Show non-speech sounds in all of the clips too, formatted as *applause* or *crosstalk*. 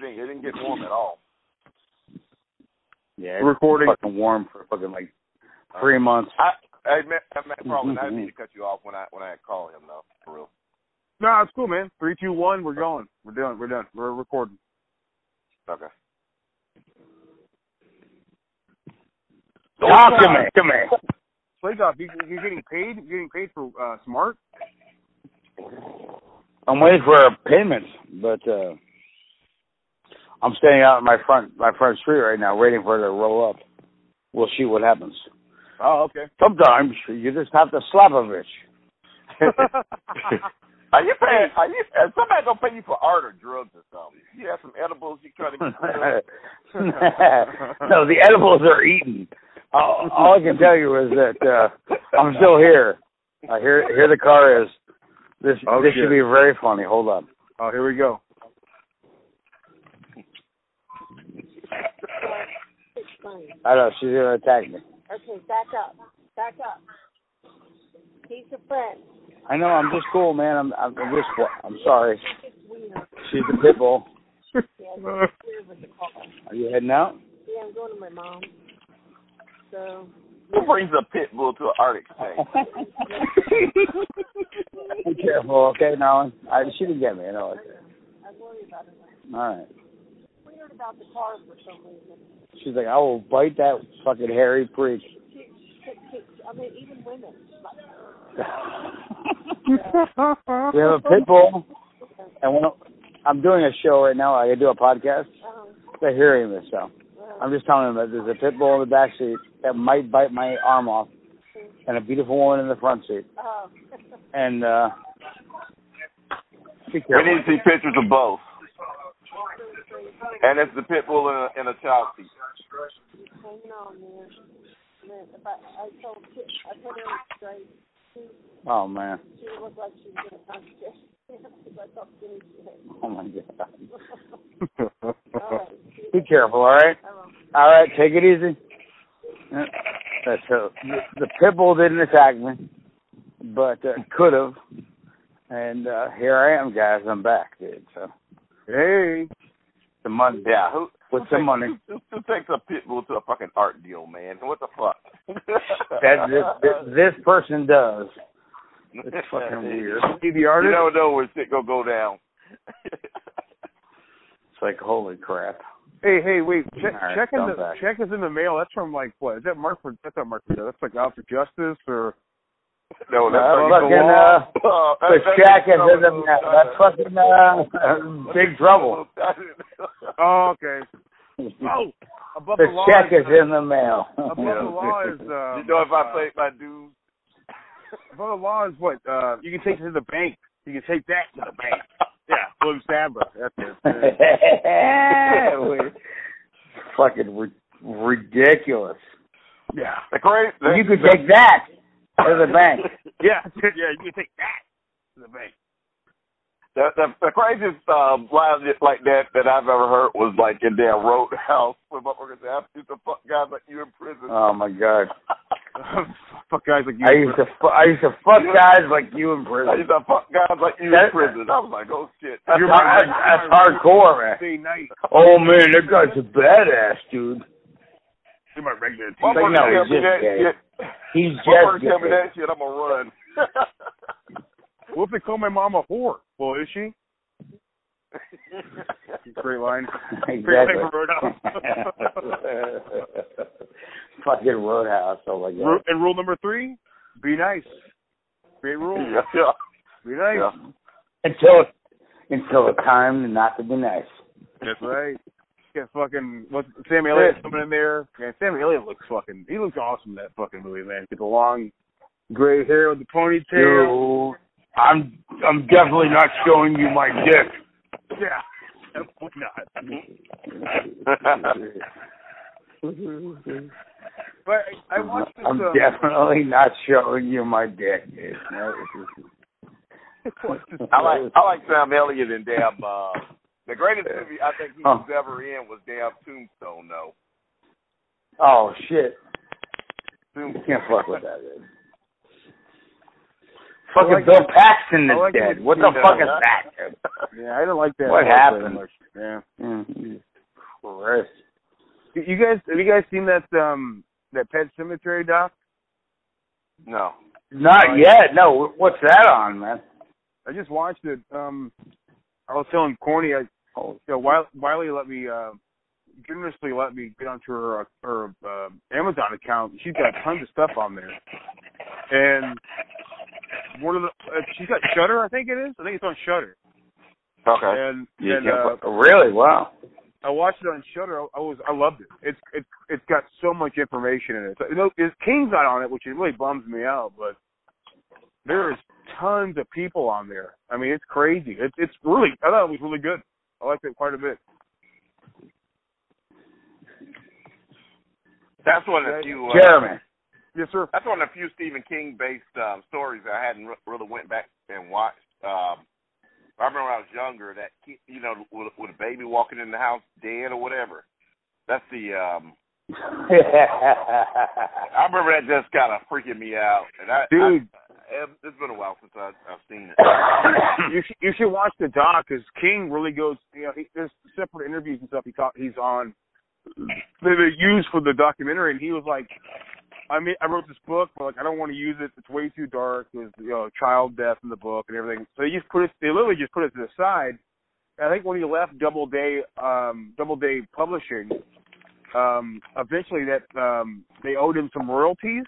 didn't, it didn't get warm at all. Yeah, it's Recording. fucking warm for fucking like three months. I, hey, man, man, probably I Mhm. didn't mean to cut you off when I when I call him though, for real. No, it's cool, man. Three, two, one. We're going. We're done. We're done. We're recording. Okay. Talk to me. Come here. Play golf. You, you're getting paid. You're getting paid for uh, smart. I'm waiting for a payment, but uh I'm standing out in my front my front street right now, waiting for it to roll up. We'll see what happens. Oh, okay. Sometimes you just have to slap a bitch. *laughs* Are you paying? Are you? Is somebody gonna pay you for art or drugs or something? You have some edibles you trying to get. *laughs* no, the edibles are eaten. All, all I can tell you is that uh I'm still here. Uh, here, here the car is. This Oh, this shit. should be very funny. Hold on. oh, here we go. It's funny. I know she's gonna attack me. Okay, back up. Back up. He's a friend. I know. I'm just cool, man. I'm I'm just. I'm sorry. She's a pit bull. Yeah, it's weird with the car. Are you heading out? Yeah, I'm going to my mom. So, Who brings a pit bull to an art exchange? *laughs* Be careful, okay, Nolan? I, she didn't get me. I know. it. I worry about it. All right. Weird about the car for some reason. She's like, I will bite that fucking hairy freak. She, she, she, I mean, even women. *laughs* we have a pit bull, and when I'm doing a show right now. I do a podcast. Um, They're hearing this, so uh, I'm just telling them that there's a pit bull in the back seat that might bite my arm off, and a beautiful woman in the front seat. uh, And uh, We need to see pictures of both. And it's the pit bull in a, in a child seat. hanging on, man. Man, if I, I told Kit, I put her straight. She, Oh man. she looked like she was going to punch it. I thought skinny she had. Oh my god. All right. Be careful, all right? All right, take it easy. That's so the pit bull didn't attack me, but uh, could have. And uh here I am, guys. I'm back, dude. So hey. The money, Yeah. Who, with who some takes- money. Who, *laughs* who takes a pit bull to a fucking art deal, man? What the fuck? *laughs* That this, this, this person does. It's fucking *laughs* weird. See the You artist? never know where shit gonna go down. It's like holy crap. Hey, hey, wait. Check, All right, check in the back. check is in the mail. That's from like what? Is that Mark for? That's not Mark for. That's like out for justice or. No, Uh, *laughs* that's fucking uh, Oh, the that- check is that's- in the mail. that's fucking uh, big trouble. *laughs* Oh, okay. Oh, above The the law. check is, is in the mail. above the *laughs* law is. Uh, You know, if I pay my dues, above the law is what? Uh, you can take it to the bank. You can take that to the bank. Yeah, Blue Samba. That's it. fucking ri- ridiculous. yeah. the crazy. You could take that to the bank. *laughs* Yeah, yeah. You take that to the bank. The, the, the craziest um, line like that that I've ever heard was like in their roadhouse when motherfuckers "I used to fuck guys like you in prison." Oh my god. *laughs* Fuck guys like you. I used to fu- I used to fuck guys like you in prison. I used to fuck guys like you in prison. I was like, "Oh shit!" That's, You're hard, right. that's, that's hardcore, man. Nice. Oh man, that guy's a badass, dude. Do my regular Like, team. no, Motherfuckers tell he's me just that gay. shit. He's Motherfuckers just tell me gay. that shit, I'm gonna run. What if they call my mom a whore? Well, is she? *laughs* Great line. *laughs* Great exactly. line for Roadhouse. *laughs* Fucking Roadhouse. Oh my god. And rule number three: be nice. Great rule. yeah, yeah. Be nice. Yeah. Until until the time not to be nice. That's right. Get fucking what's Sam Elliott coming in there. Man, Sam Elliott looks fucking. He looks awesome in that fucking movie, man. Get the long gray hair with the ponytail. Dude, I'm I'm definitely not showing you my dick. Yeah. *laughs* Definitely not. *laughs* But I, I watched this. I'm uh, definitely not showing you my dick. dude. No, this watched this, I like I like Sam Elliott and damn uh the greatest movie I think he was ever in was damn Tombstone though. Oh shit! You Tombstone. can't fuck with that, dude. Fucking like Bill. Paxton is like dead. What the Yeah. fuck is that, dude? Yeah, I didn't like that. What happened? very much. Yeah. Mm, You guys, have you guys seen that um that Pet Sematary doc? No. Not yet. No, what's that on, man? I just watched it. Um, I was telling Corny, I, Oh, you know, Wiley, Wiley let me uh, generously let me get onto her her uh, Amazon account. She's got tons of stuff on there, and one of the uh, she's got Shudder. I think it is. I think it's on Shudder. Okay. And Yeah, and yeah, uh, really? Wow. I watched it on Shudder. I was I loved it. It's it's it's got so much information in it. So, you know, it's King's not on it, which it really bums me out. But there is tons of people on there. I mean, it's crazy. It's it's really. I thought it was really good. I liked it quite a bit. That's one of the few. Uh, Jeremy. Yes, sir. That's one of the few Stephen King based um, stories I hadn't re- really went back and watched. Um, I remember when I was younger that kid, you know with, with a baby walking in the house dead or whatever. That's the. um *laughs* I remember that just kind of freaking me out. And I, Dude. I, it's been a while since I, I've seen it. you should you should watch the doc because King really goes. You know, he, there's separate interviews and stuff he taught, he's on they used for the documentary, and he was like, I mean, I wrote this book, but like I don't want to use it. It's way too dark. There's you know child death in the book and everything. So they just put it. They literally just put it to the side. And I think when he left Doubleday, um, Doubleday Publishing, um, eventually that um, they owed him some royalties.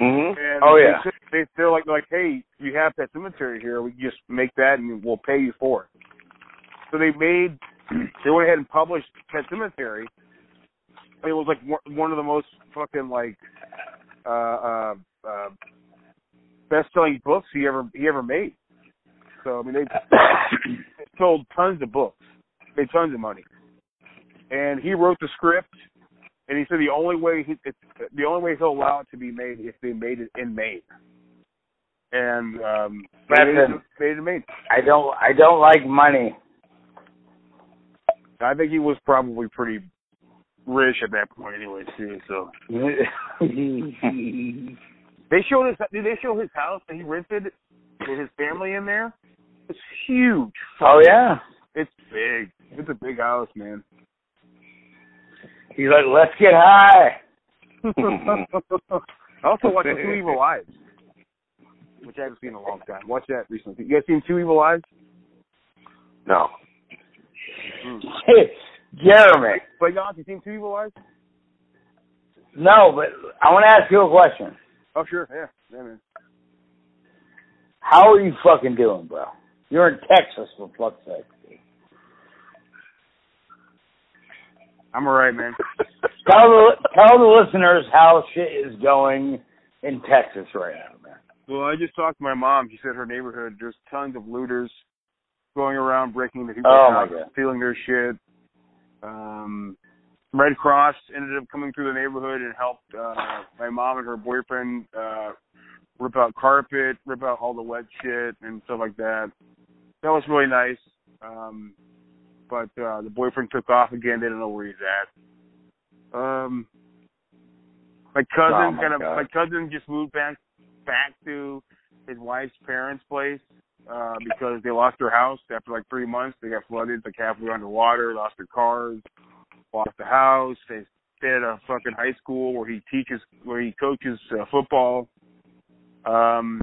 Mm-hmm. And Oh, yeah. they, they, they're like, like, hey, you have that cemetery here. We can just make that, and we'll pay you for it. So they made, *clears throat* they went ahead and published Pet Sematary. It was like one- one of the most fucking like uh uh, uh best-selling books he ever he ever made. So I mean, they they *coughs* sold tons of books, made tons of money, and he wrote the script. And he said the only way he it's, the only way he'll allow it to be made is if they made it in Maine. And um they made, it, Listen. made it in Maine. I don't. I don't like money. I think he was probably pretty rich at that point anyway too. So *laughs* they showed his did they show his house that he rented with his family in there? It's huge. oh yeah. It's big. It's a big house, man. He's like, let's get high. *laughs* I also watched Two *laughs* Evil Eyes, which I haven't seen in a long time. Watch that recently. You guys seen Two Evil Eyes? No. Hmm. *laughs* Jeremy. But y'all, you seen Two Evil Eyes? No, but I want to ask you a question. Oh sure, yeah, yeah, man. How are you fucking doing, bro? You're in Texas, for fuck's sake. I'm alright, man. Tell the tell the listeners how shit is going in Texas right now, man. Well, I just talked to my mom. She said her neighborhood there's tons of looters going around breaking into people's Oh, houses, stealing their shit. Um, Red Cross ended up coming through the neighborhood and helped uh, my mom and her boyfriend uh, rip out carpet, rip out all the wet shit and stuff like that. That was really nice. Um, but uh, the boyfriend took off again. They don't know where he's at. Um, my cousin Oh, kind of my cousin just moved back back to his wife's parents' place uh because they lost their house after like three months. They got flooded, like halfway underwater, lost their cars, lost the house. They stayed at a fucking high school where he teaches, where he coaches uh, football. Um,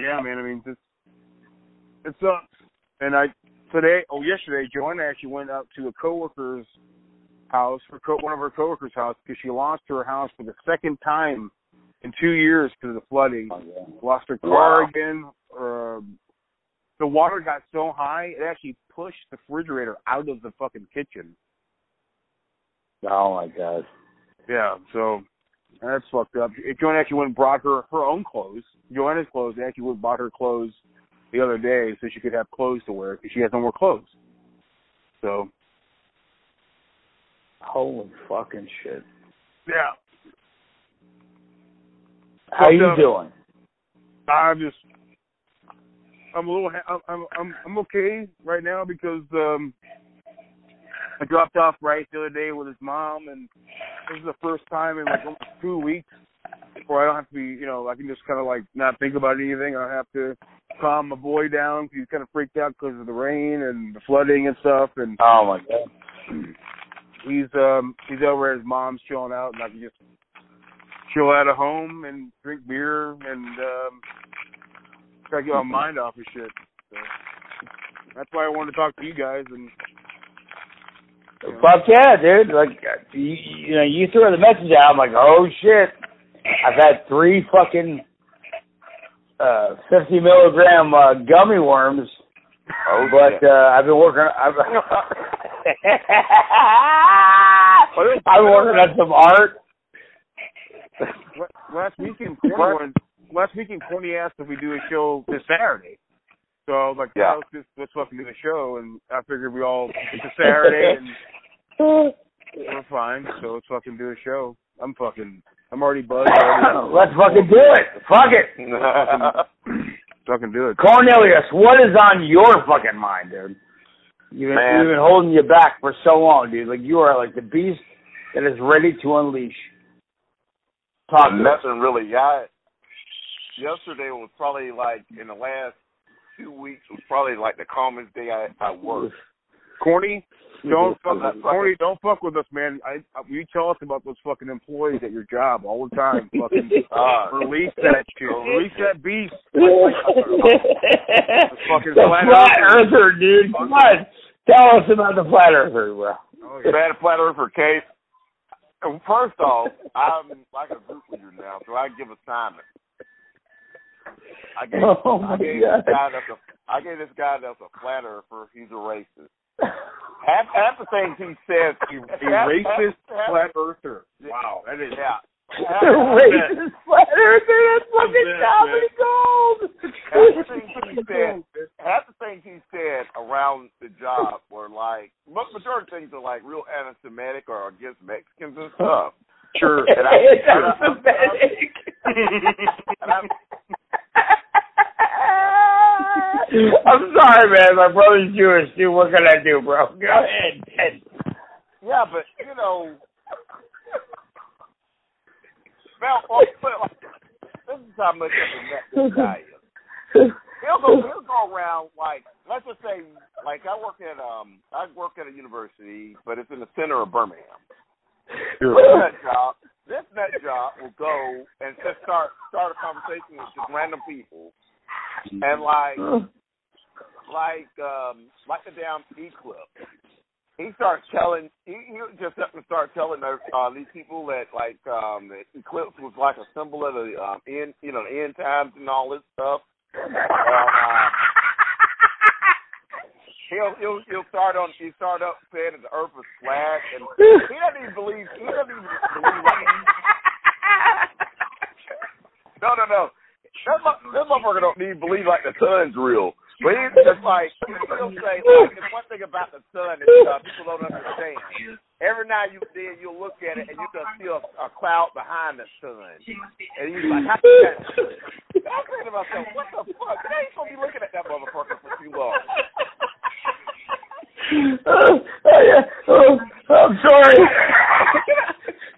yeah, man. I mean, just it sucks. And I today, oh, yesterday, Joanna actually went out to a coworker's house, her co- one of her coworkers' house, because she lost her house for the second time in two years because of the flooding. Oh, yeah. Lost her car Wow. again. Um, the water got so high, it actually pushed the refrigerator out of the fucking kitchen. Oh my god. Yeah, so that's fucked up. Joanna actually went and brought her her own clothes. Joanna's clothes. They actually went and bought her clothes the other day so she could have clothes to wear because she has no more clothes. So Holy fucking shit. yeah, How you So- doing? I'm just I'm a little ha- I'm I'm I'm okay right now because um I dropped off Bryce the other day with his mom and this is the first time in like almost two weeks where I don't have to be you know I can just kind of like not think about anything. I don't have to calm my boy down 'cause he's kind of freaked out because of the rain and the flooding and stuff and Oh my god. he's um he's over at his mom's chilling out, and I can just chill out at home and drink beer and um try to get my mind off of shit. So that's why I wanted to talk to you guys and. you know, Fuck yeah, dude! Like you, you know, you threw the message out. I'm like, oh shit! I've had three fucking uh 50 milligram uh, gummy worms, Oh, but shit. uh I've been working. I've, *laughs* I've been working on some art. Last weekend, Corny last weekend, Corny asked if we do a show this Saturday. So I was like, Yeah. yeah, let's just let's fucking do the show, and I figured we all it's a Saturday and *laughs* we're fine, so let's fucking do a show. I'm fucking, I'm already buzzed. *coughs* Already. *coughs* Let's fucking do it. Fuck it. *coughs* fucking do it. Cornelius, what is on your fucking mind, dude? You've been, Man. you've been holding you back for so long, dude. Like you are like the beast that is ready to unleash. Talk. Nothing really. I yesterday was probably like in the last two weeks was probably like the calmest day I I worked. Corny, don't fuck, Corny, don't fuck with us, man. I, I you tell us about those fucking employees at your job all the time. *laughs* Fucking Uh, release that shit. Release that beast. *laughs* the fucking flat, flat earther, dude. Come on. Tell us about the flat earther, bro. Oh, yeah. Bad flat earther case. First off, I'm like a group leader now, so I give assignments. I gave, Oh, my I gave God. this guy that's a I gave this guy that's a flat earther. He's a racist. *laughs* Half half the things he says, A racist flat earther. Wow, that is Yeah. *laughs* Racist flat earther, that's fucking bet, comedy gold. half the things he said, half the things he said around the job were like, most majority of things are like real anti-Semitic or against Mexicans and stuff. Sure. And I- It's anti-Semitic. And I'm, *laughs* I'm sorry, man. My brother's Jewish, dude. What can I do, bro? *laughs* Go ahead. Ted. yeah, but you know, well, well, put like this. This is how much of a nut this guy is. He'll go, he'll go around like, let's just say, like I work at um, I work at a university, but it's in the center of Birmingham. This nut job, this nut job will go and just start start a conversation with just random people, and like like um like the damn eclipse. He starts telling he he just up and start telling uh, uh, these people that like um the eclipse was like a symbol of the um end you know end times and all this stuff. And, uh, he'll he'll he'll start on he start up saying that the earth was flat and he doesn't even believe he doesn't even believe *laughs* No no no. That, that motherfucker don't even believe like the sun's real. But he's just like he'll say like it's one thing about the sun is uh, people don't understand. Every now you then you'll look at it and you can see a, a cloud behind the sun. And he's like, How is that? I'm saying to myself, what the fuck? You ain't gonna be looking at that motherfucker for too long. *laughs* oh, yeah. oh, I'm sorry. *laughs*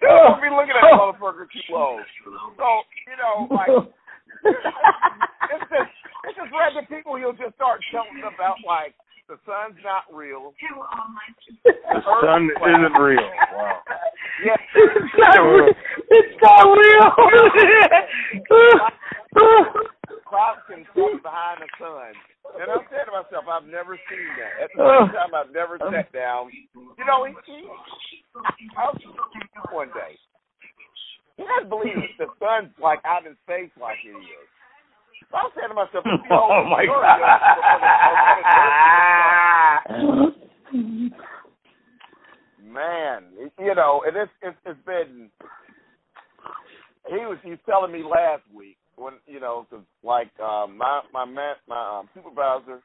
Gonna be looking at that motherfucker too long. So, you know, like it's just it's just random people you'll just start telling about like the sun's not real. The sun isn't real. Wow. Yeah. *laughs* It's not, re- it's not real. Clouds can float behind the sun. And I'm saying to myself, I've never seen that. At the same time, I've never sat down. You know, he, he I was one day. He doesn't believe that the *laughs* sun's like out in space like it is. So I was saying to myself, *laughs* oh my god. man, you know, and it's it's, it's been. He was he was telling me last week when you know 'cause like um, my my man, my um, supervisor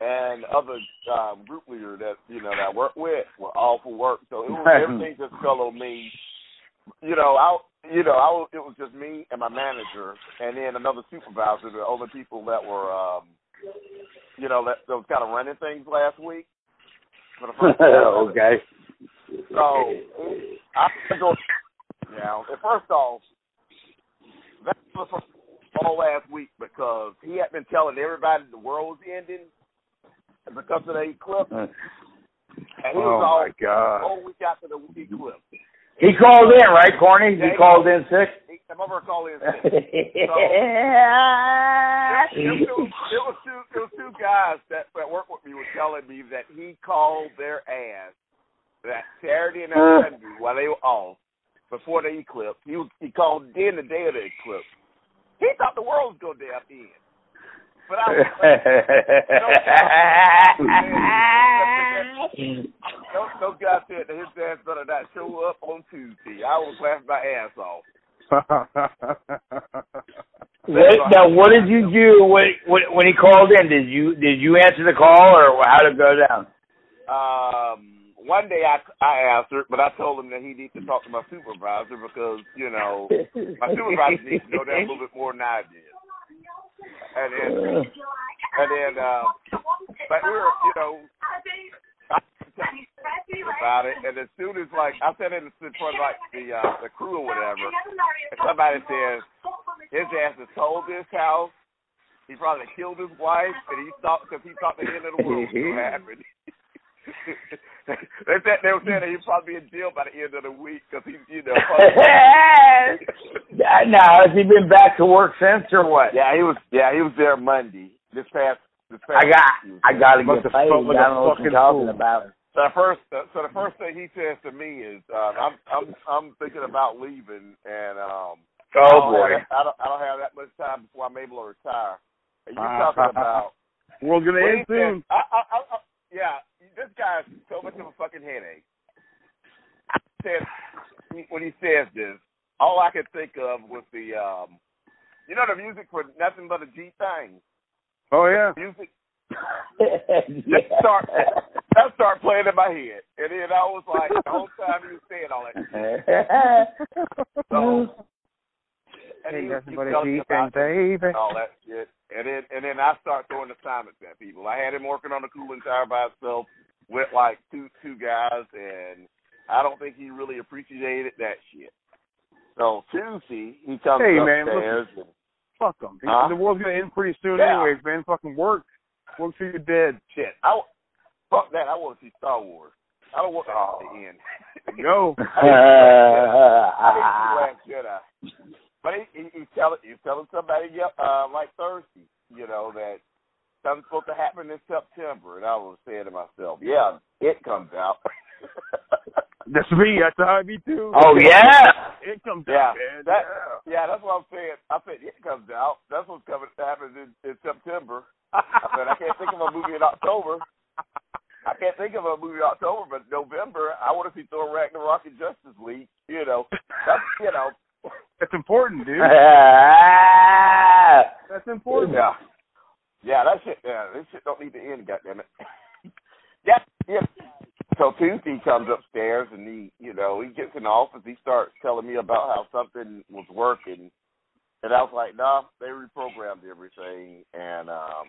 and other um, group leader that you know that I work with were all for work, so it was *laughs* everything just fell on me. You know, I you know I was, it was just me and my manager, and then another supervisor, the other people that were um, you know that, that was kind of running things last week. For the first *laughs* time. okay. So I go now. and First off, that was all last week because he had been telling everybody the world was ending because of the eclipse. And he Oh was all my god. whole week after the eclipse. He called in, right, Corny? He called in sick. He come over and called in. sick. *laughs* It was, two, it was two it was two guys that, that worked with me were telling me that he called their ass that Saturday and that Sunday while they were off before the eclipse. He was, he called in the day of the eclipse. He thought the world was gonna damn end. But I was those, those guys said that his ass better not show up on Tuesday. I was laughing my ass off. *laughs* What, now, what did you do when, when when he called in? Did you did you answer the call or how did it go down? Um, one day I I answered, but I told him that he needs to talk to my supervisor because you know my supervisor needs to know that a little bit more than I did. And then and then uh, but we were you know about it, and as soon as like I said in front of like the uh, the crew or whatever, and somebody says his ass has sold this house. He probably killed his wife, and he thought because he thought the end of the world was going to happen. *laughs* they said they were saying that he'd probably be in jail by the end of the week because he, you know. *laughs* now has he been back to work since or what? yeah, he was. Yeah, he was there Monday. This past. This past I got he I got to get have paid. felt like I a don't know what you're talking fool. about. So the first, uh, so the first thing he says to me is, uh, "I'm, I'm, I'm thinking about leaving, and um, I Oh don't boy. have, I don't, I don't have that much time before I'm able to retire." And you're talking *laughs* about we're gonna end soon. I, I, I, I, yeah, this guy is so much of a fucking headache. Said when he says this, all I could think of was the, um, you know, the music for nothing but a G thing. Oh yeah. Music *laughs* yeah. start that start playing in my head, and then I was like, the whole time he was saying all that, shit. *laughs* so. And Ain't he, nothing he but a tells thing, baby. all that shit. And then and then I start throwing assignments at people. I had him working on the cooling tower by himself with like two two guys and I don't think he really appreciated that shit. So Tuesday he comes Hey, man, upstairs and Fuck them. Huh? The world's gonna end pretty soon, Yeah. anyways, man. Fucking work. Work till you're dead. shit. I fuck that. I want to see Star Wars. I don't want that Oh. to end. Go. *laughs* I didn't see Last *laughs* Jedi. But he, he, he's telling he's telling somebody uh, like Thursday, you know, that something's supposed to happen in September, and I was saying to myself, yeah, it comes out. *laughs* That's me. That's how I be too. oh yeah. It comes Yeah, out, man. that- yeah. yeah, that's what I'm saying. I said it comes out. That's what's coming happens in, in September. I said I can't think of a movie in October. I can't think of a movie in October, but November I want to see Thor Ragnarok and Justice League. You know, that's you know, That's important, dude. *laughs* That's important. Yeah. Yeah, that shit yeah, this shit don't need to end, goddammit. *laughs* yeah, yeah. So Tuesday comes upstairs and he you know, he gets in the office, he starts telling me about how something was working and I was like, nah, they reprogrammed everything and um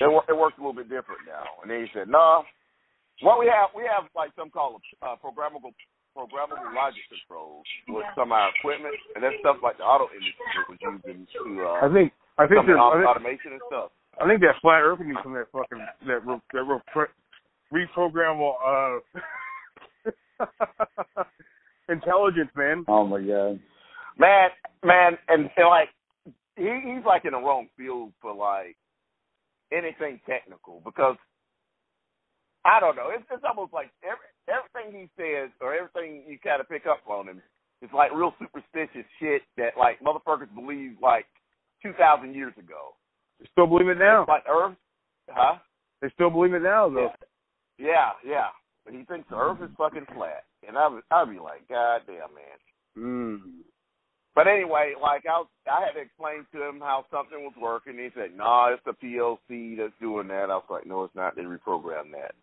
it, wor- it works a little bit different now. And then he said, nah, what we have, we have like some called uh, programmable programmable logic controls with some of our equipment, and that's stuff like the auto industry was using to uh, I think I think some of there's the I think, automation and stuff. I think that flat earth needs some of that fucking that re, that re, reprogrammable uh *laughs* intelligence, man. Oh my god. Man, man, and, and like he he's like in the wrong field for like anything technical because I don't know. It's it's almost like every, everything he says or everything you kind of pick up on him is like real superstitious shit that like motherfuckers believe like two thousand years ago. They still believe it now. Like Earth, huh? They still believe it now, though. Yeah, yeah. But he thinks the Earth is fucking flat, and I would I'd be like, God damn, man. Mm. But anyway, like I was, I had to explain to him how something was working. He said, "No, nah, it's the PLC that's doing that." I was like, "No, it's not. They reprogrammed that."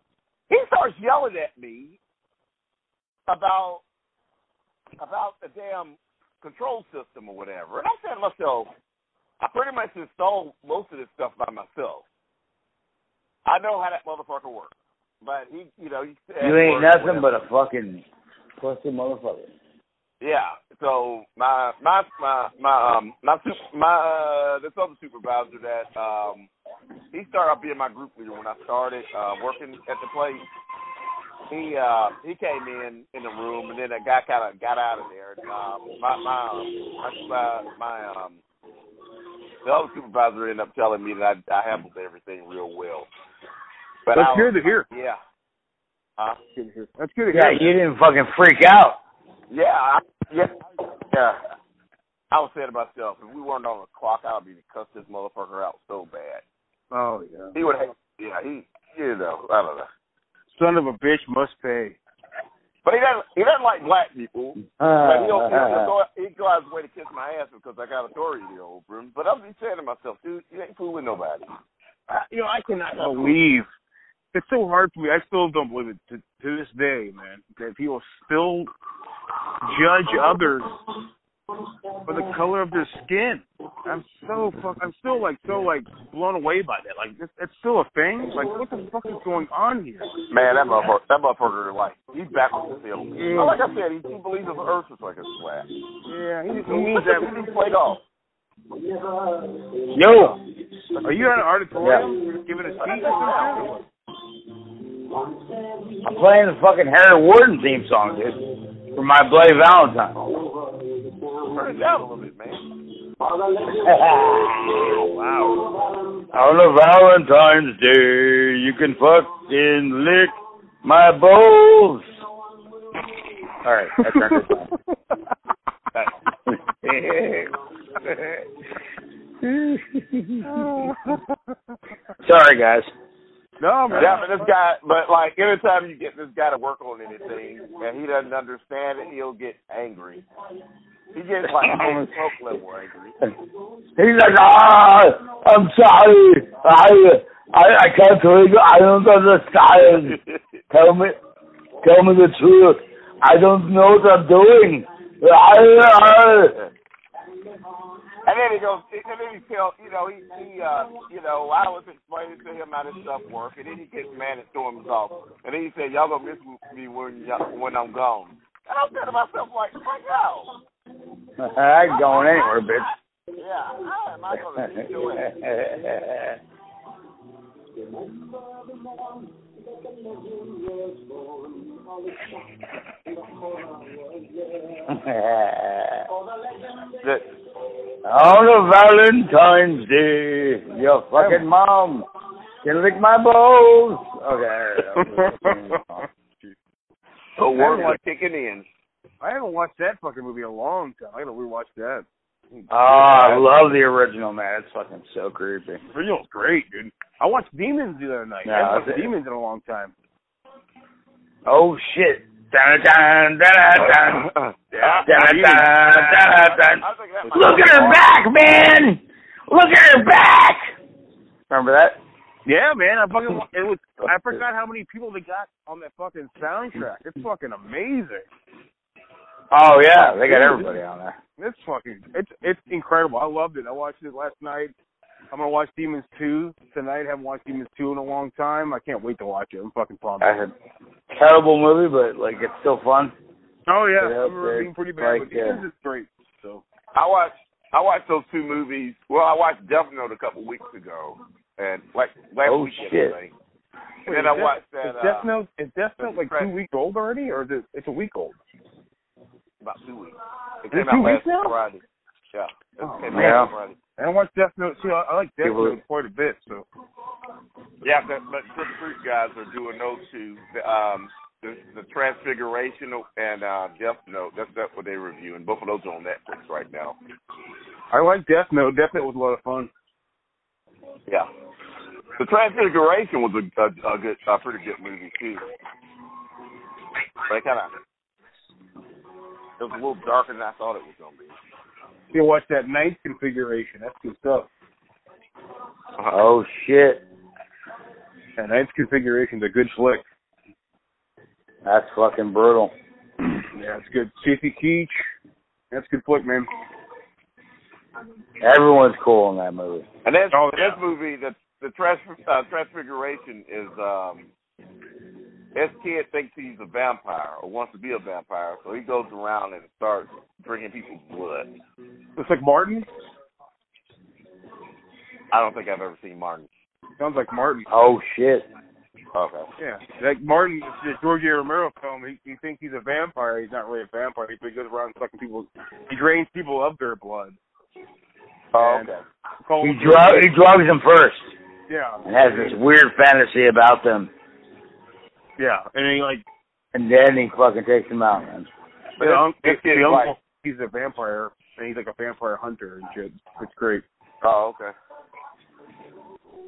He starts yelling at me about about the damn control system or whatever, and I'm saying to myself, I pretty much installed most of this stuff by myself. I know how that motherfucker works, but he, you know, he said You ain't nothing but a fucking pussy motherfucker. Yeah. So my my my my um my super, my uh, this other supervisor that um he started out being my group leader when I started uh working at the place. he uh he came in in the room and then that guy kind of got out of there. And, um, my my um, my my um the other supervisor ended up telling me that I, I handled everything real well. But That's I was, good to hear. Yeah. Huh? That's good to hear. That's good to Yeah, you didn't fucking freak out. Yeah, I, yeah, yeah. I was saying to myself, if we weren't on the clock, I would be cuss this motherfucker out so bad. Oh yeah. He would have, yeah, he, you know, I don't know. Son of a bitch must pay. But he doesn't, he doesn't like black people. Uh, but he'll, he'll, he'll go, he'd go out his way to kiss my ass because I got authority over him. But I'm just saying to myself, dude, you ain't fooling nobody. I- you know, I cannot believe it's so hard for me. I still don't believe it to, to this day, man, that people still judge others for the color of their skin. I'm so fuck. I'm still like so like blown away by that. Like it's, it's still a thing. Like what the fuck is going on here? Man, that motherfucker, that motherfucker, like, he's backwards as hell. Well, like I said, he, he believes the earth is like a flat. Yeah, he, he means that. He play golf. Yo, Are you at an auditorium giving a speech or something? I'm playing the fucking Harry Warden theme song, dude, for my Bloody Valentine. Turn it down a little bit, man. *laughs* wow. On a Valentine's Day, you can fucking lick my balls. All right, I turned it down. Sorry, guys. no, man. Yeah, but this guy, but like anytime you get this guy to work on anything and he doesn't understand it, he'll get angry. He gets like *laughs* David smoke level angry. He's like, ah, I'm sorry. I, I, I can't believe it. I don't understand. Tell me, tell me the truth. I don't know what I'm doing. I, I, And then he goes, and then he tells, you know, he, he, uh, you know, I was explaining to him how this stuff works, and then he gets mad and storms off. And then he said, "Y'all gonna miss me when y'all, when I'm gone." And I'm to myself, like, fuck out. I ain't going anywhere, bitch. Yeah, how am I gonna be doing it? On a Valentine's Day, your fucking mom can lick my balls. Okay. the words are kicking in. I haven't watched that fucking movie in a long time. I gotta rewatch that. Oh, I love the original, man. It's fucking so creepy. Original's great, dude. I watched Demons the other night. Yeah, I haven't watched. Demons in a long time. Oh shit. Dun, dun, dun, Look at her back, man! Look at her back! Remember that? Yeah, man. I fucking *laughs* it was. I forgot how many people they got on that fucking soundtrack. It's fucking amazing. Oh yeah, they got everybody on there. It's fucking. It's it's incredible. I loved it. I watched it last night. I'm gonna watch Demons two tonight. I haven't watched Demons two in a long time. I can't wait to watch it. I'm fucking pumped. That's a terrible movie, but like it's still fun. Oh yeah, Yeah, I remember it it's being pretty bad, like, but Demons uh, is great. So I watched I watched those two movies. Well, I watched Death Note a couple weeks ago, and like last Oh, weekend, shit. I think. And then I watched that Is Death uh, Note is Death Note like two weeks old already, or is it? It's a week old. About two weeks. It Is came two out weeks last now? Friday. Yeah, it Oh, came man. out Friday. I don't watch Death Note. See, I, I like Death Note quite a bit. So Yeah, but, but Chris Fruit guys are doing those two. The, um, the, the Transfiguration and uh, Death Note. That's that's what they're reviewing. Both of those are on Netflix right now. I like Death Note. Death Note was a lot of fun. Yeah. The Transfiguration was a, a, a good, a pretty good movie too. But kind of, it was a little darker than I thought it was gonna be. You watch that ninth configuration. That's good stuff. Oh shit, That ninth configuration's a good flick. that's fucking brutal. Yeah, it's good. Stacy Keach. That's a good flick, man. Everyone's cool in that movie. And this, Oh, this yeah. movie, the the trans, uh, Transfiguration is um, this kid thinks he's a vampire or wants to be a vampire, so he goes around and starts drinking people's blood. It's like Martin. I don't think I've ever seen Martin. Sounds like Martin. Oh shit. Okay. Yeah, like Martin, the George A. Romero film. He, he thinks he's a vampire. He's not really a vampire. He goes around sucking people. He drains people of their blood. Oh, okay. Call He him- drug he drugs them first Yeah, and has this weird fantasy about them, yeah, and he like and then he fucking takes them out. Man. the, un- this the uncle, he's a vampire, and he's like a vampire hunter and shit. It's great. Oh, okay.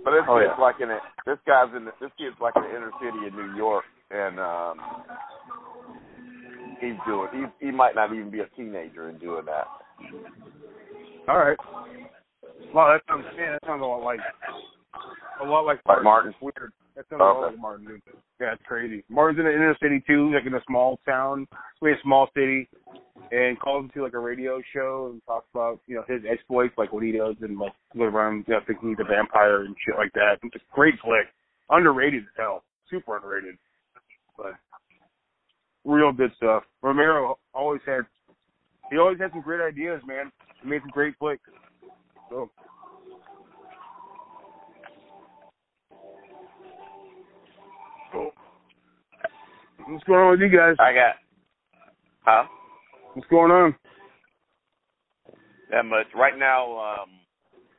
But this Oh, kid's yeah. like in it. This guy's in. The, this kid's like in the inner city of New York, and um, he's doing. He he might not even be a teenager in doing that. All right. Wow, that sounds man, that sounds a lot like a lot like Like Martin. It's weird. That sounds Okay. like Martin. Dude. Yeah, it's crazy. Martin's in the inner city too, like in a small town, way a small city, and calls into like a radio show and talks about you know his exploits, like what he does, and like goes around you know, thinking he's a vampire and shit like that. It's a great flick, underrated as hell, super underrated, but real good stuff. Romero always had he always had some great ideas, man. He made some great flicks. So Cool. What's going on with you guys? I got. Huh? What's going on? That much. Right now, um,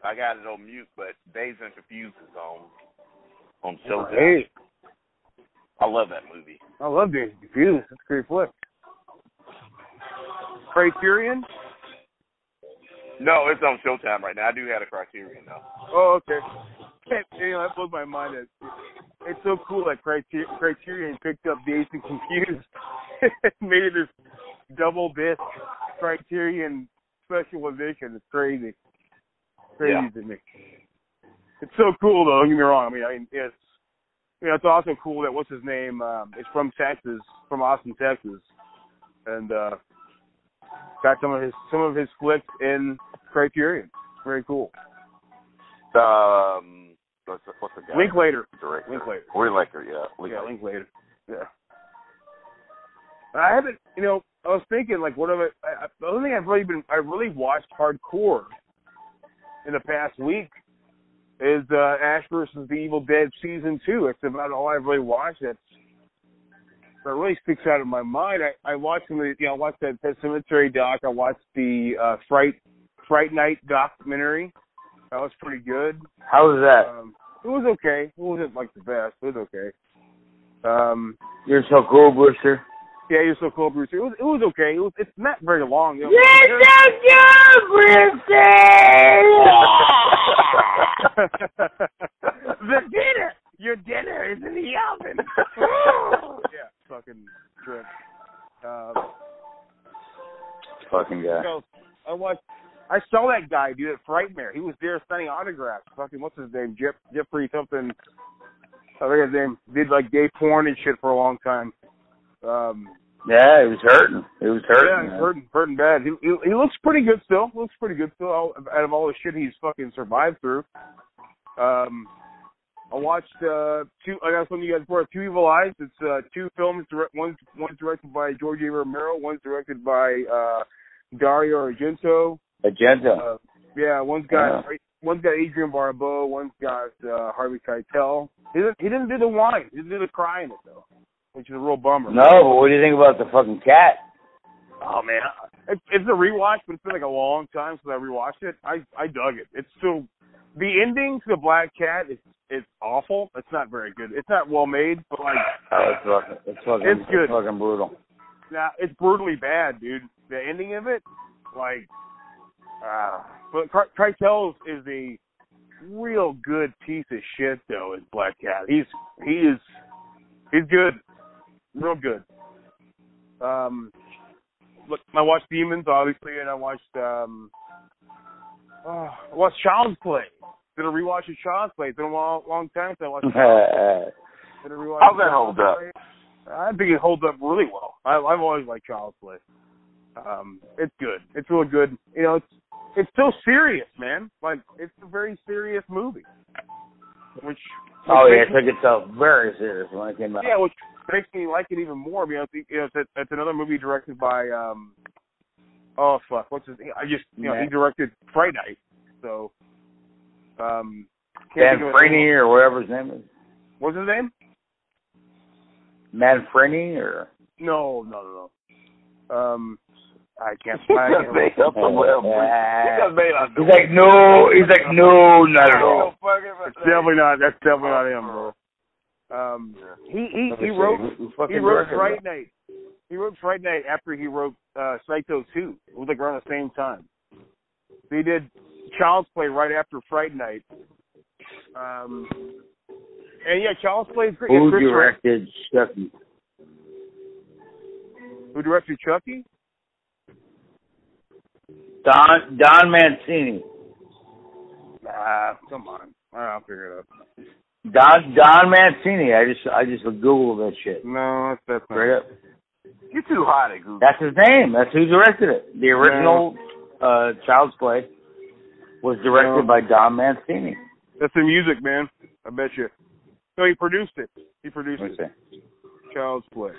I got it on mute, but Dazed and Confused is on on Showtime. Hey, I love that movie. I love Dazed and Confused. That's a great flick. Criterion? No, it's on Showtime right now. I do have a Criterion though. Oh, okay. You know, that blows my mind. It's so cool that Criter- Criterion picked up Dazed and Confused *laughs* and made it this double disc Criterion special edition. It's crazy. Crazy Yeah. to me. It's so cool though, don't get me wrong. I mean I mean it's you know, it's also cool that what's his name, um, is from Texas, from Austin, Texas. And uh got some of his some of his flicks in Criterion. Very cool. Um, what's the, what's the guy? Linklater. Director. Linklater. Linklater, yeah. Yeah, Linklater. Linklater. Yeah. I haven't, you know, I was thinking like, what have I? The only thing I've really been, I really watched hardcore in the past week is uh Ash versus the Evil Dead season two. It's about all I've really watched. That's that really sticks out in my mind. I I watched some of the, you know, I watched that, that Cemetery doc. I watched the uh Fright Fright Night documentary. That was pretty good. How was that? Um, it was okay. It wasn't like the best. It was okay. Um, You're so cool, Brewster. yeah, you're so cool, Bruce. It was it was okay. It was it's not very long. You know, You're so *laughs* cool, Brewster. *laughs* the dinner, your dinner is in the oven. *laughs* yeah, fucking trip. Um, Fucking guy. so I watched. I saw that guy dude at Frightmare. He was there signing autographs. Fucking what's his name? Jeff Jeffrey something. I forget his name. Did like gay porn and shit for a long time. Um, Yeah, he was hurting. He was hurting. yeah, he's hurting, hurting bad. He, he he looks pretty good still. Looks pretty good still. Out out of all the shit he's fucking survived through. Um, I watched uh two. I got some of you guys before. Two Evil Eyes. It's uh two films. Direct, one's one's directed by George A. Romero. One's directed by uh Dario Argento. Agenda. Uh, yeah, one's got Yeah. one's got Adrienne Barbeau. One's got uh Harvey Keitel. He didn't he didn't do the wine. He didn't do the cry in it though, which is a real bummer. no, but what do you think about the fucking cat? Oh man, it's, it's a rewatch, but it's been like a long time since I rewatched it. I I dug it. It's still the ending to the Black Cat is it's awful. It's not very good. It's not well made, but like Oh, it's fucking, it's fucking, It's good. fucking brutal. now it's brutally bad, dude. The ending of it, like, uh, but Car- is a real good piece of shit though. As Black Cat, he's he is he's good, real good. Um, look, I watched Demons obviously, and I watched um, oh, I watched Child's Play. Did a rewatch of Child's Play. It's been a long, long time since I watched. Child's Play. *laughs* Did a rewatch How's that hold up? I think it holds up really well. I, I've always liked Child's Play. Um, it's good. It's really good. You know, it's it's so serious, man. Like it's a very serious movie. Which, Oh yeah, it took itself very serious when it came out. yeah, which makes me like it even more. It's, you know, it's, it's another movie directed by um, oh fuck, what's his? I just you know he directed Fright Night, so um, Dan think of it. Freeney or whatever his name is. What's his name? Manfredi or No, no, no, no. Um, I can't *laughs* He find just made up some well. He just made up. He's like, no, he's like, no, not at all. It's definitely not. That's definitely not him, bro. Um, he he he wrote he wrote directed Fright? Night. He wrote Fright Night after he wrote uh Psycho 2. It was like around the same time. They did Child's Play right after Fright Night. Um, and yeah, Child's Play is great. Who Yeah, Chris Rock- directed Chucky? Who directed Chucky? Don Don Mancini. Nah, come on. I'll figure it out. Don Don Mancini. I just I just googled that shit. No, that's that's not. Straight up. You're too hot at Google. That's his name. That's who directed it. The original uh Child's Play was directed No. by Don Mancini. That's the music, man. I bet you. No, he produced it. He produced it. Child's Play.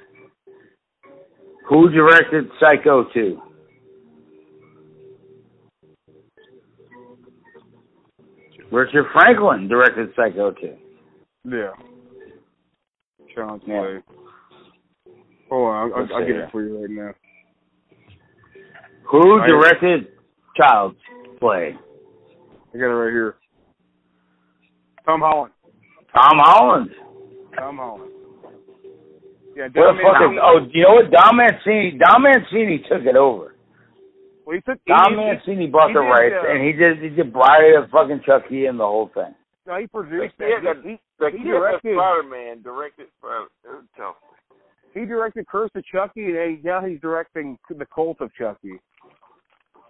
Who directed Psycho 2? Richard Franklin directed Psycho 2. Yeah. Child's Yeah. Play. Hold on, I'll, I'll, I'll get it for you right now. Who I- directed Child's Play? I got it right here. Tom Holland. Tom Holland. Tom Holland. Yeah, What the fuck is, oh, you know what? Don Mancini, Don Mancini took it over. Well, he took, Don he- Mancini bought he the did, rights, uh, and he did he did Bride of fucking Chucky and the whole thing. No, he produced Yeah, that. the- He, The he kid directed. Spider-Man directed for. uh, he directed Curse of Chucky, and now he's directing The Cult of Chucky.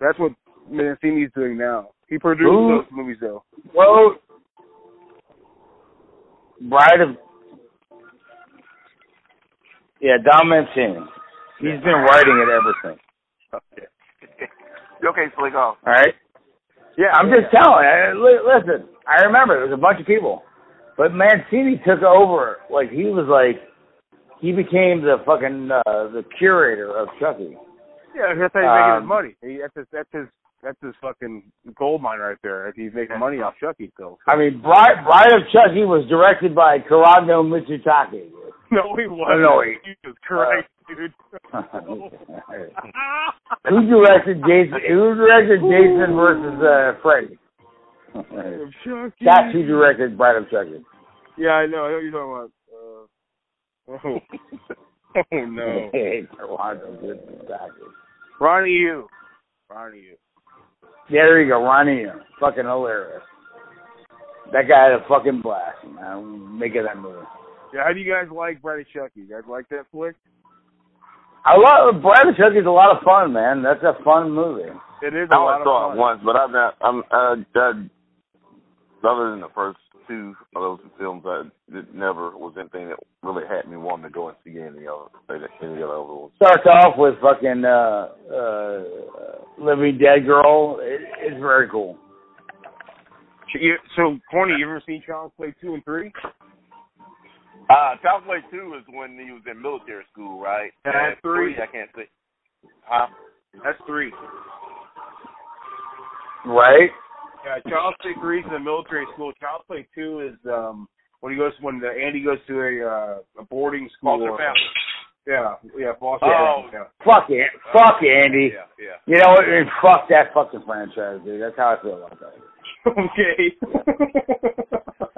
That's what Mancini's doing now. He produced Who? those movies, though. Well, Bride of yeah, Don Mancini. He's been writing it ever since. *laughs* Okay. You okay, Slick off? All right. Yeah, I'm just telling. I, listen, I remember there was a bunch of people, but Mancini took over. Like he was like, he became the fucking uh, the curator of Chucky. Yeah, that's how he's making Um, his money. He, that's his, that's his, that's his fucking gold mine right there. If he's making money off Chucky still. I mean, Bride, Bride of Chucky was directed by Corrado Mitsutake. *laughs* No, he wasn't. no, he- Jesus Christ, dude. *laughs* Who directed Jason? Who directed Jason versus uh, Freddy? That's who directed Bride of Chucky. Yeah, I know. I know what you're talking about. Uh, oh. *laughs* oh no, Ronnie Yu. Ronnie. Yeah, there you go, Ronnie. Fucking hilarious. That guy had a fucking blast, man, making that movie. Yeah, how do you guys like Bride of Chucky? You guys like that flick? I love Bride of Chucky's a lot of fun, man. That's a fun movie. It is a I lot only of saw fun. it once, but I've not. I'm. Uh, that, other than the first two of those films, I it never was anything that really had me wanting to go and see any other any of the other ones. Starts off with fucking uh, uh, Living Dead Girl. It, it's very cool. So, Corny, you ever seen Child's Play two and three? Uh, Play Two is when he was in military school, right? And And three? I can't think. Huh? That's three. Right? Yeah, Play three is in the military school. Child's Play two is um when he goes when the, Andy goes to a uh, a boarding school. Foster or- family. Yeah, yeah, foster Oh. family. Yeah. Fuck it. Fuck it, Andy. Yeah, yeah. You know what? Fuck that fucking franchise, dude. That's how I feel about that. *laughs* okay.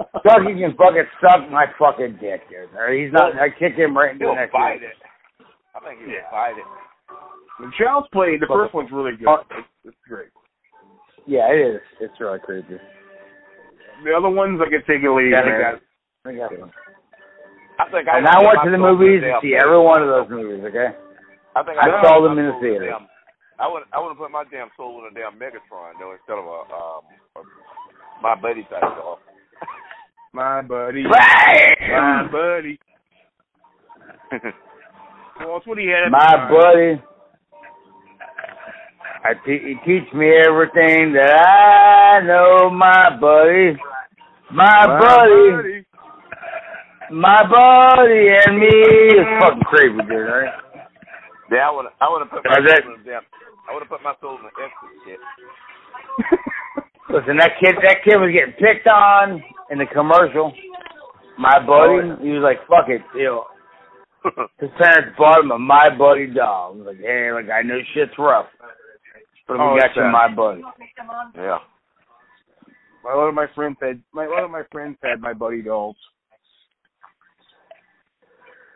*laughs* Chucky can fucking suck my fucking dick, dude. All right? He's not. I kick him right in the He'll neck. fight it. I think he'll Yeah. fight it. The Child's Play, the first one's really good. Oh. It's, it's great. Yeah, it is. It's really creepy. The other ones I can take it or leave. Yeah, I man. got- I got it. I And I I went to the my soul in movies to damn see every one of those movies. Okay. I think I I, saw them in the theater. Damn, I would I would have put my damn soul in a damn Megatron though instead of a um a, my buddy type dog. My buddy. My buddy. Well, that's what he had. at My time. buddy. I te- he teach me everything that I know, my buddy. My, My buddy, my buddy and me. It's fucking creepy, dude, right? Yeah, I would I would have put my that? soul in a I would have put my soul in an instant shit. Listen, that kid, that kid was getting picked on in the commercial. My buddy, he was like, "Fuck it, you *laughs* know, His parents bought him a My Buddy doll. I was like, hey, like I know shit's rough, but Oh, we got it's you. My Buddy. yeah. A lot of my friends had my a lot of my friends had my buddy dolls,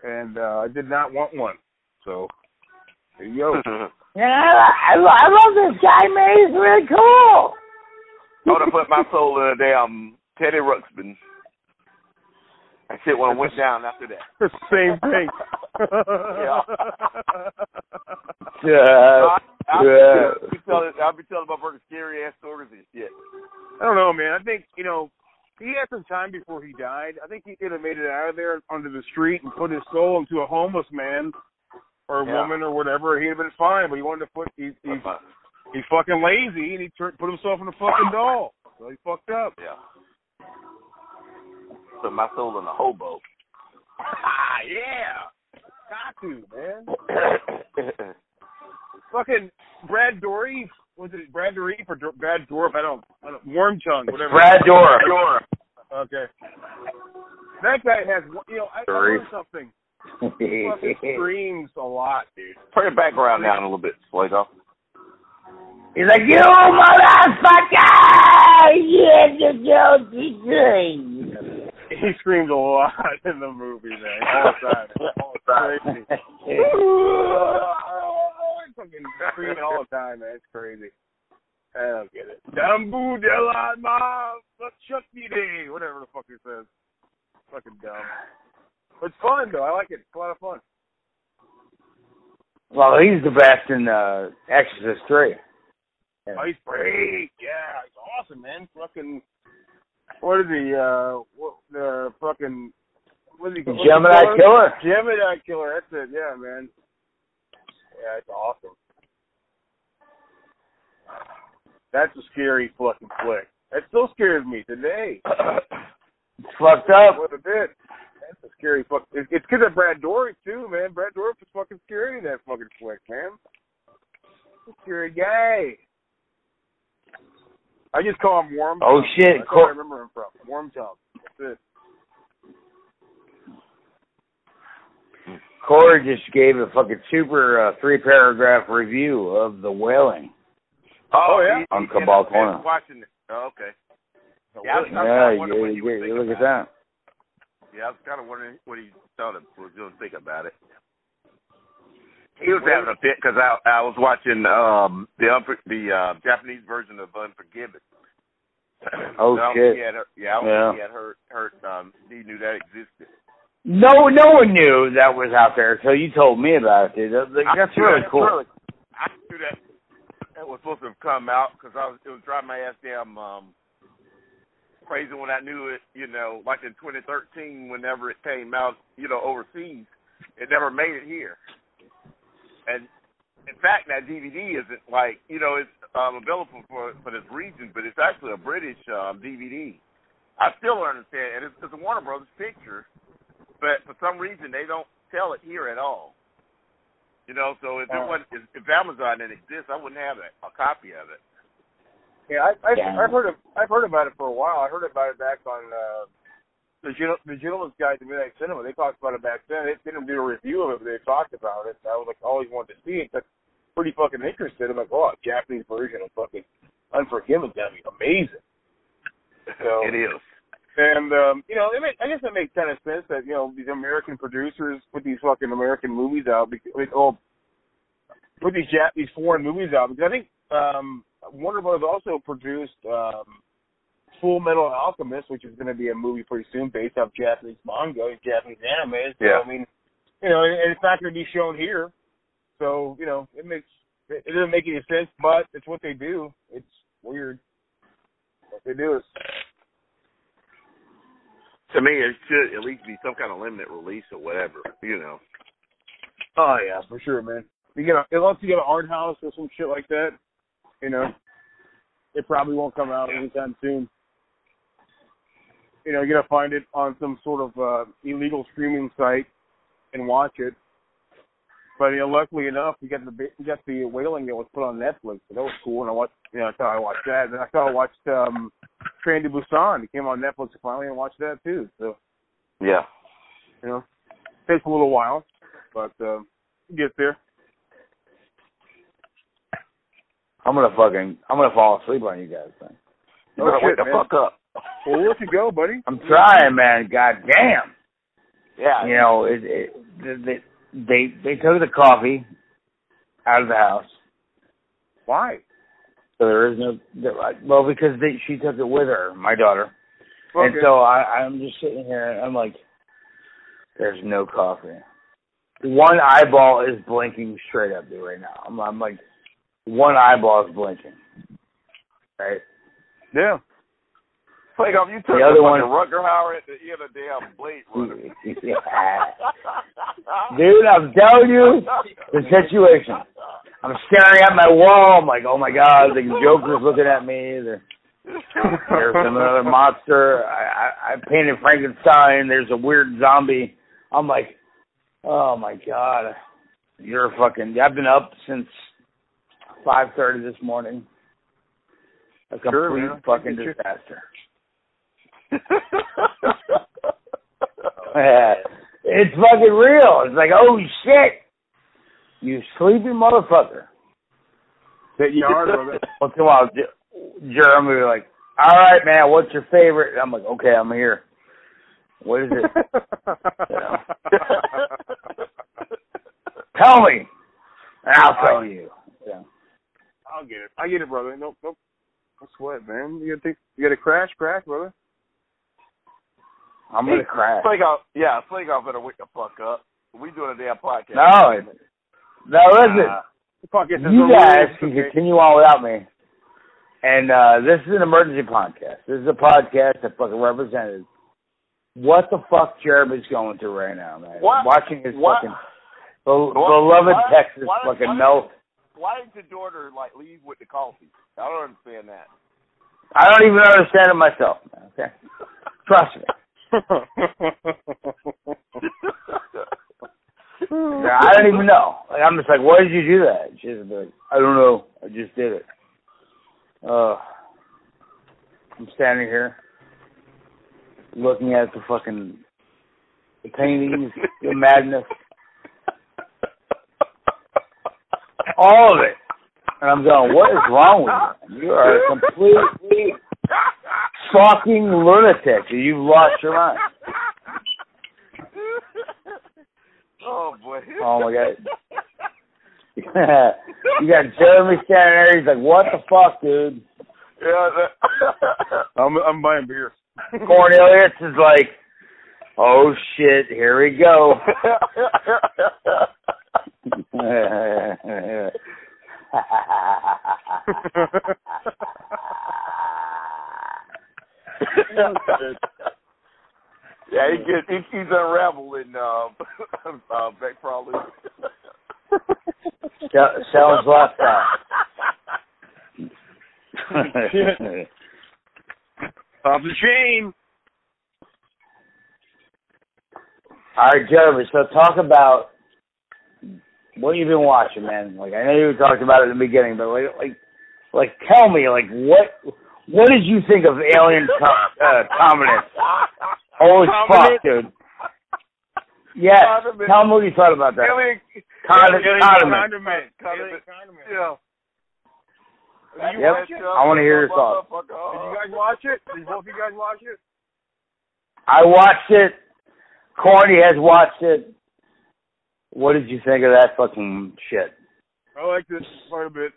and uh, I did not want one. So there you go. *laughs* Yeah, I, I love this guy, man. He's really cool. I would have put my soul in a damn Teddy Ruxpin. That shit would I went down after that. *laughs* same thing. Yeah. Yeah. I'll, Yeah. be telling, I'll be telling my fucking scary ass stories and shit. I don't know, man. I think you know he had some time before he died. I think he could have made it out of there onto the street and put his soul into a homeless man or a Yeah. woman or whatever. He'd have been fine, but he wanted to put he he he's fucking lazy and he turned put himself in a fucking doll. So he fucked up. Yeah. Put my soul in a hobo. Ah, yeah. Got to, man. *coughs* Fucking Brad Dory. Was it Brad Dory or Dor- Brad Dorf? I don't. I don't Worm tongue. Whatever. Brad Dorff. Okay. That guy has. You know, I, I learned something. He fucking *laughs* screams a lot, dude. Turn your background down a little bit, Slaygoth. He's like, you motherfucker! *laughs* Yeah, you don't do He screams a lot in the movie, man. All the time. All the time. Crazy. *laughs* fucking screaming all the time, man. It's crazy. I don't get it. Dambu de la ma day, whatever the fuck it says. Fucking dumb. But it's fun though. I like it. It's a lot of fun. Well, he's the best in uh, Exorcist 3. Yeah. He's great. Yeah, it's awesome, man. Fucking. What is he? Uh, what the fucking. What is he? what's he Gemini called? Killer. Gemini Killer. That's it. Yeah, man. Yeah, it's awesome. That's a scary fucking flick. That still scares me today. *coughs* It's fucked up. What a bit. That's a scary fuck. It's because of Brad Dory too, man. Brad Dory was fucking scary in that fucking flick, man. A scary guy. I just call him Warm. Oh, Tongue. shit. That's where I remember him from. Worm Tongue. That's it. Corey just gave a fucking super uh, three paragraph review of The Wailing. Oh, yeah? On Cabal yeah, Corner. Watching it. Oh, okay. The Yeah, I was- Wailing. I Yeah, you, wondering what he you, was you thinking look at that. Yeah, I was kind of wondering what he thought of, was going to think about it. He was having a fit because I I was watching um the unfor- the uh, Japanese version of Unforgiven. *clears throat* Oh, don't shit. He had yeah, I don't Yeah. think he had heard heard um he knew that existed. No, no one knew that was out there until you told me about it, dude. That- that- I That's really that- cool. really- I knew that that was supposed to have come out because I was it was driving my ass damn um crazy when I knew it. You know, like in 2013, whenever it came out, you know, overseas, it never made it here. And in fact, that DVD isn't like you know it's um, available for for this region, but it's actually a British um, DVD. I still don't understand, and it's, it's a Warner Brothers picture, but for some reason they don't sell it here at all. You know, so if it Oh. wasn't, if, if Amazon didn't exist, I wouldn't have a, a copy of it. Yeah, I, I've, Yeah. I've heard of, I've heard about it for a while. I heard about it back on uh, the Gen- the Gentleman's Guide to Midnight Cinema. They talked about it back then. They didn't do a review of it, but they talked about it. I was like, always wanted to see it. But pretty fucking interested. I'm like, oh, a Japanese version of fucking Unforgiven gonna be amazing. So *laughs* it is. and um, you know, it make, I guess it makes kind of sense that you know these American producers put these fucking American movies out because oh, put these Jap- these foreign movies out because I think um, Warner Bros. also produced um, Full Metal Alchemist, which is going to be a movie pretty soon based off Japanese manga and Japanese anime. So Yeah. I mean, you know, and it's not going to be shown here, so you know, it makes it doesn't make any sense, but it's what they do. It's weird. What they do is To me, it should at least be some kind of limited release or whatever. You know. Oh yeah, for sure, man. You get a, unless you get an art house or some shit like that, you know, it probably won't come out anytime soon. You know, you're gonna find it on some sort of uh, illegal streaming site and watch it. But you know, luckily enough, we got the we got the Wailing that was put on Netflix, so that was cool. And I watched, you know, I thought I watched that. And I thought I watched um, Train to Busan. It came on Netflix finally, and watched that too. So Yeah. you know, takes a little while. but uh, get there. I'm gonna fucking I'm gonna fall asleep on you guys. Man. You better Oh, wake the man. fuck up. Well, we'll you go, buddy. I'm trying, man. God damn. Yeah. You know, it, it, they they they took the coffee out of the house, Why? so there is no. There, well, because they, she took it with her, my daughter, and so I, I'm just sitting here and I'm like, there's no coffee. One eyeball is blinking straight at me right now. I'm, I'm like, one eyeball is blinking. Right. yeah. Like, um, you took The other one- Rutger Hauer, at the end of the damn Blade Runner. yeah. *laughs* Dude, I'm telling you, the situation. I'm staring at my wall. I'm like, oh my god, the Joker's looking at me. There- *laughs* There's another monster. I, I, I painted Frankenstein. There's a weird zombie. I'm like, oh my god, you're fucking. I've been up since 5:30 this morning. A complete Sure, fucking Get *laughs* you- disaster. it's fucking real. It's like, oh shit, you sleepy motherfucker. That yard, brother. *laughs* Once in a while, Jeremy will be like, all right, man, what's your favorite? And I'm like, okay, I'm here. What is it? *laughs* Tell me, and I'll tell you. Yeah. I'll get it. I get it, brother. Nope, nope. No sweat, man. You gotta think. You gotta crash, crash, brother. I'm gonna crash. Flake off, yeah, Flake off better wake the fuck up. We doing a damn podcast. No, it, no, listen. Uh, podcast you guys can okay? continue on without me. And uh this is an emergency podcast. This is a podcast that fucking represented what the fuck Jeremy's going through right now, man. What? Watching his What? fucking What? beloved Why- Texas why- fucking why- melt. Why did your daughter like leave with the coffee? I don't understand that. I don't even understand it myself, man. Okay, *laughs* trust me. Yeah, I don't even know. Like, I'm just like, why did you do that? She's like, I don't know. I just did it. Uh, I'm standing here looking at the fucking the paintings, the madness, all of it. And I'm going, what is wrong with you? You are completely fucking lunatic. You've lost your mind. *laughs* oh boy. Oh my god. *laughs* you got Jeremy standing there. He's like, "What the fuck, dude?" Yeah. That, *laughs* I'm I'm buying beer. Cornelius is like, "Oh shit, here we go." *laughs* yeah, he gets he, he's unraveling uh, *laughs* uh, Beck Prawley. Sell- Selling left out. Off the chain. All right, Jeremy. So talk about what you've been watching, man. Like I know you talked about it in the beginning, but like, like, like, tell me, like, what, what did you think of Alien Com- uh, Covenant? Holy fuck, dude! Yes, Condiment. tell me what you thought about that. Alien, Condiment, Alien condiment. condiment. Condiment. Condiment. yeah. You Yep. I wanna hear your thoughts. Did you guys watch it? Did both of you guys watch it? I watched it. Corny has watched it. What did you think of that fucking shit? I liked it quite a bit.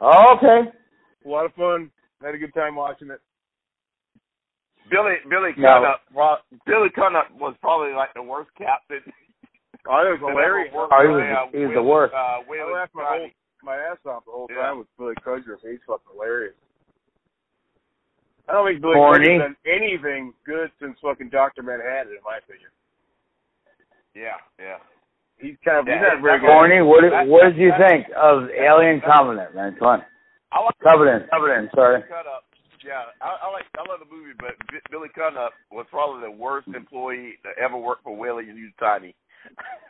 Oh, okay. A lot of fun. Had a good time watching it. Billy Billy No. Crudup pro- Billy Crudup was probably like the worst captain. Oh, it was hilarious. that ever worked Oh, he was- uh, he was the worst. Uh, I laughed my whole my ass off the whole Yeah. time with Billy Crudup. He's fucking hilarious. I don't think Billy Corny. Crudup's done anything good since fucking Doctor Manhattan, in my opinion. Yeah, yeah. He's kind of he's not very good. Corny, what did, That- what did you think of Alien Covenant, man? Come on. I like Covenant, Covenant, sorry. Crudup. Yeah, I, I like I love the movie, but B- Billy Crudup was probably the worst employee that ever worked for Weyland-Yutani.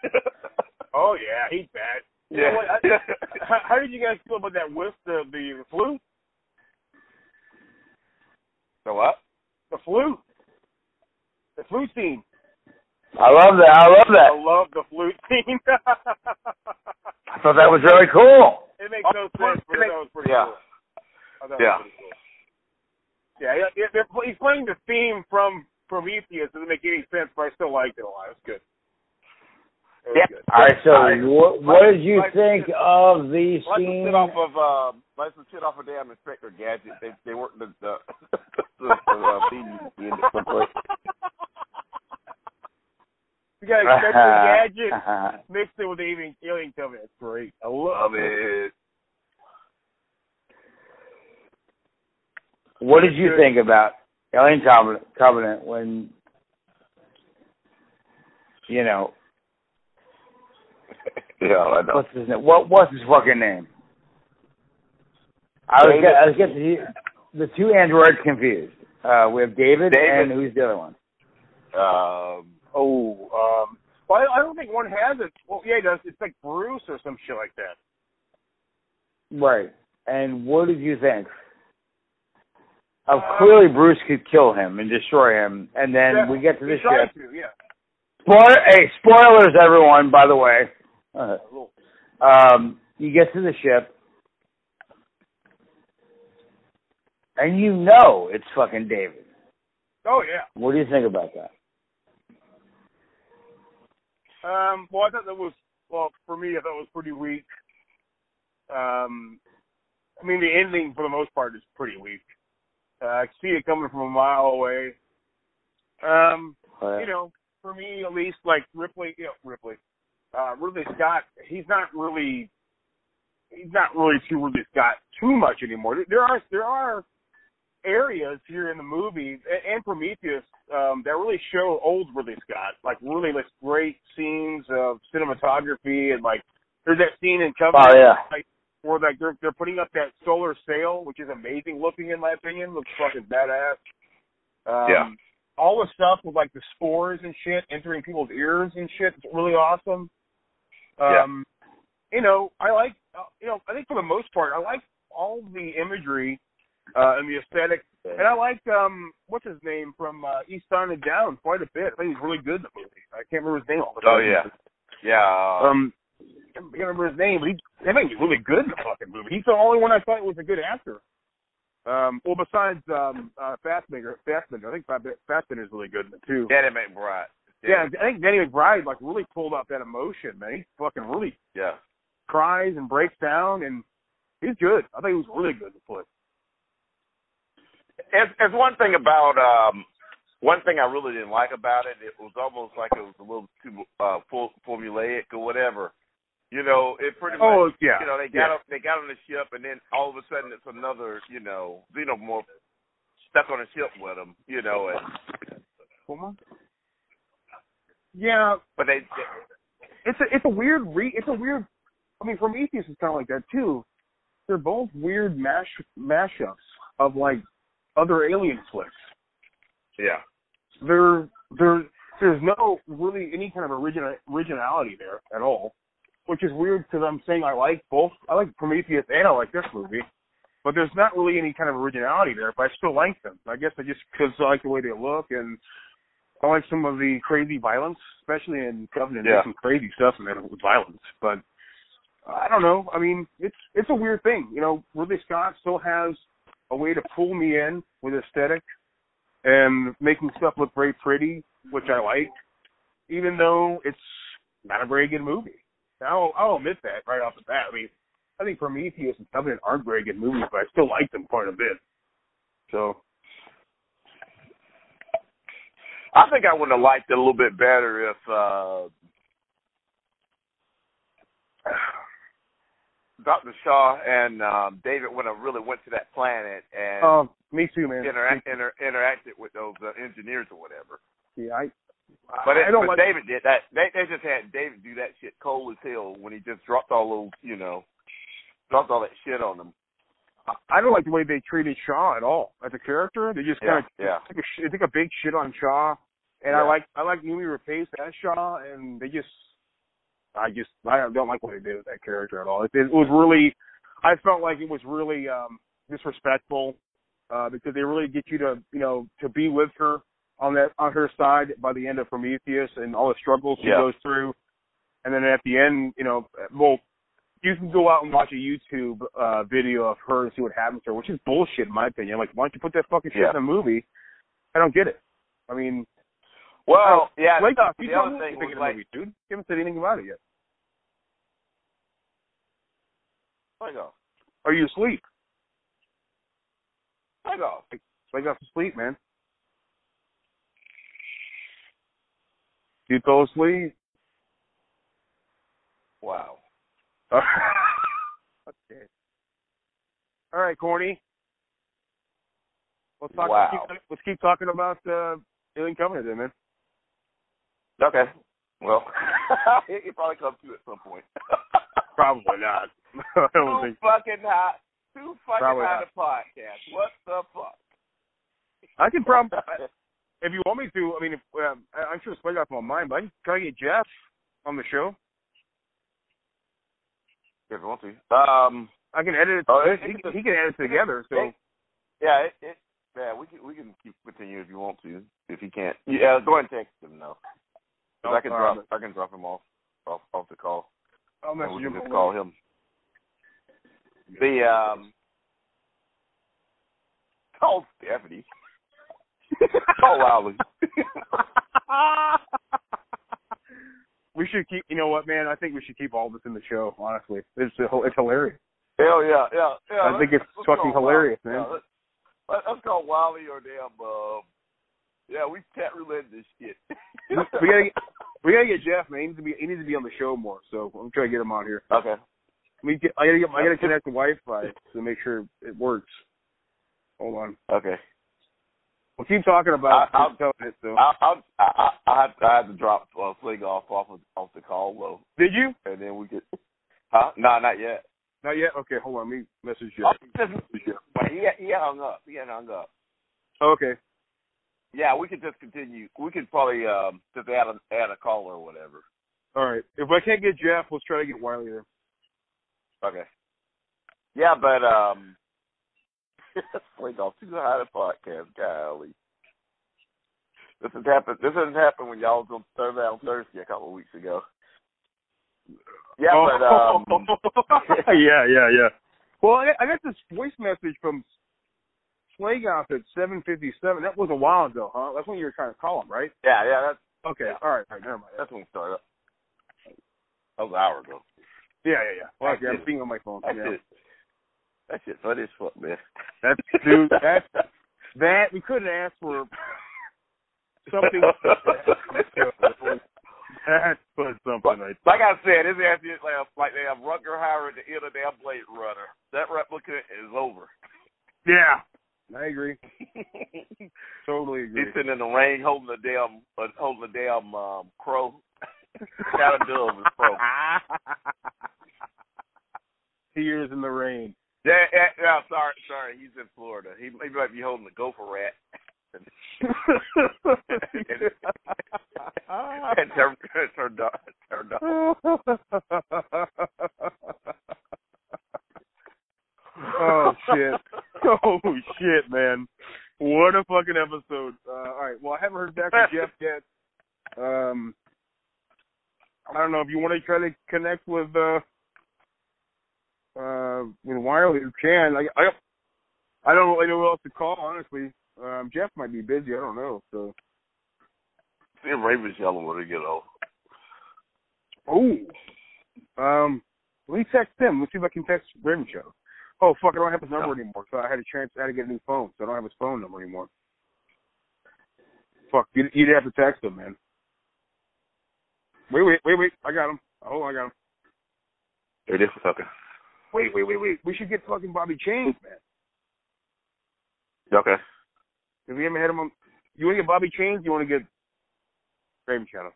*laughs* Oh yeah, he's bad. You yeah. know what? I, how, how did you guys feel about that with the the flu? so what? The flu. The flu scene. I love that. I love that. I love the flute scene. *laughs* I thought that was really cool. It makes no sense, but that was pretty Yeah. cool. I thought that Yeah. pretty cool. Yeah, yeah, yeah, he's playing the theme from Prometheus. Doesn't make any sense, but I still liked it a lot. It was good. It was Yeah. good. All right. So, I- what, what did you like- think of the Like some scene? shit off of uh, like some shit off of damn Inspector Gadget. They they worked the the the, the uh, theme in it someplace. You got Inspector *laughs* Gadget mixed it with Alien, Alien Covenant. It's great. I love it. mean, What did you think about Alien Covenant, Covenant when, you know, *laughs* yeah, I know. what's his name? What what's his fucking name? I was David. get, I was getting the, the two androids confused. Uh, we have David, David. and who's the other one? Um, Oh, um, well, I, I don't think one has it. Well, yeah, it does. It's like Bruce or some shit like that. Right. And what did you think? Of Uh, clearly Bruce could kill him and destroy him, and then Yeah, we get to the he ship. to, yeah. Spoil- hey, spoilers, everyone. By the way, uh, um, you get to the ship, and you know it's fucking David. Oh yeah. What do you think about that? Um, well, I thought that was well for me. I thought it was pretty weak. Um, I mean, the ending for the most part is pretty weak. Uh, I see it coming from a mile away. Um, Uh, you know, for me at least, like Ripley, you know, Ripley, uh, Ridley Scott, he's not really, he's not really too Ridley Scott too much anymore. There are there are areas here in the movie and Prometheus um, that really show old Ridley Scott, like really like great scenes of cinematography and like there's that scene in Covenant oh yeah. like where like they're they're putting up that solar sail, which is amazing looking in my opinion. Looks fucking badass. Um, Yeah. All the stuff with like the spores and shit entering people's ears and shit. It's really awesome. Yeah. Um, you know, I like, uh, you know, I think for the most part, I like all the imagery uh, and the aesthetic, and I like um, what's his name from uh, Eastbound and Down quite a bit. I think he's really good in the movie. I can't remember his name all the oh time. yeah, yeah. Um, I can't remember his name, but he, I think he's really good in the fucking movie. He's the only one I thought was a good actor. Um, well, besides um, uh, Fassbender, Fassbender, I think Fa- Fassbender is really good in it too. Danny McBride. Yeah, I think Danny McBride like really pulled up that emotion, man. He fucking really yeah. cries and breaks down, and he's good. I think he was really good in the flick. As as one thing about um one thing I really didn't like about it, it was almost like it was a little too uh full, formulaic or whatever. You know, it pretty much Oh yeah, you know, they got yeah. up, they got on the ship and then all of a sudden it's another, you know, xenomorph stuck on a ship with them, you know, and Yeah, but they, it's a it's a weird re it's a weird. I mean, Prometheus is kind of like that too. They're both weird mash mashups of like other alien flicks. yeah. There there there's no really any kind of original originality there at all, which is weird because I'm saying I like both. I like Prometheus and I like this movie, but there's not really any kind of originality there. But I still like them. I guess I just because I like the way they look and I like some of the crazy violence, especially in Covenant. Yeah. There's some crazy stuff in there with violence, but I don't know. I mean, it's it's a weird thing. You know, Ridley Scott still has a way to pull me in with aesthetic and making stuff look very pretty, which I like, even though it's not a very good movie. I'll, I'll admit that right off the bat. I mean, I think Prometheus and Covenant aren't very good movies, but I still like them quite a bit. So, I think I would have liked it a little bit better if uh Dr. Shaw and um David would have really went to that planet and um, me too, man. interact, inter, interacted with those uh, engineers or whatever. Yeah, I, But, I don't but like. David did that. They they just had David do that shit cold as hell when he just dropped all those, you know, dropped all that shit on them. I don't like the way they treated Shaw at all as a character. They just kind of yeah. took a they took a big shit on Shaw, and I like I like Noomi Rapace as Shaw, and they just I just I don't like what they did with that character at all. It, it was really I felt like it was really um disrespectful uh because they really get you to you know to be with her on that on her side by the end of Prometheus and all the struggles she Yeah. goes through, and then at the end, you know, well, you can go out and watch a YouTube uh video of her and see what happens to her, which is bullshit in my opinion. Like, why don't you put that fucking shit Yeah. in a movie? I don't get it. I mean, Well, yeah. like, uh, you the other thing think was like, movie, dude. You haven't said anything about it yet. Hang on, Are you asleep? hang on. Wake up to sleep, man. You fell asleep. Wow. *laughs* okay. All right, corny. Let's talk. Wow. Let's, keep, let's keep talking about uh, Alien Covenant, then, man. Okay. Well, *laughs* it, it probably comes to at some point. *laughs* Probably not. *laughs* I don't Too think. fucking hot. Too fucking Probably hot not. a podcast. What the fuck? I can probably, *laughs* if you want me to. I mean, if, um, I- I'm sure Spike off my mind, but I can, can I get Geoff on the show? If you want to. Um. I can edit it. Oh, it- he, it- he can edit it together. So Yeah. It. it yeah. We can. We can keep continue if you want to. If you can't. Yeah. Go ahead and text him though. 'Cause I can All right. drop. I can drop him off. Off. Off the call. I'll message him. just call him. The um. Call Stephanie. *laughs* Call Lowry. *laughs* we should keep. You know what, man? I think we should keep all this in the show. Honestly, it's it's hilarious. Hell yeah, yeah, yeah. I think it's fucking hilarious, man. Yeah, let's, let's call Wally or damn. Uh, yeah, we chat roulette this shit. *laughs* we gotta get, we gotta get Geoff, man. He needs to be he needs to be on the show more. So I'm trying to get him on here. okay. We get, I gotta get I gotta *laughs* connect the Wi-Fi to make sure it works. Hold on. Okay. We'll keep talking about I- I'll- telling it. So I I I I had, I had to drop uh, Flig off off of, off the call though, did you? and then we could. Huh? No, not yet. Not yet. Okay, hold on. Let me message you. Oh, just, wait, he he hung up. He had hung up. Okay. Yeah, we could just continue. We could probably um just add a add a call or whatever. All right. If I can't get Geoff, let's try to get Wiley there. Okay. Yeah, but um, Flig off too high to podcast. Golly. This has happened. This hasn't happened when y'all was on Thursday on Thursday a couple of weeks ago. Yeah, but *laughs* um, *laughs* yeah, yeah, yeah. Well, I, I got this voice message from Slaygoth at 7:57. That was a while ago, huh? That's when you were trying to call him, right? yeah, yeah, that's Okay. All right. All right. Never mind. that's when we started. That was an hour ago. Yeah, yeah, yeah. Well, yeah, I'm it. seeing on my phone. That's yeah. it. That's it. Funny as fuck, man. That's dude. That that we couldn't ask for something. that *laughs* was something. I like I said, this is like, like they have Rutger Hauer at the end of their Blade Runner. That replica is over. yeah. I agree. *laughs* Totally agree. He's sitting in the rain holding the damn uh, holding the damn um, crow. *laughs* Got a dove is crow. *laughs* Tears in the rain. Yeah, yeah, yeah, sorry, sorry. He's in Florida. He, he might be holding the gopher rat. and her, her, dog, her dog. oh shit! Oh shit, man! What a fucking episode! Uh, all right, well I haven't heard back from Geoff *laughs* yet. Um, I don't know if you want to try to connect with uh uh with Wiley. You can. I I I don't really know who else to call. Honestly, um, Geoff might be busy. I don't know. So if Raven's yelling when they get old. oh, um, let me text him. Let's see if I can text Raven Show. Oh fuck! I don't have his number anymore, so I had to trans. I had to get a new phone, so I don't have his phone number anymore. Fuck! You'd, you'd have to text him, man. Wait, wait, wait, wait! I got him. Oh, I got him. There It is okay. Wait, wait, wait, wait! We should get fucking Bobby Chains, man. Okay. If we haven't had him on, you want to get Bobby Chains? You want to get Raven Shadow?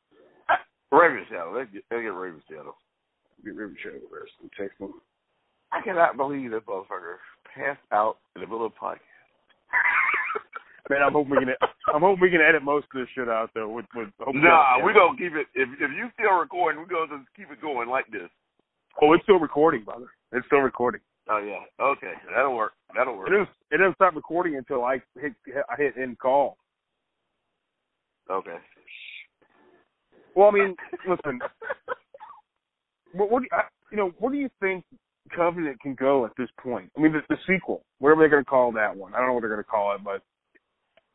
Raven's Shadow. Let's get, let's get Raven's Shadow. Get Raven Shadow first and text him. I cannot believe that motherfucker passed out in the middle of the podcast. *laughs* Man, I'm hoping we can. I'm hoping we can edit most of this shit out though. With, with Nah, we gonna keep it. If if you still recording, we gonna just keep it going like this. Oh, it's still recording, brother. It's still recording. Oh yeah. Okay, that'll work. That'll work. It doesn't. It doesn't stop recording until I hit. I hit end call. Okay. Well, I mean, listen. What, what do you, I- you know? What do you think Covenant can go at this point? I mean, the, the sequel, whatever they're going to call that one. I don't know what they're going to call it, but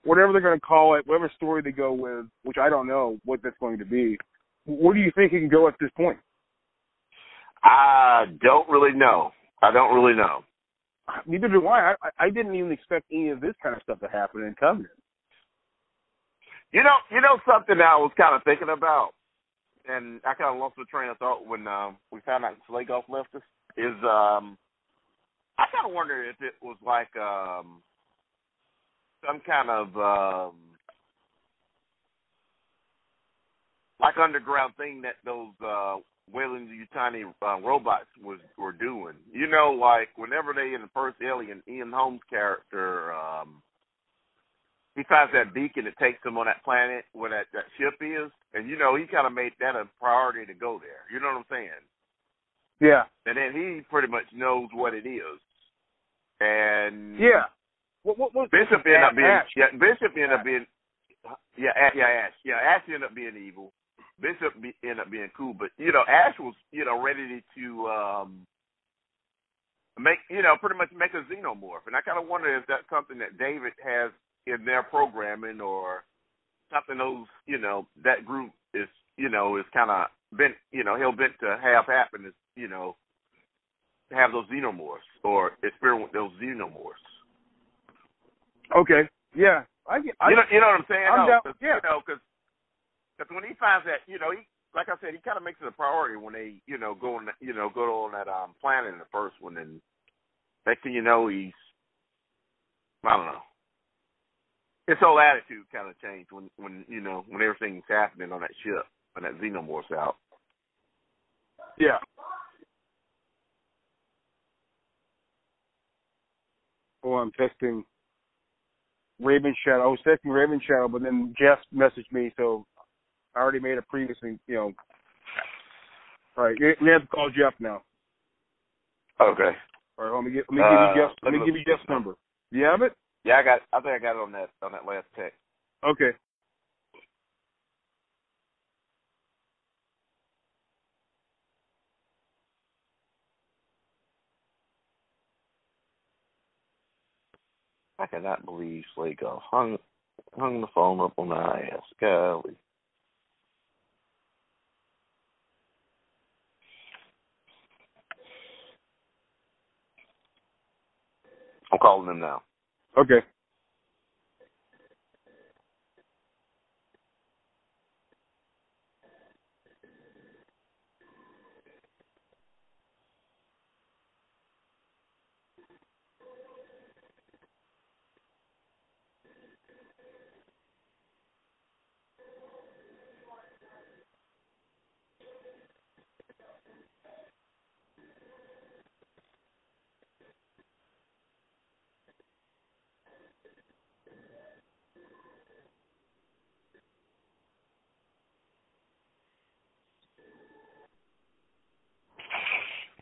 whatever they're going to call it, whatever story they go with, which I don't know what that's going to be. Where do you think it can go at this point? I don't really know. I don't really know. Neither do I. I, I didn't even expect any of this kind of stuff to happen in Covenant. You know, you know something I was kind of thinking about, and I kind of lost the train of thought when um, we found out Slaygoth left us. Is um, I kind of wonder if it was like um, some kind of um, like underground thing that those uh, Weyland-Yutani uh, robots was were doing. You know, like whenever they in the first Alien, Ian Holm's character. Um, he finds that beacon that takes him on that planet where that, that ship is, and you know he kind of made that a priority to go there. You know what I'm saying? Yeah. And then he pretty much knows what it is. And Yeah. What, what, what, Bishop ended up being Ash. yeah Bishop ended up being yeah Ash, yeah Ash yeah Ash ended up being evil. Bishop be, ended up being cool, but you know Ash was you know ready to um make you know pretty much make a xenomorph, and I kind of wonder if that's something that David has in their programming or something those you know that group is you know is kind of bent you know hell bent to have happen is you know have those xenomorphs or experiment with those xenomorphs. Okay. Yeah. I, get- I you know, you know what I'm saying? I'm No, down- 'cause, yeah. You know, because when he finds that, you know, he like I said, he kind of makes it a priority when they, you know, go on, you know, go on that um planet in the first one, and next thing you know, he's, I don't know. His whole attitude kind of changed when, when you know, when everything's happening on that ship when that xenomorph's out. Yeah. Oh, I'm texting Raven Shadow. I was texting Raven Shadow, but then Jeff messaged me, so I already made a previous, you know. All right, we have to call Jeff now. Okay. All right, let me get let me Uh, give you Jeff let let me give you Jeff's number. You have it? Yeah, I got. I think I got it on that on that last text. Okay. I cannot believe Slaygoth hung hung the phone up on my ass. Golly. I'm calling him now. Okay.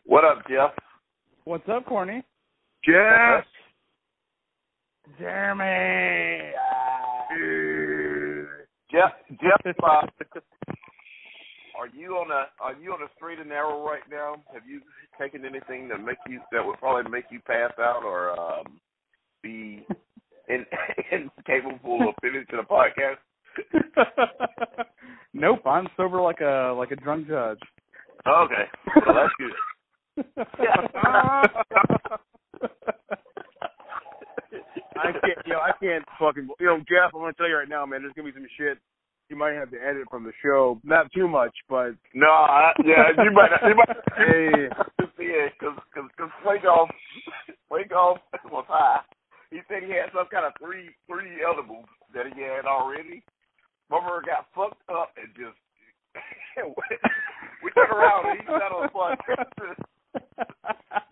What up, Jeff? What's up, Corny? Jeff. Jeremy. Jeff, Jeff, uh, are you on a are you on a straight and narrow right now? Have you taken anything that make you that would probably make you pass out or um, be in, *laughs* incapable of finishing a podcast? *laughs* nope, I'm sober like a like a drunk judge. Okay, well that's good. I can't, you know, I can't fucking, you know, Jeff. I'm gonna tell you right now, man. There's gonna be some shit you might have to edit from the show. Not too much, but No, I, yeah, you might you might *laughs* hey, yeah, because because because Play Golf Slaygoth was high. He said he had some kind of three three edibles that he had already. Mother got fucked up and just *laughs* we turned around and he sat on the podcast. *laughs*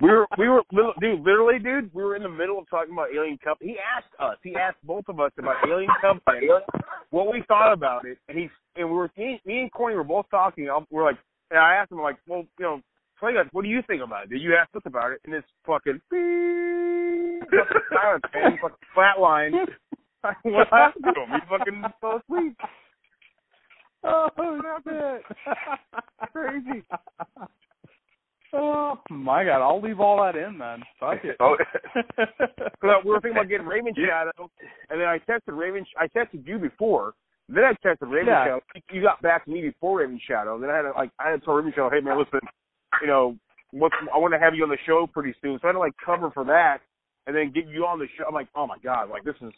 we were, we were, dude, literally, dude, we were in the middle of talking about Alien Covenant. He asked us, he asked both of us about Alien Covenant, what we thought about it, and he's, and we were, me, me and Corny were both talking. I'm- We're like, and I asked him, like, well, you know, guys, what do you think about it? Did you ask us about it? And it's fucking, fucking silence, man. Fucking flat line. *laughs* what happened to him? He fucking fell asleep. oh shit! *laughs* Crazy. Oh my god! I'll leave all that in then. Fuck it. *laughs* Oh, *laughs* Well, we were thinking about getting Raven Shadow, and then I texted Raven. I texted you before. Then I texted Raven Yeah. Shadow. You got back to me before Raven Shadow. Then I had to, like I had to tell Raven Shadow, hey man, listen, you know, what's I want to have you on the show pretty soon. So I had to like cover for that, and then get you on the show. I'm like, oh my god, like this is,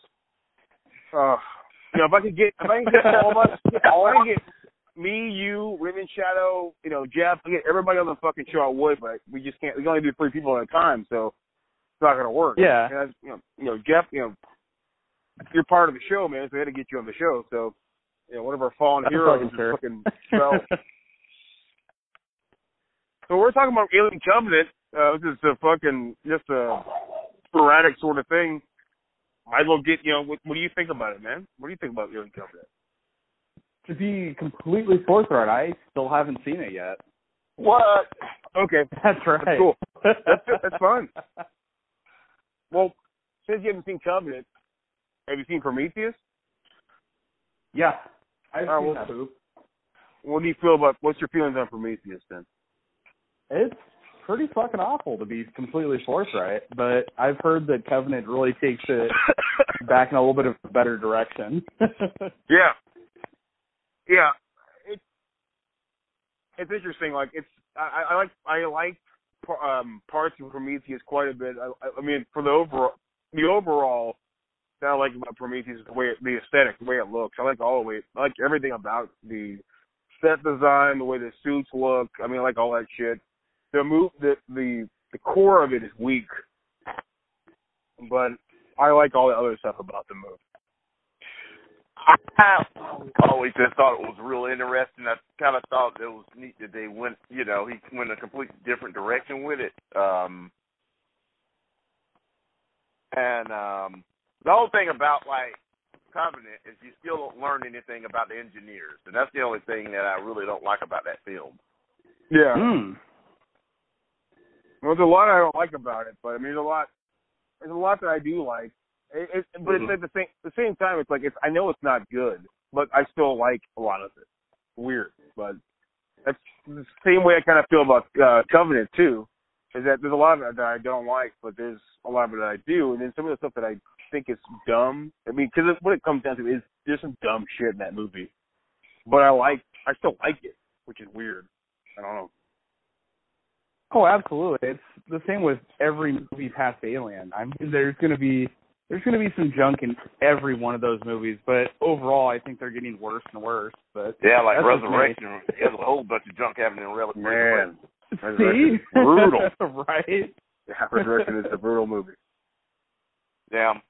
uh, you know, if I could get if I could get all of us, if I can get me, you, Raven Shadow, you know, Jeff, I get everybody on the fucking show I would, but we just can't. We can only do three people at a time, so it's not gonna work. Yeah. And I, you know, you know, Jeff, you know, you're part of the show, man. So we had to get you on the show. So, you know, one of our fallen That's heroes fucking is fair. fucking fell. *laughs* so we're talking about Alien Covenant. Uh, this is a fucking just a sporadic sort of thing. Might as well get you know. What, what do you think about it, man? What do you think about Alien Covenant? To be completely forthright, I still haven't seen it yet. What? Okay, *laughs* That's right. That's cool. That's that's fun. *laughs* Well, since you haven't seen Covenant, have you seen Prometheus? yeah, I've seen well- that poop. What do you feel about? What's your feelings on Prometheus then? It's pretty fucking awful to be completely forthright, but I've heard that Covenant really takes it *coughs* back in a little bit of a better direction. *laughs* Yeah, yeah. It's it's interesting. Like it's I, I like I like um, parts of Prometheus quite a bit. I, I mean, for the overall the overall that I like about Prometheus is the way it, the aesthetic, the way it looks. I like all the way. I like everything about the set design, the way the suits look. I mean, I like all that shit. The move, the the the core of it is weak, but I like all the other stuff about the movie. I always just thought it was real interesting. I kind of thought it was neat that they went, you know, he went a completely different direction with it. Um, and um, the whole thing about like Covenant is you still don't learn anything about the engineers, and that's the only thing that I really don't like about that film. Yeah. Hmm. Well, there's a lot I don't like about it, but I mean, there's a lot. There's a lot that I do like. It, it, but Mhm. it's at the same the same time, it's like it's. I know it's not good, but I still like a lot of it. Weird, but that's the same way I kind of feel about uh, Covenant too. Is that there's a lot of it that I don't like, but there's a lot of it that I do, and then some of the stuff that I think is dumb. I mean, because what it comes down to is there's some dumb shit in that movie, but I like. I still like it, which is weird. I don't know. Oh, absolutely. It's the same with every movie past Alien. I mean, there's gonna be there's gonna be some junk in every one of those movies, but overall, I think they're getting worse and worse. But Yeah, like That's just me. Resurrection. There's a whole bunch of junk happening in Rel- Resurrection. Man, see, Resurrection is brutal. *laughs* right? Yeah, Resurrection is a brutal movie. Damn.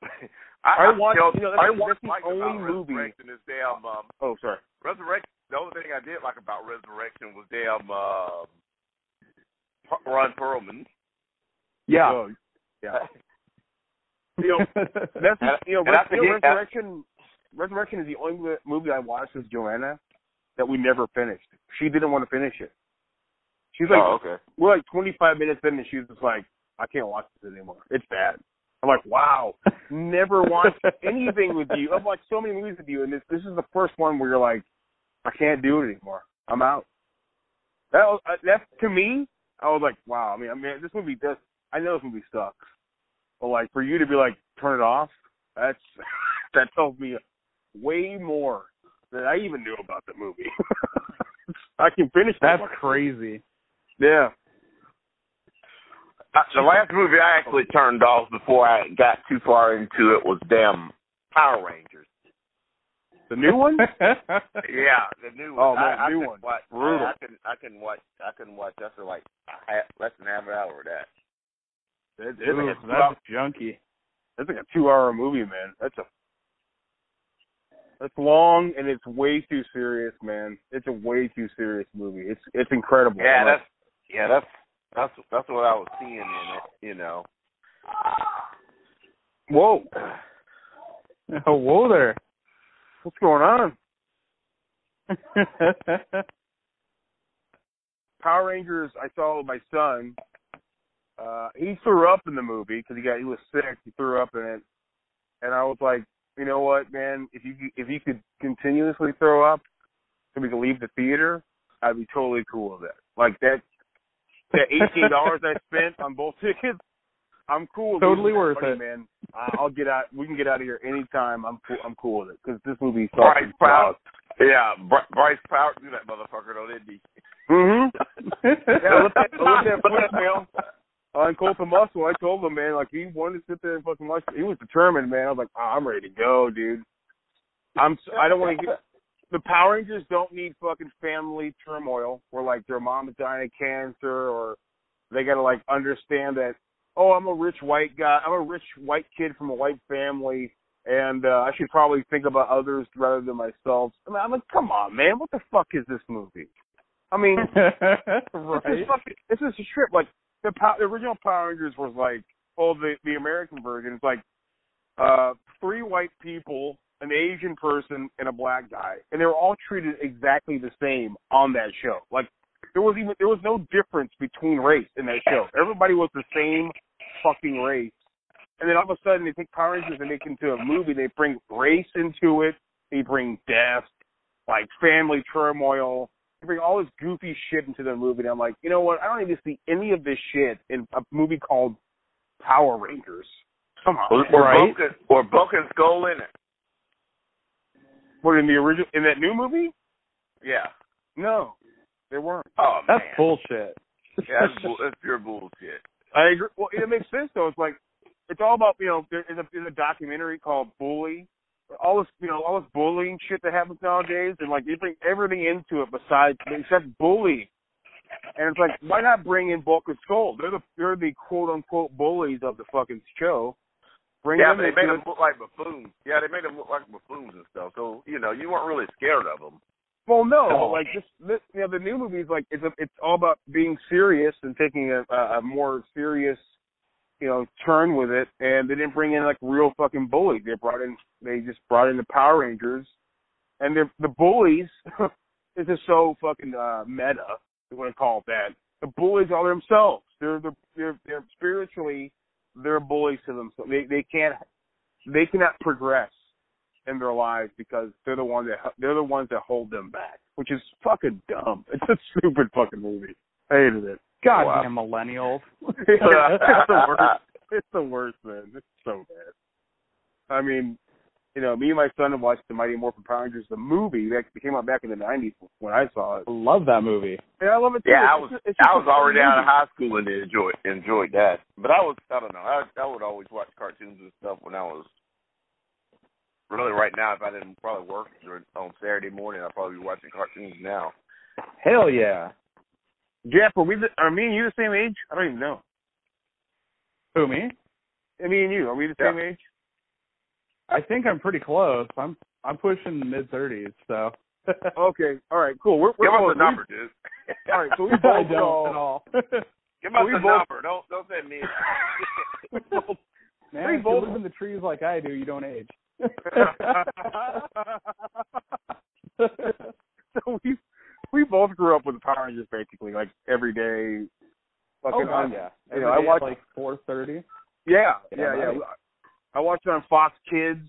I I, watched- tell- you know, I watched the only movie- Resurrection is damn um, Oh, sorry. Resurrection. The only thing I did like about Resurrection was damn uh, Ron Perlman. Yeah. Oh, yeah. *laughs* You know, *laughs* that's And- you know, and Res- you know, forget that- Resurrection. Resurrection is the only movie I watched with Joanna that we never finished. She didn't want to finish it. She's like, oh, okay. we're like 25 minutes in, and she's just like, I can't watch this anymore. It's bad. I'm like, wow, *laughs* never watched anything with you. I've watched so many movies with you, and this this is the first one where you're like, I can't do it anymore. I'm out. That was, uh, that to me, I was like, wow. I mean, I mean, this movie does. I know this movie sucks, but like for you to be like, turn it off. That's *laughs* that tells me way more than I even knew about the movie. *laughs* I can finish that. That's crazy. Yeah. Uh, the last movie I actually turned off before I got too far into it was damn Power Rangers. The new one? *laughs* Yeah, the new one. Oh, man, I, I new couldn't one. Watch, Brutal. I, I can I can watch I can watch that for like a half, less than half an hour of that. It- it's, Ooh, like a, that's junky. it's like a two-hour movie, man. That's a that's long and it's way too serious, man. It's a way too serious movie. It's it's incredible. Yeah, I'm like, that's yeah, that's that's that's what I was seeing in it. You know. whoa, *sighs* Oh, whoa there. what's going on? *laughs* Power Rangers. I saw with my son. Uh, he threw up in the movie because he got he was sick. He threw up in it, and I was like, you know what, man? If you if you could continuously throw up, so we can leave the theater, I'd be totally cool with that. Like that, that eighteen dollars I *laughs* spent on both tickets, I'm cool. with Totally losing worth money, it. man. I- I'll get out. We can get out of here anytime. I'm cool. I'm cool with it because this movie Bryce fucking Powell. sucks. Yeah, Br- Bryce Powell do that motherfucker though, didn't he? Mm-hmm. *laughs* Yeah, look at look at that voicemail *laughs* on Colt the Muscle. I told him, man, like he wanted to sit there and fucking watch. He was determined, man. I was like, oh, I'm ready to go, dude. I'm. s- I don't want to get. The Power Rangers don't need fucking family turmoil where like their mom is dying of cancer or they gotta like understand that. Oh, I'm a rich white guy. I'm a rich white kid from a white family, and uh, I should probably think about others rather than myself. I mean, I'm like, come on, man. What the fuck is this movie? I mean, *laughs* this is fucking. This is a trip. Like the the original Power Rangers was like, oh, the the American version is like, uh, three white people, an Asian person, and a black guy, and they were all treated exactly the same on that show. Like there was even there was no difference between race in that show. Everybody was the same fucking race. And then all of a sudden they take Power Rangers and make it into a movie. They bring race into it. They bring death, like family turmoil. They bring all this goofy shit into the movie. And I'm like, you know what? I don't need to see any of this shit in a movie called Power Rangers. Come on. Or, or, Right. Bulk, or Bulk and Skull in it. What in the original in that new movie? Yeah. No, they weren't. Oh That's man. bullshit. Yeah, that's, bull- that's pure bullshit. I agree. Well, it makes sense though. It's like it's all about you know. There's a, there's a documentary called Bully. All this you know, all this bullying shit that happens nowadays, and like you bring everything into it besides except bullying. And it's like, why not bring in Bulk and Skull? They're the they're the quote unquote bullies of the fucking show. Bring Yeah, them they made them look like buffoons. Yeah, they made them look like buffoons and stuff. So you know, you weren't really scared of them. Well, no, but like this, this, you know, the new movie's like it's a, it's all about being serious and taking a, a more serious, you know, turn with it. And they didn't bring in like real fucking bullies. They brought in, they just brought in the Power Rangers, and they're the bullies. *laughs* this is so fucking uh, meta. You want to call it that? The bullies are themselves. They're the they're they're spiritually they're bullies to themselves. They they can't they cannot progress in their lives because they're the ones that they're the ones that hold them back, which is fucking dumb. *laughs* It's a stupid fucking movie. I hated it. Goddamn millennials. *laughs* *laughs* it's the worst. It's the worst, man. It's so bad. I mean, you know, me and my son have watched the Mighty Morphin Power Rangers, the movie that came out back in the '90s when I saw it, Love that movie. and I love it too. Yeah, I It's was just- it's just I a was already fun out of high school and enjoyed enjoyed that. But I was I don't know. I I would always watch cartoons and stuff when I was really right now. If I didn't probably work during, on Saturday morning, I'd probably be watching cartoons now. Hell yeah. Jeff, are we? The, are me and you the same age? I don't even know. Who me? And me and you, are we the Yeah. same age? I think I'm pretty close. I'm I'm pushing the mid thirties, so *laughs* Okay, all right, cool. We're, we're Give us close. a number, dude. *laughs* All right, so we I both don't know- at all. *laughs* Give us we a both- number. Don't don't say me. we both Man, We if you both- live in the trees like I do, you don't age. so we we both grew up with the Power Rangers basically, like every day. oh Fucking God, on- yeah. You know, Every I watched like four thirty. Yeah, Yeah, yeah. I watched it on Fox Kids,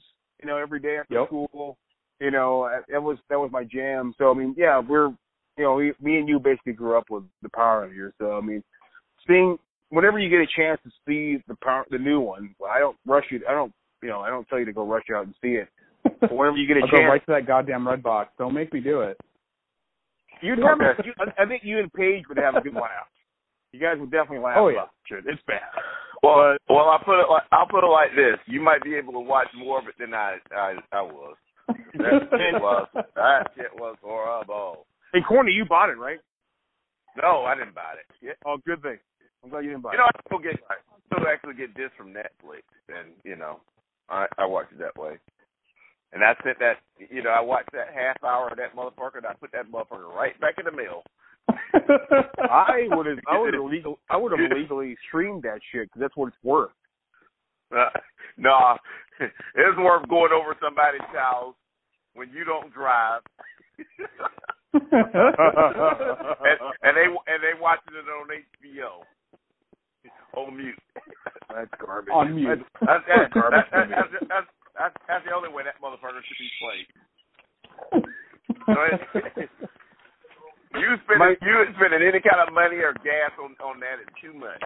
you know, every day after Yep. school. You know, that was that was my jam. So I mean, yeah, we're you know, we, me and you basically grew up with the Power Rangers. So I mean, seeing whenever you get a chance to see the power, the new one, well, I don't rush you. I don't, you know, I don't tell you to go rush out and see it. But whenever you get a *laughs* I'll go chance, right to that goddamn red box. Don't make me do it. You'd have. Okay. You, I think you and Paige would have a good laugh. You guys would definitely laugh. Oh, yeah. about it. It's bad. Well, well, I'll put it like I'll put it like this: you might be able to watch more of it than I I, I was. That *laughs* shit was that shit was horrible. Hey, Corny, you bought it, right? No, I didn't buy it. Yeah. Oh, good thing. I'm glad you didn't buy it. You know, I still get I still actually get this from Netflix, and you know, I I watch it that way. And I sent that, you know, I watched that half hour of that motherfucker, and I put that motherfucker right back in the mill. *laughs* I would have, I would have illegal, I would have *laughs* illegally streamed that shit because that's what it's worth. Uh, no, *laughs* it's worth going over somebody's house when you don't drive, and, and they and they watching it on HBO on mute. That's garbage. On mute. That's, that's, Garbage that's, to me. that's, that's, that's, that's the only way that motherfucker should be played. *laughs* you spending My- you spending any kind of money or gas on on that is too much.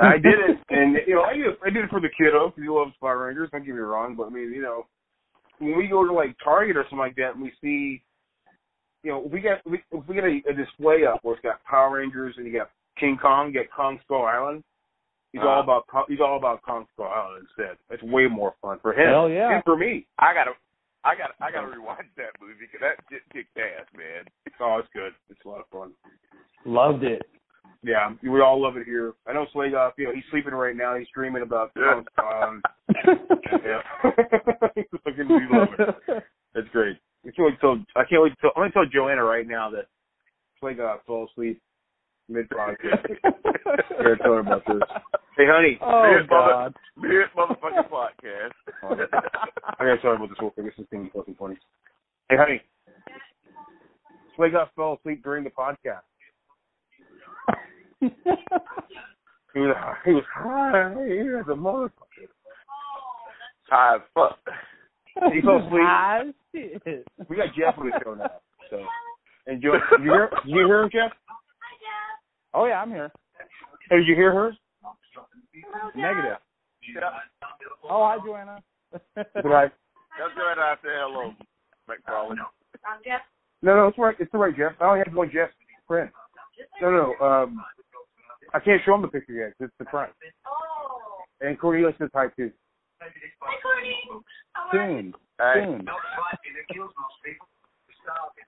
I did it, and you know, I did, I did it for the kiddo because he loves Power Rangers. Don't get me wrong, but I mean, you know, when we go to like Target or something like that, and we see, you know, we got we, if we get a, a display up where it's got Power Rangers and you got King Kong, you got Kong Skull Island. He's all Uh-huh. about he's all about Kong Skull Island instead. It's way more fun for him Hell yeah. and for me. I gotta I gotta I gotta rewatch that movie because that shit kicked ass, man. Oh, it's good. It's a lot of fun. Loved it. Yeah, we all love it here. I know Slaygoth, you know, he's sleeping right now. He's dreaming about Yeah. Kong Skull Island. *laughs* Yeah. *laughs* He's fucking we love it. It's great. I can't wait till I can't wait till I'm gonna tell Joanna right now that Slaygoth fell asleep mid podcast. yeah, tell her about this. Hey honey, Oh Weird mother- God. Weird motherfucking podcast. *laughs* I gotta tell her about this real quick. This is gonna be fucking funny. Hey honey. Slaygoth fell asleep during the podcast. *laughs* He was he was high as a motherfucker. High as fuck. He fell asleep. *laughs* Shit. We got Jeff on the show now. So and Joe you hear you hear him, Jeff? Oh yeah, I'm here. Hey, did you hear her? Negative. Yeah. Oh hi Joanna. Did I? That's good. I say hello, McFarlane. No, no, it's right. It's the right Jeff. I only have one Jeff friend. No, no. Um, I can't show him the picture yet. It's the front. Oh. And Cornelius says hi too. Soon. Hey. Soon.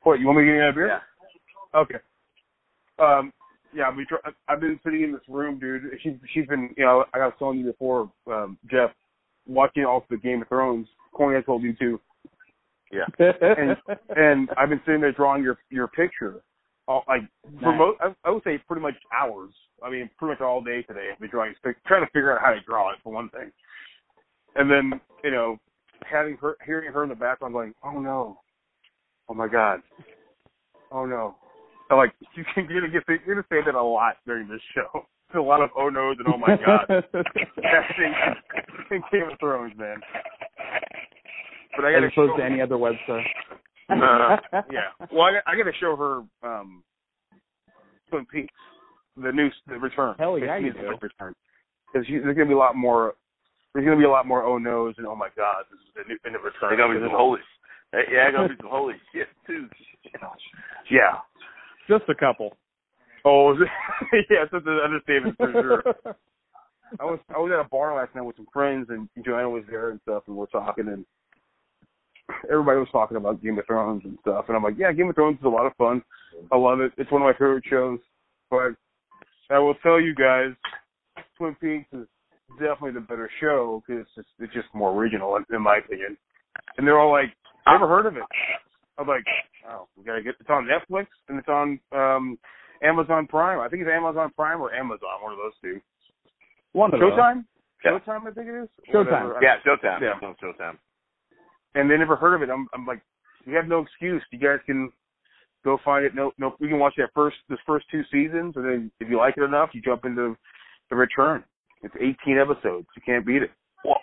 What? You want me to get you a beer? Yeah. Okay. Um, yeah, we try, I've been sitting in this room, dude. She's she's been, you know, I was telling you before, um, Jeff, watching all the Game of Thrones. Corny, I told you too. Yeah. and and I've been sitting there drawing your your picture, all, like for most, I, I would say pretty much hours. I mean, pretty much all day today. I've been drawing, trying to figure out how to draw it for one thing, and then you know, having her, hearing her in the background going, "Oh no, oh my god, oh no," I'm *laughs* like you can you're gonna get you're gonna say that a lot during this show. It's *laughs* a lot of oh no's and oh my god. *laughs* Casting in Game of Thrones, man. But I As gotta As opposed show to any other website. Uh, yeah. Well, I, got- I got to show her um Twin Peaks, the new the return. Hell yeah, you do. return. Because there's gonna be a lot more. There's gonna be a lot more oh no's and oh my god, this is the new in the return. They're gonna be some holy. Yeah, gonna be some holy shit too. Yeah. Just a couple. Oh, *laughs* yeah, that's an understatement for sure. *laughs* I was I was at a bar last night with some friends and Joanna was there and stuff and we're talking and everybody was talking about Game of Thrones and stuff and I'm like, yeah, Game of Thrones is a lot of fun. I love it. It's one of my favorite shows. But I will tell you guys, Twin Peaks is definitely the better show because it's just it's just more original in, in my opinion. And they're all like, never heard of it. I'm like, oh, we gotta get it's on Netflix and it's on um Amazon Prime. I think it's Amazon Prime or Amazon, one of those two. One of. Showtime? Yeah. Showtime, I think it is. Showtime. Whatever. Yeah, Showtime. Yeah. It's on Showtime. And they never heard of it. I'm, I'm like, you have no excuse. You guys can go find it. No, no, we can watch that first, this first two seasons, and then if you like it enough, you jump into the return. It's 18 episodes. You can't beat it. Well,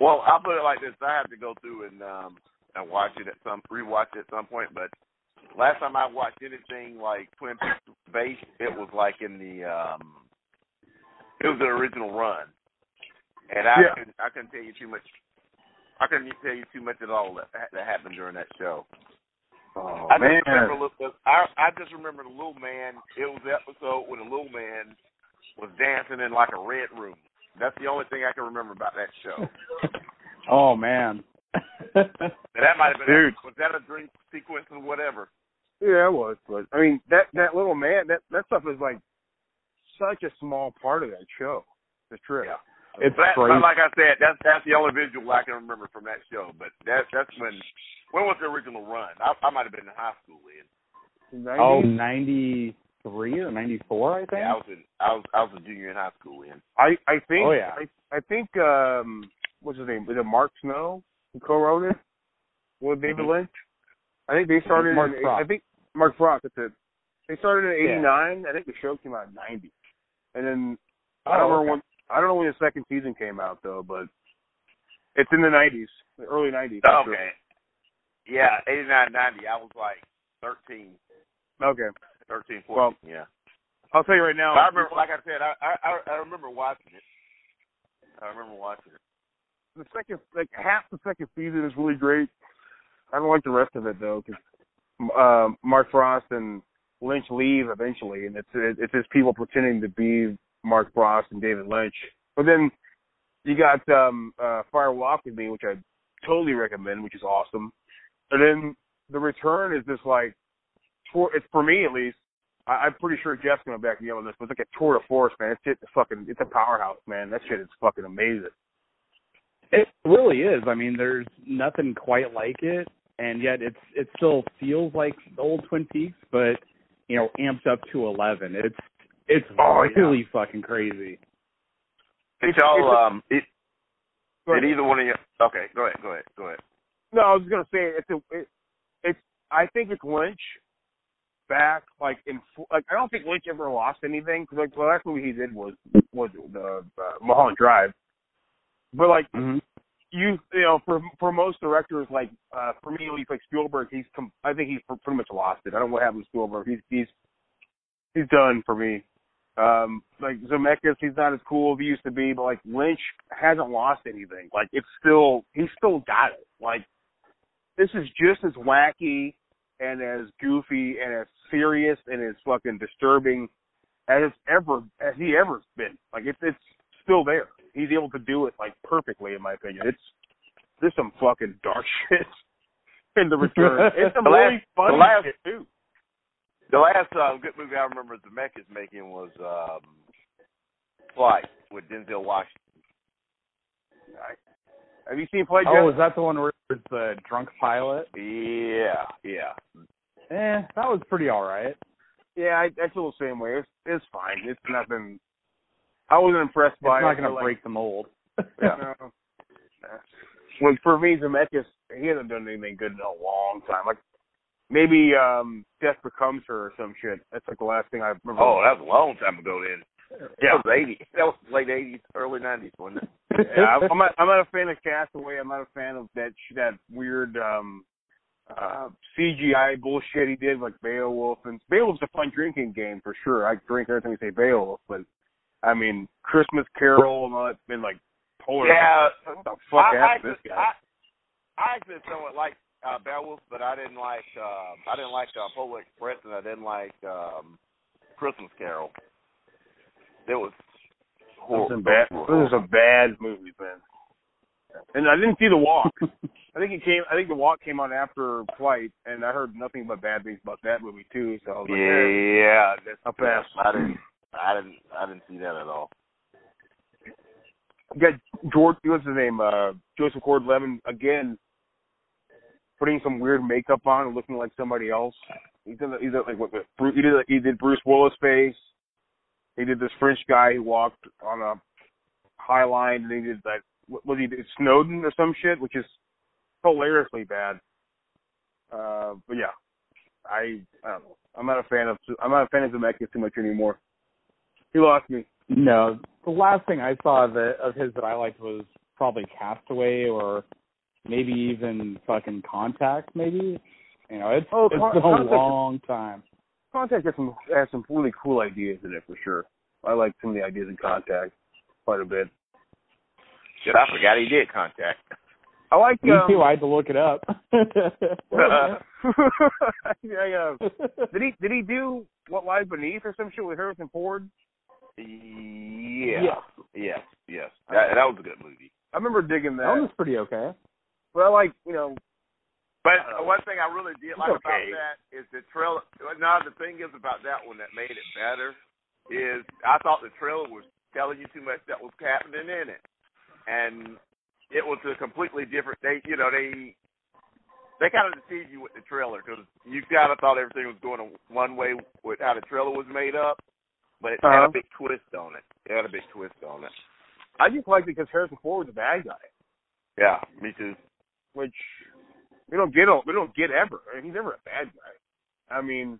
well, I'll put it like this: I have to go through and um and watch it at some rewatch it at some point. But last time I watched anything like Twin Peaks based, it was like in the um it was the original run, and I Yeah. couldn't, I couldn't tell you too much. I couldn't tell you too much at all that, that happened during that show. Oh I man. just remember little- I I just remember the little man. It was the episode when the little man was dancing in like a red room. That's the only thing I can remember about that show. *laughs* Oh man. And that might have been Dude. was that a dream sequence or whatever? Yeah, it was. But I mean, that that little man, that that stuff is like such a small part of that show. The trip. Yeah. it's But, crazy. but like I said, that's that's the only visual I can remember from that show. But that that's when when was the original run? I, I might have been in high school then. 90s? Oh, 93 or 94, I think. Yeah, I was in I was I was a junior in high school then. I I think Oh, yeah. I I think um what's his name? Was it Mark Snow who co-wrote it with David mm-hmm. Lynch? I think they started. Mark in, Frost. I think Mark Frost. That's it. They started in Yeah. '89. I think the show came out in '90, and then I Oh, don't know okay. when. I don't know when the second season came out though, but it's in the '90s, the early '90s. for sure. Okay. Yeah, eighty nine, ninety. I was like thirteen, Okay. thirteen, Well, yeah. I'll tell you right now. I remember, like I said, I, I I remember watching it. I remember watching it. The second, like half the second season is really great. I don't like the rest of it though, because uh, Mark Frost and Lynch leave eventually, and it's it's just people pretending to be Mark Frost and David Lynch. But then you got um uh Fire Walk with Me, which I totally recommend, which is awesome. And then the return is just like tour. It's for me at least. I, I'm pretty sure Jeff's gonna back me up on this, but it's like a tour de force, man. It's it's fucking it's a powerhouse, man. That shit is fucking amazing. It really is. I mean, there's nothing quite like it, and yet it's it still feels like old Twin Peaks, but you know, amped up to eleven. It's it's Oh, yeah. really fucking crazy. Did It's- y'all it's- um it, did either one of you okay, go ahead, go ahead, go ahead. No, I was just gonna say it's a it, it's I think it's Lynch back like in like I don't think Lynch ever lost anything because like the last movie he did was was the uh, Mulholland Drive, but like Mm-hmm. you you know for for most directors like uh for me at least like Spielberg he's com- I think he's pr- pretty much lost it. I don't know what happened to Spielberg. He's he's he's done for me. Um like Zemeckis he's not as cool as he used to be, but like Lynch hasn't lost anything. Like it's still he's still got it. Like this is just as wacky and as goofy and as serious and as fucking disturbing as it's ever as he ever been. Like it's it's still there. He's able to do it like perfectly in my opinion. It's there's some fucking dark *laughs* shit in the return. *laughs* It's some The really last- funny the last- shit too. The last uh, good movie I remember Zemeckis making was um Flight with Denzel Washington. Have you seen Flight? Oh, Jeff? is that the one where it's the drunk pilot? Yeah, yeah. Eh, that was pretty all right. Yeah, I, I feel the same way. It's it's fine. It's nothing. I wasn't impressed by. It's by not it. going to but, like, break the mold. *laughs* No. Well, for me, Zemeckis, he hasn't done anything good in a long time. Like maybe um Death Becomes Her or some shit. That's like the last thing I remember. Oh, that was a long time ago then. yeah. That was eighty. That was late eighties, early nineties, wasn't it? *laughs* yeah, I'm not, I'm not a fan of Castaway. I'm not a fan of that sh- that weird um uh CGI bullshit he did like Beowulf and Beowulf's a fun drinking game for sure. I drink every time you say Beowulf, but I mean Christmas Carol and all that's been like polar. Yeah. What the fuck I, I, happened to this guy? I, I actually somewhat liked uh, Beowulf, but I didn't like um, I didn't like uh, Polar Express, and I didn't like um, Christmas Carol. It was Those horrible. are bad. Those are some bad movies, man. And I didn't see The Walk. *laughs* I think it came. I think The Walk came out after Flight, and I heard nothing but bad things about that movie too. So I was like, eh, Yeah, that's, I'll pass. I didn't. I didn't. I didn't see that at all. got George. What's his name? Uh, Joseph Gordon-Levitt again, putting some weird makeup on looking like somebody else. He did. He did like what? he did. He did Bruce Willis face. He did this French guy who walked on a high line, and he did that. What was he? Did Snowden or some shit, which is hilariously bad. Uh, but yeah, I I don't know. I'm not a fan of. I'm not a fan of Zemeckis too much anymore. He lost me. No, the last thing I saw of, it, of his that I liked was probably Castaway or maybe even fucking Contact. Maybe you know it's Oh, it's Con- been a Contact- long time. Contact has some has some really cool ideas in it for sure. I like some of the ideas in Contact quite a bit. Shit, I forgot he did contact. I like. Me um, too. I had to look it up. *laughs* *laughs* I, uh, did he did he do What Lies Beneath or some shit with Harrison Ford? Yeah. Yes. Yes. That, that was a good movie. I remember digging that that. was pretty okay. But I like you know But Uh, one thing I really did it's like about that is the trailer. No, the thing is about that one that made it better is I thought the trailer was telling you too much that was happening in it, and it was a completely different. They, you know, they they kind of deceived you with the trailer because you kind of thought everything was going one way with how the trailer was made up, but it had Uh-huh. a big twist on it. It had a big twist on it. I just liked it because Harrison Ford was a bad guy, Yeah, me too. which we don't get we don't get ever. I mean, he's never a bad guy. I mean,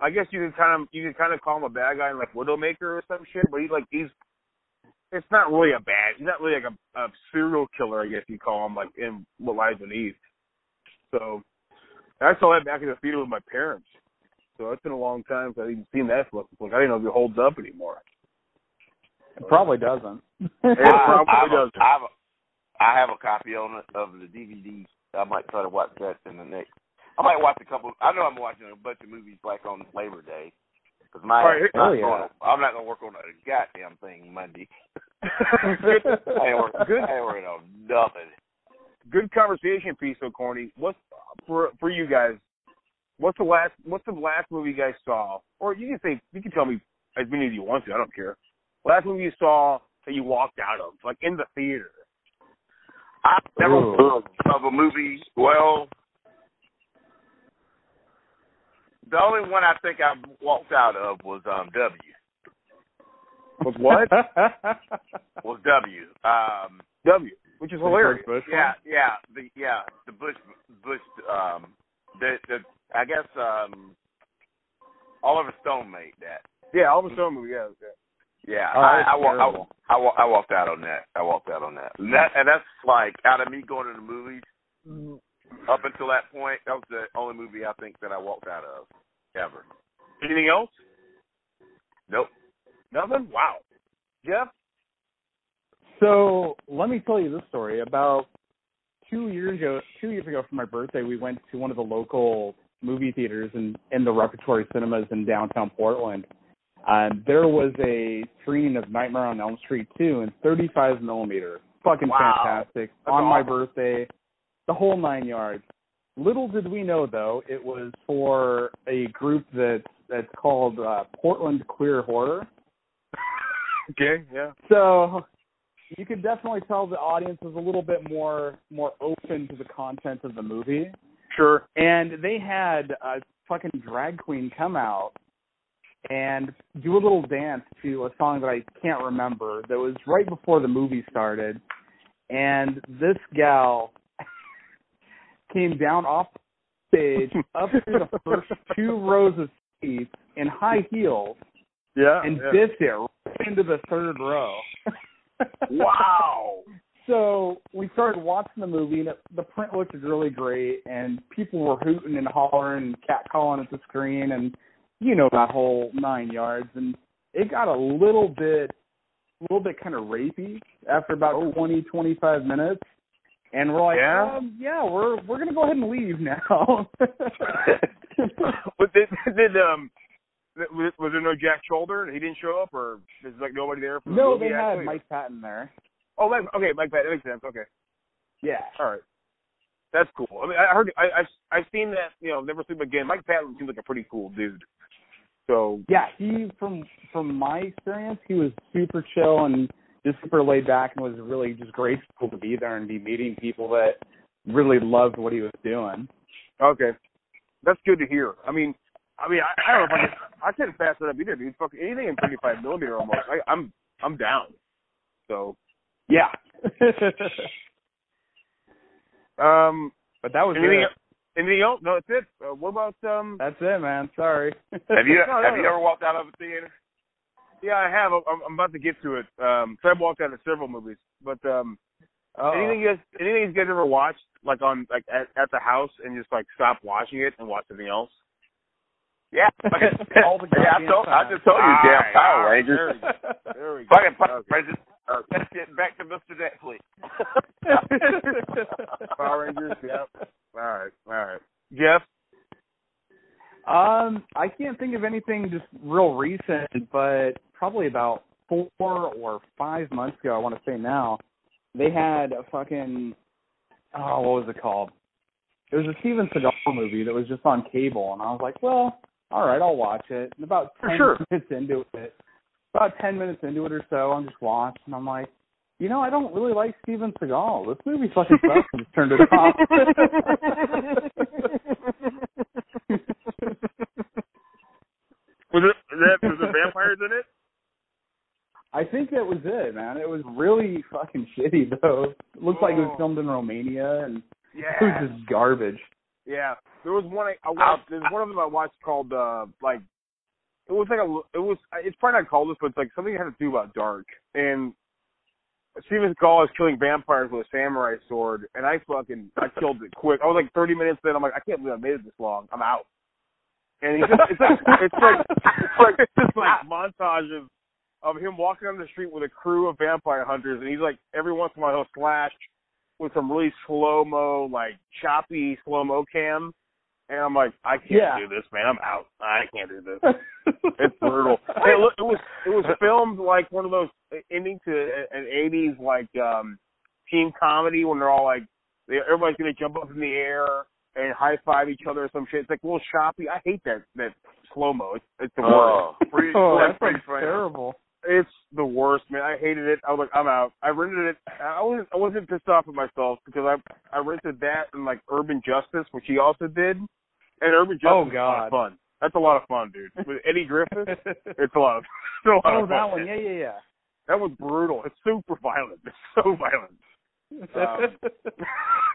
I guess you can kind of you can kind of call him a bad guy in like Widowmaker or some shit, but he's like he's it's not really a bad. He's not really like a, a serial killer, I guess you call him, like in What Lies Beneath. So I saw that back in the theater with my parents. So it's been a long time since I've even seen that flick. Like, I didn't know if it holds up anymore. It probably doesn't. *laughs* It probably I, have doesn't. I, have a, I have a copy on it of the DVD. I might try to watch that in the next. I might watch a couple. I know I'm watching a bunch of movies like on Labor Day because my All right, not oh, yeah. going, I'm not gonna work on a goddamn thing Monday. *laughs* good, I ain't working. Good. I ain't working on nothing. good conversation piece, so corny. What's for for you guys? What's the last What's the last movie you guys saw? Or you can say you can tell me as many as you want to. I don't care. Last movie you saw that you walked out of, like in the theater. I never Ooh. of a movie. Well, the only one I think I walked out of was um W. Was what? *laughs* Was W. Um, w, which is hilarious. Bush yeah, yeah, the yeah the Bush Bush um the the I guess um Oliver Stone made that. Yeah, Oliver Stone movie. Yeah, yeah. Yeah, Oh, I, I, wa- I, I, wa- I walked out on that. I walked out on that. And, that. and that's like out of me going to the movies. Up until that point, that was the only movie I think that I walked out of ever. Anything else? Nope. Nothing. Wow. Jeff. So let me tell you this story. About two years ago, two years ago for my birthday, we went to one of the local movie theaters in in the Repertory Cinemas in downtown Portland. And there was a screening of Nightmare on Elm Street 2 in 35 millimeter. Fucking Wow. fantastic. That's on my birthday, the whole nine yards. Little did we know though, it was for a group that that's called uh, Portland Queer Horror. Okay. Yeah. So you could definitely tell the audience was a little bit more more open to the content of the movie. Sure. And they had a fucking drag queen come out and do a little dance to a song that I can't remember that was right before the movie started. And this gal *laughs* came down off stage *laughs* up to the first two rows of seats in high heels Yeah. and yeah. dipped it right into the third row. *laughs* Wow. So we started watching the movie, and it, the print looked really great, and people were hooting and hollering and catcalling at the screen, and you know that whole nine yards. And it got a little bit, a little bit kind of rapey after about Oh. twenty, twenty-five minutes. And we're like, Yeah? um, yeah, we're we're gonna go ahead and leave now. But did, did um was, was there no Jack Sholder? He didn't show up, or is like nobody there for no, they had? Mike Patton there. Oh, Mike, okay, Mike Patton. That makes sense. Okay, Yeah. all right, that's cool. I mean, I heard, I, I, I've seen that. You know, Never Sleep Again. Mike Patton seems like a pretty cool dude. So yeah, he from from my experience, he was super chill and just super laid back and was really just grateful to be there and be meeting people that really loved what he was doing. okay, that's good to hear. I mean, I mean, I, I don't know if I can, I couldn't pass that up either, dude. Fuck anything in 35 millimeter almost. I, I'm, I'm down. So, Yeah. *laughs* um, but that was anything, it. anything else? No, that's it. Uh, what about um? That's it, man. Sorry. *laughs* Have you No, no, have you no. ever walked out of a theater? Yeah, I have. I'm, I'm about to get to it. Um, so I've walked out of several movies, but um, Oh. anything you guys, anything you guys ever watched, like on like at, at the house, and just like stop watching it and watch something else? Yeah. *laughs* All the yeah, I told I just told you, All damn right, Power right, Rangers. There we go. Fucking Okay. Rangers. Uh, let's get back to Mr. Netflix. *laughs* Power Rangers. Yep. All right. All right. Jeff. Um, I can't think of anything just real recent, but probably about four or five months ago, I want to say now, they had a fucking oh, what was it called? It was a Steven Seagal movie that was just on cable, and I was like, well, all right, I'll watch it. And about ten sure. minutes into it, about ten minutes into it or so, I'm just watching. and I'm like, you know, I don't really like Steven Seagal. This movie fucking *laughs* sucks. and just turned it off. *laughs* Was it that was there vampires in it? I think that was it, man. It was really fucking shitty though. It looked like it was Oh. filmed in Romania and Yeah. it was just garbage. Yeah, there was one I, I watched. There's one of them I watched called uh like it was like a it was it's probably not called this, but it's like something that had to do about dark. And Steven Seagal is killing vampires with a samurai sword, and I fucking I killed it quick. I was like 30 minutes in. I'm like, I can't believe I made it this long. I'm out. And he's just, it's like it's like it's like this like *laughs* montage of of him walking on the street with a crew of vampire hunters, and he's like every once in a while he'll slash with some really slow mo, like choppy slow mo cam, and I'm like, I can't Yeah. do this, man. I'm out. I can't do this. *laughs* It's brutal. Hey, look, it was it was *laughs* filmed like one of those ending to an '80s like um team comedy when they're all like they, everybody's gonna jump up in the air and high five each other or some shit. It's like a little choppy. I hate that that slow mo. It's it's the worst. *laughs* Oh, free, oh, like that free terrible. It's the worst, man. I hated it. I was like, I'm out. I rented it. I wasn't I wasn't pissed off at myself because I I rented that and like Urban Justice, which he also did, and Urban Justice Oh, is a lot of God. fun. That's a lot of fun, dude. With Eddie Griffin, *laughs* it's a lot of it's a lot oh, of that one. Yeah, yeah, yeah. That was brutal. It's super violent. It's so violent. Um, *laughs*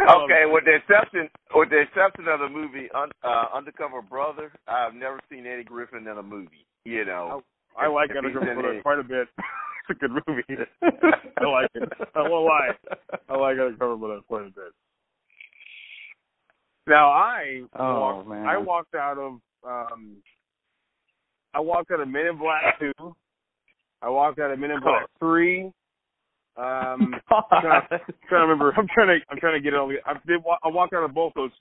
Okay, with the exception with the exception of the movie Un, uh, Undercover Brother, I've never seen Eddie Griffin in a movie. You know. I like If Eddie he's in quite a bit. *laughs* it's a good movie. I like it. I won't lie. I like Undercover Brother quite a bit. Now I Oh, walked, man. I walked out of um I walked out of Men in Black two. I walked out of Men in Black three. Um *laughs* trying, trying to remember. I'm trying to. I'm trying to get it all. I did. I walked out of both those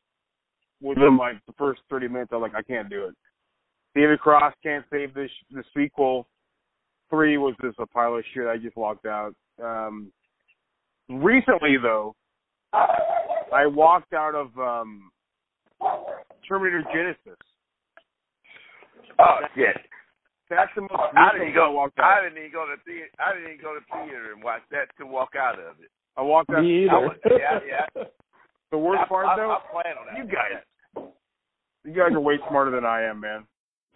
within like the first 30 minutes. I'm like, I can't do it. David Cross can't save this. The sequel three was just a pile of shit. I just walked out. Um, recently though, I walked out of um, Terminator Genisys. Oh shit! That's the most I didn't one I go. I didn't even go to theater. I didn't even go to theater and watch that to walk out of it. I walked out. Me I either. was, yeah, yeah. *laughs* The worst I, part I, though, I plan on that. you guys, you guys are way smarter than I am, man.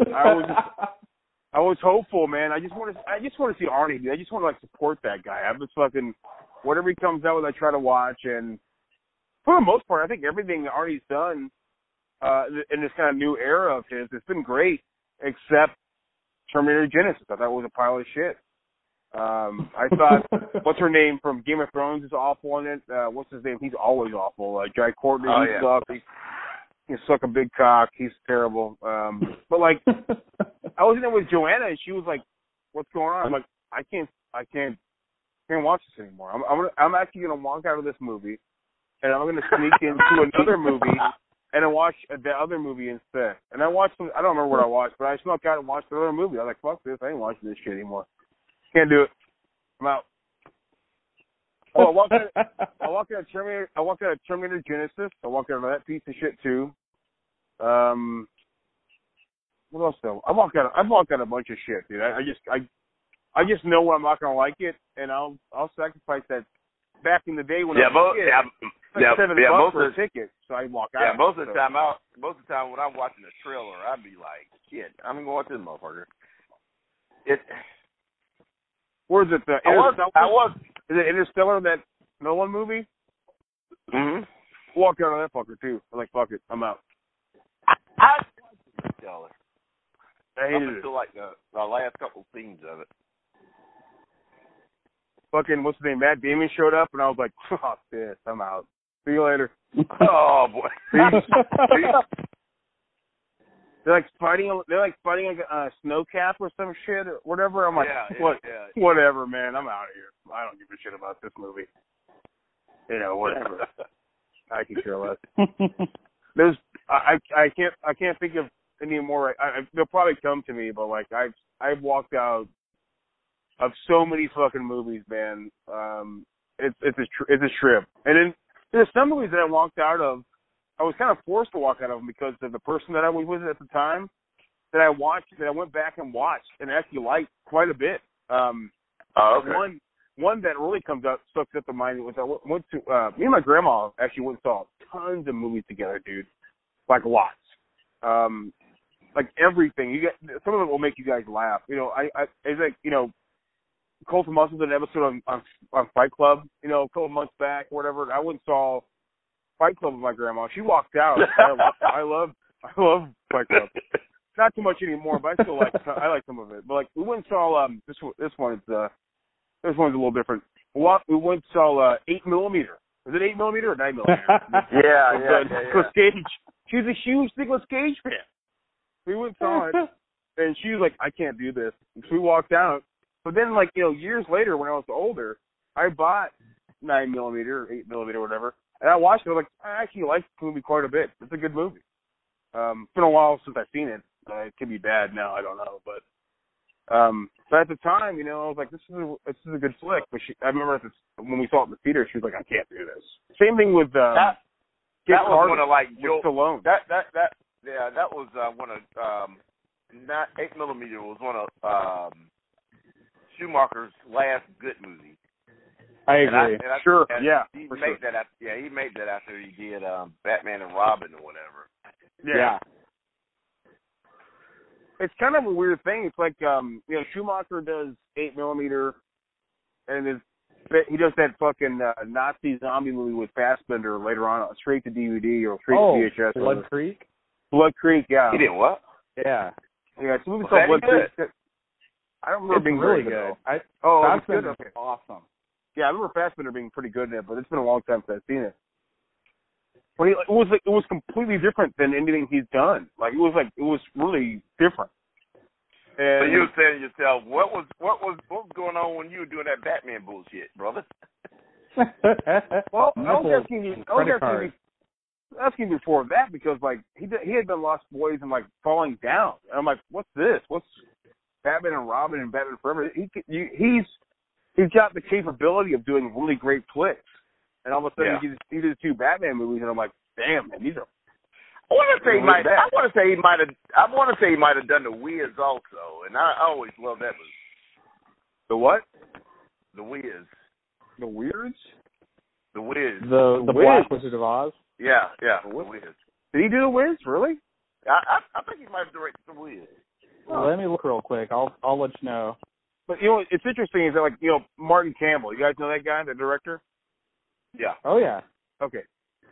I was *laughs* I was hopeful, man. I just want to, I just want to see Arnie. Dude. I just want to like support that guy. I'm just fucking whatever he comes out with, I try to watch, and for the most part, I think everything that Arnie's done uh in this kind of new era of his, it's been great, except Terminator Genisys. I thought it was a pile of shit. Um, I thought *laughs* what's her name from Game of Thrones is awful in it. Uh, what's his name? He's always awful. Uh, Jai Courtney, Oh, he yeah. sucks. He, he suck a big cock. He's terrible. Um, but like *laughs* I was in there with Joanna, and she was like, "What's going on?" I'm like, "I can't, I can't, can't watch this anymore. I'm, I'm, gonna, I'm actually gonna walk out of this movie, and I'm gonna sneak into *laughs* another movie, and I watch the other movie instead. And I watched, some, I don't remember what I watched, but I snuck out and watched another movie. I was like, "Fuck this! I ain't watching this shit anymore. Can't do it. I'm out." Oh, I walked out. *laughs* I walked out of Terminator. I walked out of Terminator Genisys. I walked out of that piece of shit too. Um, what else though? I walked out. Of, I've walked out of a bunch of shit, dude. I, I just, I, I just know when I'm not gonna like it, and I'll, I'll sacrifice that. Back in the day when Yeah, I was most, a kid, yeah, like yeah, seven yeah, bucks most for of a ticket, so I walk out. yeah, most of So- the time out. Most of the time when I'm watching a trailer, I'd be like, shit, I'm gonna watch this motherfucker. It. Where is it? The I was. I was. Is it Interstellar? That Nolan movie? Mm-hmm. Walked out of that fucker too. I'm like, fuck it, I'm out. I. I Up hated it. until like the, the last couple scenes of it. Fucking what's his name? Matt Damon showed up, and I was like, *laughs* oh, this, I'm out. See you later. *laughs* Oh boy. *laughs* They're like fighting. They're like fighting like a snow cap or some shit or whatever. I'm like, yeah, what? yeah. Whatever, man. I'm out of here. I don't give a shit about this movie. You know, whatever. *laughs* I can care less. There's, I, I, I can't, I can't think of any more. I, I, they'll probably come to me, but like, I've, I've walked out of so many fucking movies, man. Um, it's, it's a, tr- it's a trip. And then there's some movies that I walked out of. I was kind of forced to walk out of them because of the person that I was with at the time that I watched, that I went back and watched and actually liked quite a bit. Um, Oh, okay. one one that really comes up sucks up the mind was I went to uh me and my grandma actually went and saw tons of movies together, dude. Like lots. Um like everything. You get some of it will make you guys laugh. You know, I I it's like, you know, Colton Muscle did an episode on, on on Fight Club, you know, a couple months back, or whatever. I went and saw Fight Club with my grandma. She walked out. *laughs* I, I love I love Fight Club. Not too much anymore, but I still like I like some of it. But like we went and saw um this one this one's uh this one's a little different. We went to saw uh, eight millimeter. Was it eight millimeter or nine millimeter? *laughs* Yeah, yeah, yeah, yeah. Nicolas Cage. She was a huge Nicolas Cage fan. We went and saw it, *laughs* and she was like, "I can't do this." And so we walked out. But then, like you know, years later, when I was older, I bought nine millimeter, or eight millimeter, whatever, and I watched it. I was like, I actually like the movie quite a bit. It's a good movie. Um, it's been a while since I've seen it. Uh, it could be bad now. I don't know, but um, but at the time, you know, I was like, this is a this is a good flick. But she, I remember at the, when we saw it in the theater, she was like, I can't do this. Same thing with um, That Get that was Carter one of like with Joe. Stallone. That that that yeah, that was uh, one of um, not eight millimeter was one of um, Schumacher's last good movie. I And I- agree. and I- Sure, and yeah, he for made sure. that. After, yeah, he made that after he did um, Batman and Robin or whatever. yeah. yeah. it's kind of a weird thing. It's like um, you know, Schumacher does eight millimeter, and is he does that fucking uh, Nazi zombie movie with Fassbender later on, straight to DVD or straight Oh, to VHS. or Blood whatever. Creek. Blood Creek, yeah, He did what? Yeah, yeah. It's a movie Was called Blood Creek. I don't remember it's being really very good. I, Oh, it was good. Okay. awesome. Yeah, I remember Fassbender being pretty good in it, but it's been a long time since I've seen it. But he, it was like it was completely different than anything he's done. Like it was like it was really different. So And you were saying to yourself, what was what was what was going on when you were doing that Batman bullshit, brother? *laughs* well, I was asking you, I was asking you, asking you before that because like he did, he had been Lost Boys and like falling down, and I'm like, what's this? What's Batman and Robin and Batman Forever? He you, he's he's got the capability of doing really great flicks, and all of a sudden Yeah. he, did, he did two Batman movies, and I'm like, damn, man, these are I want to say he might. bad. I want to say he might have. I want to say he might have done the Wiz also, and I, I always loved that movie, the what? the Wiz, The Weirds? the Wiz. the the Wiz. Black Wizard of Oz. Yeah, yeah, the The Wiz. Wiz. Did he do the Weirds? Really? I, I, I think he might have directed the Wiz. Let me look real quick. I'll I'll let you know. But you know, it's interesting is that like you know Martin Campbell. You guys know that guy, the director? Yeah. Oh yeah. Okay.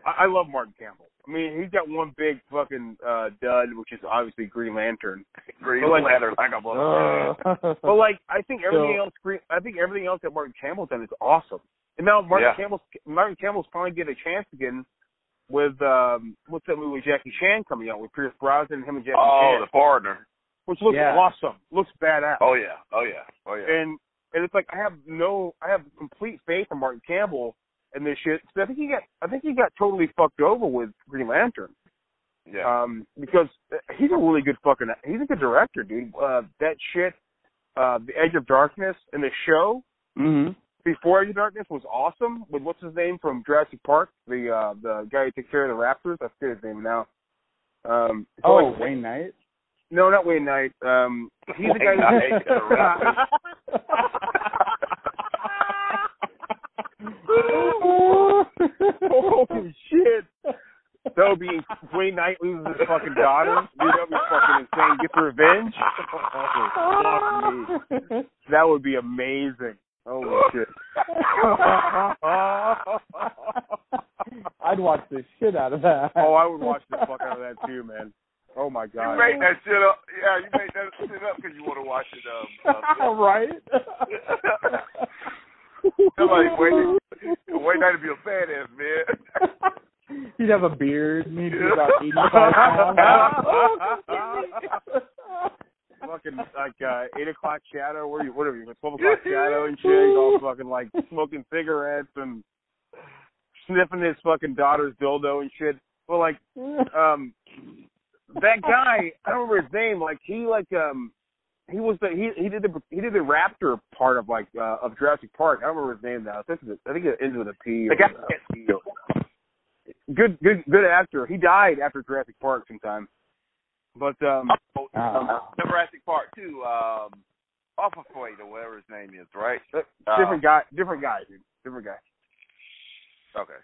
I, I love Martin Campbell. I mean, he's got one big fucking uh dud, which is obviously Green Lantern. Green But like- Lantern, like a motherfucker. *laughs* Uh, But like, I think everything So- else, Green, I think everything else that Martin Campbell's done is awesome. And now Martin Yeah. Campbell's Martin Campbell's finally get a chance again with um what's that movie with Jackie Chan coming out with Pierce Brosnan, and him and Jackie Oh, Chan, the partner. Which looks Yeah. awesome, looks badass. Oh yeah, oh yeah, oh yeah. and and it's like I have no, I have complete faith in Martin Campbell and this shit. So I think he got, I think he got totally fucked over with Green Lantern. yeah. Um, because he's a really good fucking, he's a good director, dude. Uh, that shit, uh, The Edge of Darkness and the show hmm before Edge of Darkness was awesome with what's his name from Jurassic Park, the uh, the guy who takes care of the Raptors. I forget his name now. Um, Oh, like- Wayne Knight. No, not Wayne Knight. Um, he's the Wayne guy Knight. Holy shit. That would be Wayne Knight loses his fucking daughter. Dude, that would be fucking insane. Get the revenge. Oh, fuck me. That would be amazing. Holy shit. I'd watch the shit out of that. oh, I would watch the fuck out of that too, man. Oh my god! You made that shit up. Yeah, you made that shit up because you want to watch it. Um, *laughs* um, right? *laughs* Somebody waiting, waiting to be a badass man. *laughs* He'd have a beard he'd be about 85 pounds. fucking like uh eight o'clock shadow, where you what are you, twelve o'clock shadow and shit, he's all fucking like smoking cigarettes and sniffing his fucking daughter's dildo and shit. Well like um that guy, I don't remember his name, like he like um he was the he he did the he did the raptor part of like uh of Jurassic Park. I don't remember his name now. I think it's I think it ends with a P. The or, guy uh, can't good good good actor. He died after Jurassic Park sometime. But um Oh, Ah. Jurassic Park two. Um, Alpha Flight or whatever his name is, right? Uh, different guy different guy, dude. Different guy. Okay.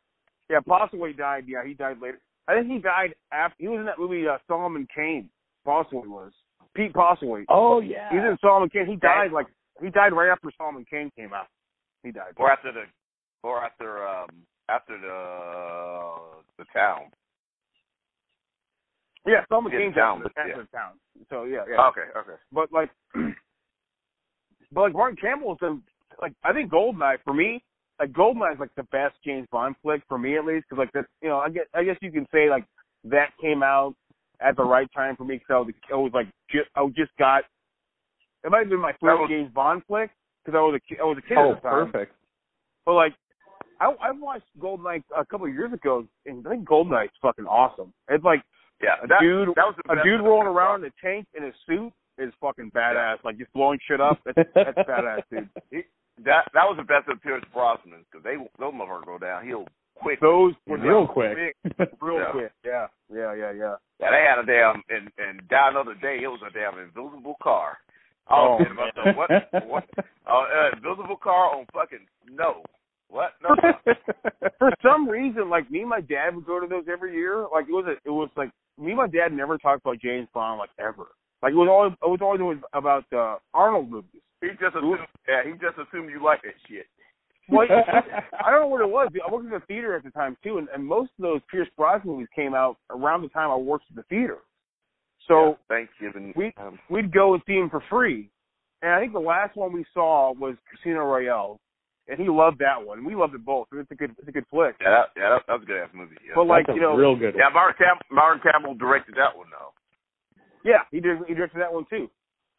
Yeah, Possibly died. Yeah, he died later. I think he died after he was in that movie uh, Solomon Kane. Possibly was Pete Postlethwaite. Oh yeah. He's in Solomon Kane. He died like he died right after Solomon Kane came out. He died. Or after the, or after um, after the the town. Yeah, Solomon Kane Kane's town, after, after yeah. the town. So yeah, yeah. Okay, okay. But like, *clears throat* but like Martin Campbell's done like I think Goldeneye for me, like Goldeneye is like the best James Bond flick for me at least, because like that, you know, I guess I guess you can say like that came out at the right time for me because I was I was like just I just got it might have been my first was- James Bond flick because I was a ki- I was a kid Oh, at the time. perfect. But like, I I watched Goldeneye a couple of years ago, and I think Goldeneye's fucking awesome. It's like Yeah, a that, dude, that was a dude rolling around in a tank in a suit is fucking badass. Like just blowing shit up. That's, *laughs* that's badass, dude. He, that that was the best of Pierce Brosnan because they those motherfuckers go downhill quick. Those were Real down quick. *laughs* real Yeah. quick. Yeah, yeah, yeah, yeah. Yeah, they had a damn and and down another day it was a damn invisible car. Oh, Oh, man, what what uh, uh, invisible car on fucking no. What? No. no. *laughs* For some reason, like me and my dad would go to those every year. Like it was a, it was like me and my dad never talked about James Bond like ever. Like it was always it was always about uh, Arnold movies. He just assumed yeah, he just assumed you like that shit. Well, *laughs* I don't know what it was. I worked in the theater at the time too, and, and most of those Pierce Brosnan movies came out around the time I worked at the theater. So Yeah, Thanksgiving. we- um, we'd go and see him for free. And I think the last one we saw was Casino Royale, and he loved that one. We loved it both. It's a good, it's a good flick. yeah, that, yeah, that, that was a good ass movie. Yeah. But like That's you know, real good. yeah, one. Martin Campbell, Martin Campbell directed that one though. yeah, he did. He directed that one too.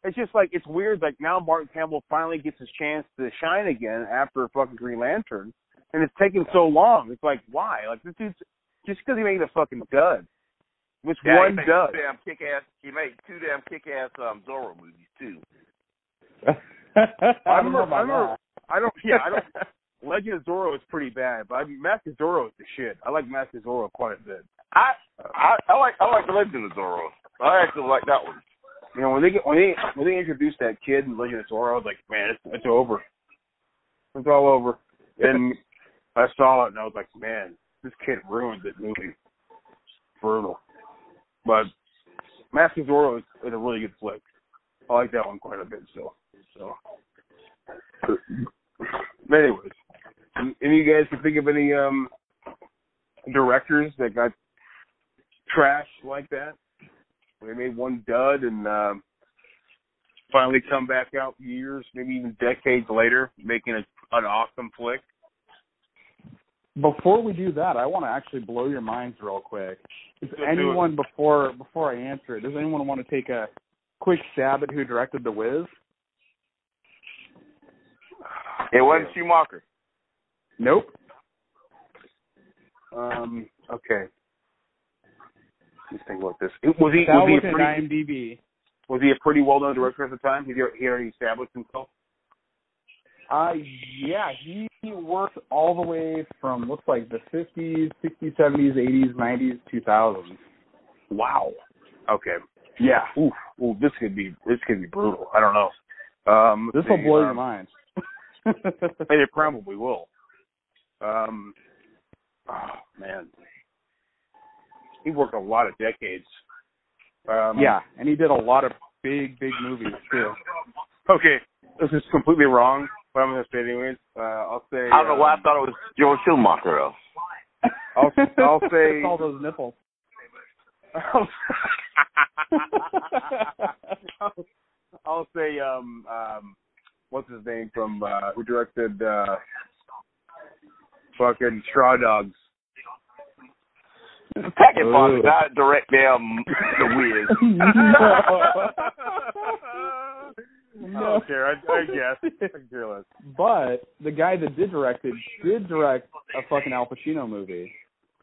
It's just like it's weird. Like now, Martin Campbell finally gets his chance to shine again after fucking Green Lantern, and it's taken so long. It's like why? Like this dude's just because he made a fucking dud. Which Yeah, one he made dud. Two damn kick ass. He made two damn kick ass um, Zorro movies too. *laughs* I don't remember- know I remember- I don't. Yeah, I don't. *laughs* Legend of Zorro is pretty bad, but I mean, Mask of Zorro is the shit. I like Mask of Zorro quite a bit. I I, I like I like the Legend of Zorro. I actually like that one. You know, when they get when they when they introduced that kid in Legend of Zorro, I was like, man, it's, it's over. It's all over. *laughs* And I saw it, and I was like, man, this kid ruined that movie. Brutal. But Mask of Zorro is, is a really good flick. I like that one quite a bit still. So, but anyways, any any of you guys can think of any um directors that got trash like that? They made one dud and um, finally come back out years, maybe even decades later, making a, an awesome flick. Before we do that, I want to actually blow your minds real quick. Does anyone before before I answer it, does anyone want to take a quick stab at who directed The Wiz? It wasn't Schumacher. Nope. Um, okay. Think about this. Was he was he a pretty IMDb. was he a pretty well known director at the time? He he already established himself. Uh, yeah, he worked all the way from looks like the 50s, 60s, 70s, 80s, 90s, 2000s. Wow. Okay. Yeah, Oof. Ooh, this could be this could be brutal. I don't know. Um, this will blow your um, mind. *laughs* *laughs* It probably will. Um, oh man, he worked a lot of decades. Um, yeah, and he did a lot of big, big movies too. Okay, this is completely wrong, but I'm gonna say it anyways. Uh, I'll say. I don't know why I um, thought it was George Schumacher though. I'll I'll *laughs* say. All those nipples. I'll, *laughs* I'll say um um what's his name from uh who directed uh fucking Straw Dogs. Second part Ooh. not direct them the Wiz. *laughs* I don't care. I, I guess. I can care but the guy that did direct it did direct a fucking Al Pacino movie,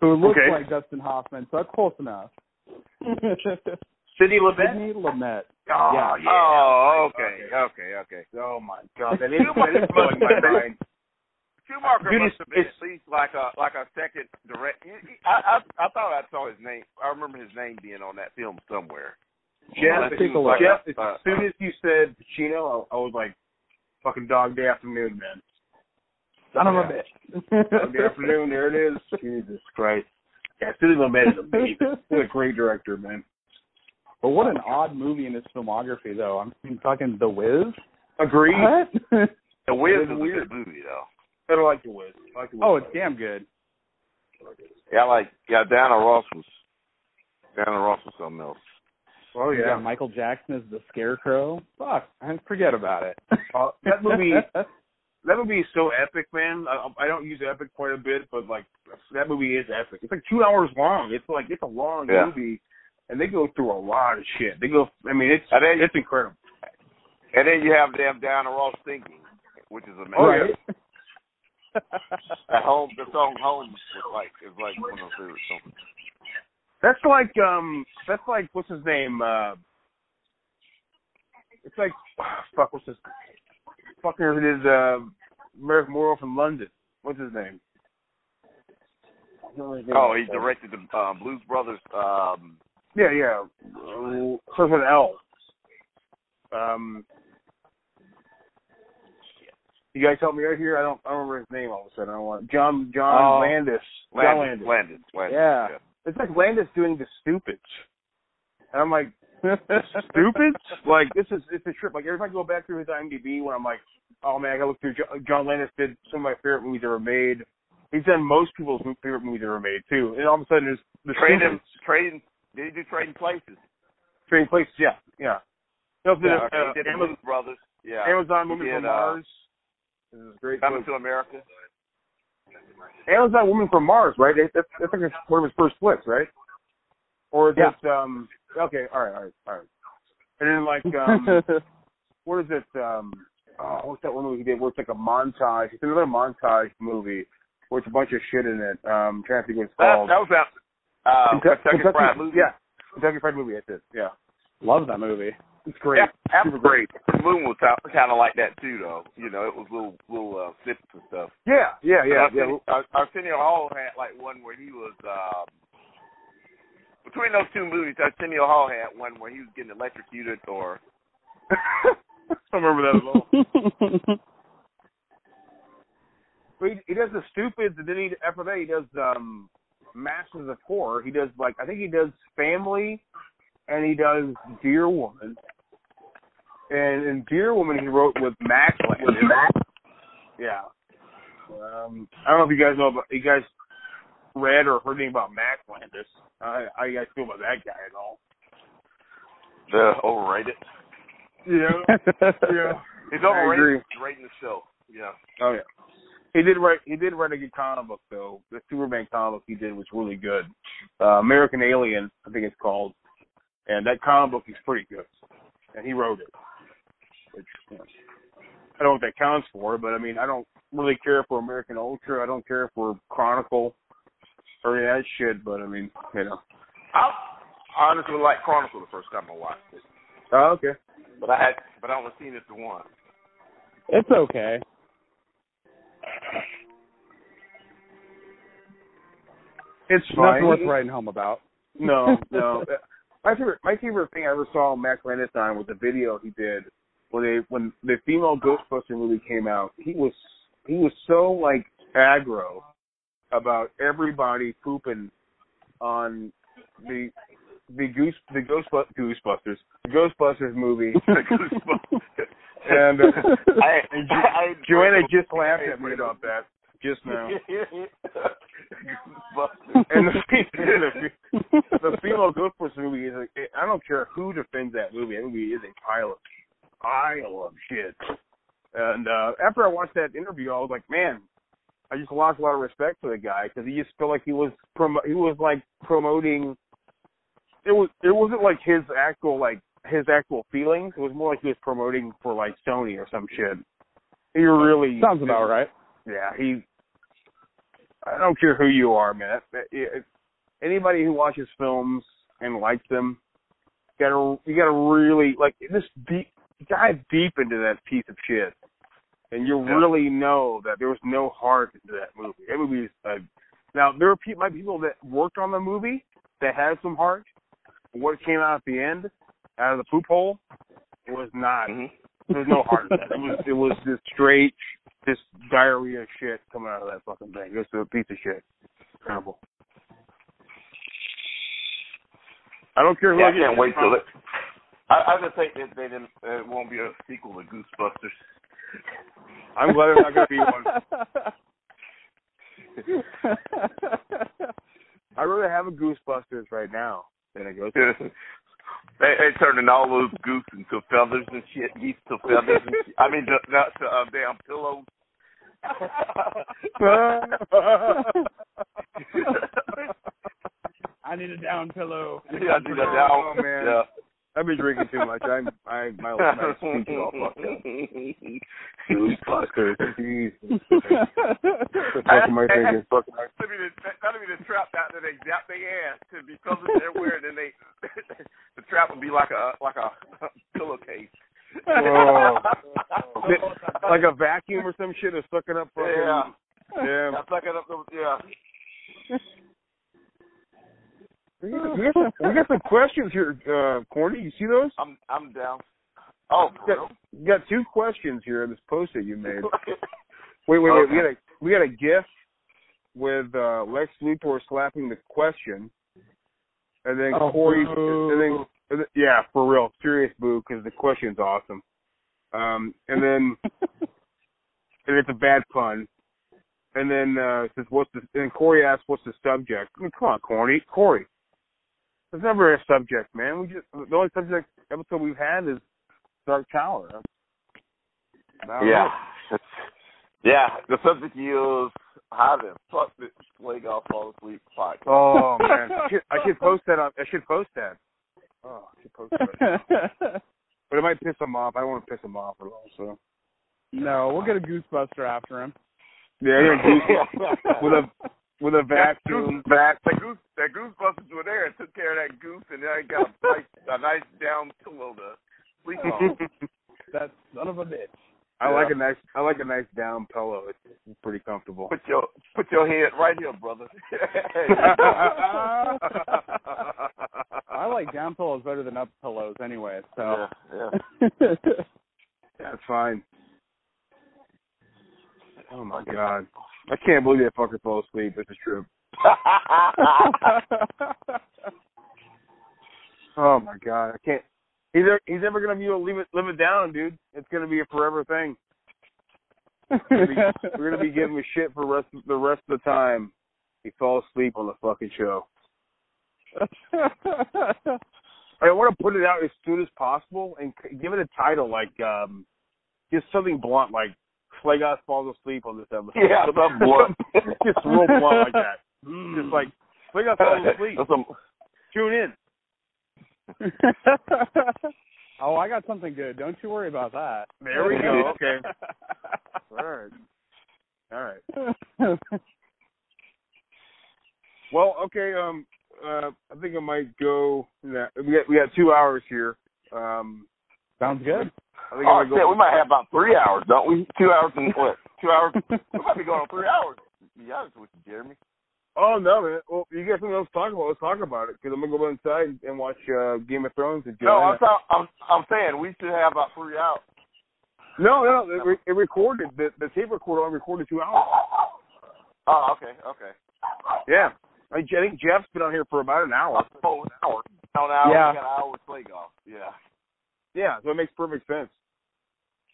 who looks Okay. like Dustin Hoffman, so that's close enough. *laughs* Sidney Lumet. Sidney Lumet. Oh Yeah. yeah. Oh, okay, okay, okay. Oh my god, that is, that is blowing my mind. Schumacher Dude, must it's- have been at least like a like a second direct. he- he- I, I I thought I saw his name. I remember his name being on that film somewhere. Geoff, let's take a. Geoff, as Uh, soon as you said Pacino, I, I was like, fucking Dog Day Afternoon, man. Son of a bitch. Dog Day Afternoon, there it is. *laughs* Jesus Christ. Yeah, Sidney Lumet is amazing. He's a great director, man. But what an odd movie in his filmography, though. I'm fucking The Wiz. Agreed. What? The Wiz is a weird. good movie though. I don't like the Wiz. I like the Wiz. oh, it's damn good. Yeah, I like yeah. Diana Ross was Diana Ross was something else. Oh You yeah. got Michael Jackson is the Scarecrow. Fuck, I forget about it. Uh, that movie- That *laughs* that movie is so epic, man. I, I don't use epic quite a bit, but like that movie is epic. It's like two hours long. It's like it's a long Yeah. movie, and they go through a lot of shit. They go. I mean, it's And then- it's incredible. And then you have them down the Ross thinking, which is amazing. Oh, yeah. That home, the song "Home" is like is like one of my favorite songs. That's like um, that's like what's his name? Uh, it's like *sighs* fuck. What's his fucker who did uh, American Werewolf from London? What's his name? I don't know his name. Oh, he directed the um, Blues Brothers. Um, Yeah, yeah. Uh, starts with L. Um, you guys help me out here. I don't. I don't remember his name all of a sudden. I don't want John John Oh. Landis. John Landis, Landis. Landis, Landis. Yeah. It's like Landis doing the stupids. And I'm like, *laughs* stupids? like this is it's a trip. Like every time I go back through his IMDb, when I'm like, oh man, I gotta look through. Jo- John Landis did some of my favorite movies ever made. He's done most people's favorite movies ever made too. And all of a sudden, there's the Trading, trading. Did he do Trading Places? Trading Places. Yeah, yeah. Also did, uh, he did the Amazon, Brothers. Yeah. Amazon He Woman from uh, Mars. This is great. Coming book. to America. Amazon Woman from Mars, right? That's, that's like one of his first flicks, right? Or is Yeah. it um okay, all right, all right, all right. And then like um *laughs* what is it, um oh, what's that one movie he did where it's like a montage. It's another montage movie where it's a bunch of shit in it. Um trying to think what it's That, called. that was that. Uh, Kentucky, Kentucky Kentucky- Fried Movie. Yeah. Kentucky Fried Movie, that's it. Yeah. Love that movie. It's great. Yeah, that Super was great. The moon was kind of like that too, though. You know, it was little little uh, snippets and stuff. Yeah, yeah, yeah, yeah. Arsenio, Ar- Arsenio Hall had like one where he was um, between those two movies. Arsenio Hall had one where he was getting electrocuted, or *laughs* I don't remember that at all. But he, he does the stupids, and then he after that he does um Masters of Horror. He does like I think he does Family, and he does Deer Woman. And in Deer Woman he wrote with Max Landis. Yeah. Um, I don't know if you guys know about you guys read or heard anything about Max Landis. Uh, how you guys feel about that guy at all? the overrated. Yeah. *laughs* yeah. He's I agree. overrated. Rating the show. Yeah. Oh yeah. He did write. He did write a good comic book though. The Superman comic book he did was really good. Uh, American Alien, I think it's called, and that comic book is pretty good. And he wrote it. Which you know, I don't know what that counts for, but I mean, I don't really care for American Ultra. I don't care for Chronicle or any of that shit. But I mean, you know. I honestly liked Chronicle the first time I watched it, Oh, okay. but I had, but I only seen it the once. It's okay. It's fine. Nothing worth writing home about. No, no. *laughs* My favorite, my favorite thing I ever saw Max Landis on was the video he did when they when the female Ghostbuster movie came out. He was he was so like aggro about everybody pooping on the the goose the Ghostbusters Goosebusters the Ghostbusters movie. *laughs* and uh, *laughs* I, and Jo- I, Joanna just laughed at me about that just now. And the, the, *laughs* the female Ghostbusters movie is like, I don't care who defends that movie. That movie is a pile of pile of shit. And uh after I watched that interview, I was like, man, I just lost a lot of respect for the guy because he just felt like he was prom- he was like promoting. It was it wasn't like his actual like his actual feelings. It was more like he was promoting for like Sony or some shit. He really Sounds about right. yeah, he. I don't care who you are, man. That- that- it- Anybody who watches films and likes them, you gotta you gotta really like this deep dive deep into that piece of shit, and you'll Yeah. really know that there was no heart into that movie. That movie is uh, now there are pe- might be people that worked on the movie that had some heart. But what came out at the end, out of the poop hole, it was not. Mhm. There's no heart in that. It was it was just straight, just diarrhea shit coming out of that fucking thing. It's a piece of shit. Terrible. I don't care who Yeah, I can't wait till it. I, I just think that they didn't. Uh, it won't be a sequel to Goosebusters. I'm glad there's not gonna be one. *laughs* I'd rather have a Goosebusters right now than a Ghostbusters. *laughs* they, they turning all those goose into feathers and shit, geese to feathers and shit. I mean, to, not to uh, damn pillows. *laughs* I need a down pillow. yeah, I need a down. Oh, man. Yeah. I've been drinking too much. I'm I my my speech is all fucked up. Goosebusters. Jesus. Fucking my thinking. Fucking my That'd be the that'd be the trap out there. They zap their ass to be something they're wearing, and they *laughs* the trap would be like a like a *laughs* pillowcase. Oh. like a vacuum or some shit is sucking up fucking yeah, yeah. Sucking up the yeah. We got, we, got some, we got some questions here, uh Corny. You see those? I'm I'm down. Oh, We for got, real? we got two questions here in this post that you made. *laughs* Wait, wait, wait. We got a we got a GIF with uh Lex Luthor slapping the question, and then Oh, Corey, boo. and then, and then yeah, for real, serious boo, because the question's awesome. Um, and then *laughs* and it's a bad pun. And then uh says what's the and Corey asks what's the subject. I mean, come on, Corey, Corey. There's never a subject, man. We just the only subject episode we've had is Dark Tower. Yeah, it. *laughs* Yeah. The subject is how the fuck did Slaygoth fall asleep podcast. Oh man, I should, I should *laughs* post that on. I should post that. Oh, I should post that. *laughs* But it might piss him off. I don't want to piss him off at all. So no, we'll get a goosebuster after him. yeah, you're a goose with a with a vacuum. That goose, that goose that goosebusters were there and took care of that goose, and now he got a *laughs* nice, a nice down pillow to sleep on. *laughs* That son of a bitch. I like a nice. I like a nice down pillow. It's, it's pretty comfortable. Put your put your head right here, brother. *laughs* I like down pillows better than up pillows anyway, so yeah, yeah. That's fine. Oh my god, I can't believe that fucker fell asleep. It's trip. *laughs* Oh my god, I can't. He's ever, he's ever gonna be able to leave it live it down, dude. It's gonna be a forever thing. We're gonna be, *laughs* we're gonna be giving him shit for rest the rest of the time. He fell asleep on the fucking show. *laughs* I want to put it out as soon as possible and give it a title like um just something blunt like Slaygoth falls asleep on this episode. Yeah, something blunt. *laughs* just real blunt like that. Just like Slaygoth falls asleep. Some, Tune in. *laughs* oh, I got something good. Don't you worry about that. There we go. Okay. *laughs* All right. All right. Well, okay. Um, uh, I think I might go. Yeah, we got we got two hours here. Um, Sounds good. I think oh shit, gonna we might have about three hours, don't we? Two hours and what? Two hours. *laughs* we might be going on three hours. To be honest with you, Jeremy. Oh no, man. Well, you got something else to talk about? Let's talk about it because I'm gonna go inside and watch uh, Game of Thrones. And No, I'm, Joanna. I'm I'm saying we should have about three hours. no, no. It, re- it recorded. The, the tape recorder only recorded two hours. Oh, okay, okay. Yeah. I, I think Geoff's been on here for about an hour. Oh, an hour. An hour. Yeah. We got an hour with Slaygoth. Yeah. Yeah, so it makes perfect sense.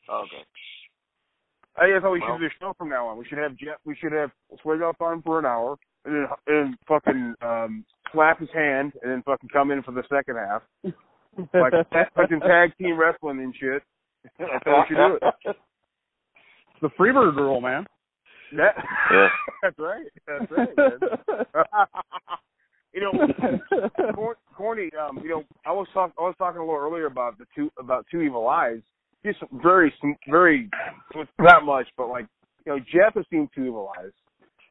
Okay. I guess how we Well- should do the show from now on. We should have Geoff. We should have Slaygoth on for an hour, and then and fucking um slap his hand, and then fucking come in for the second half, like *laughs* fucking tag team wrestling and shit. That's how we should do it. the Freebird rule, man. That, Yeah. *laughs* that's right. That's right. *laughs* Man. you know, *laughs* Corny. Um, you know, I was talking. I was talking a little earlier about the two about two evil eyes. Just very, very, not much, but like you know, Geoff has seen two evil eyes,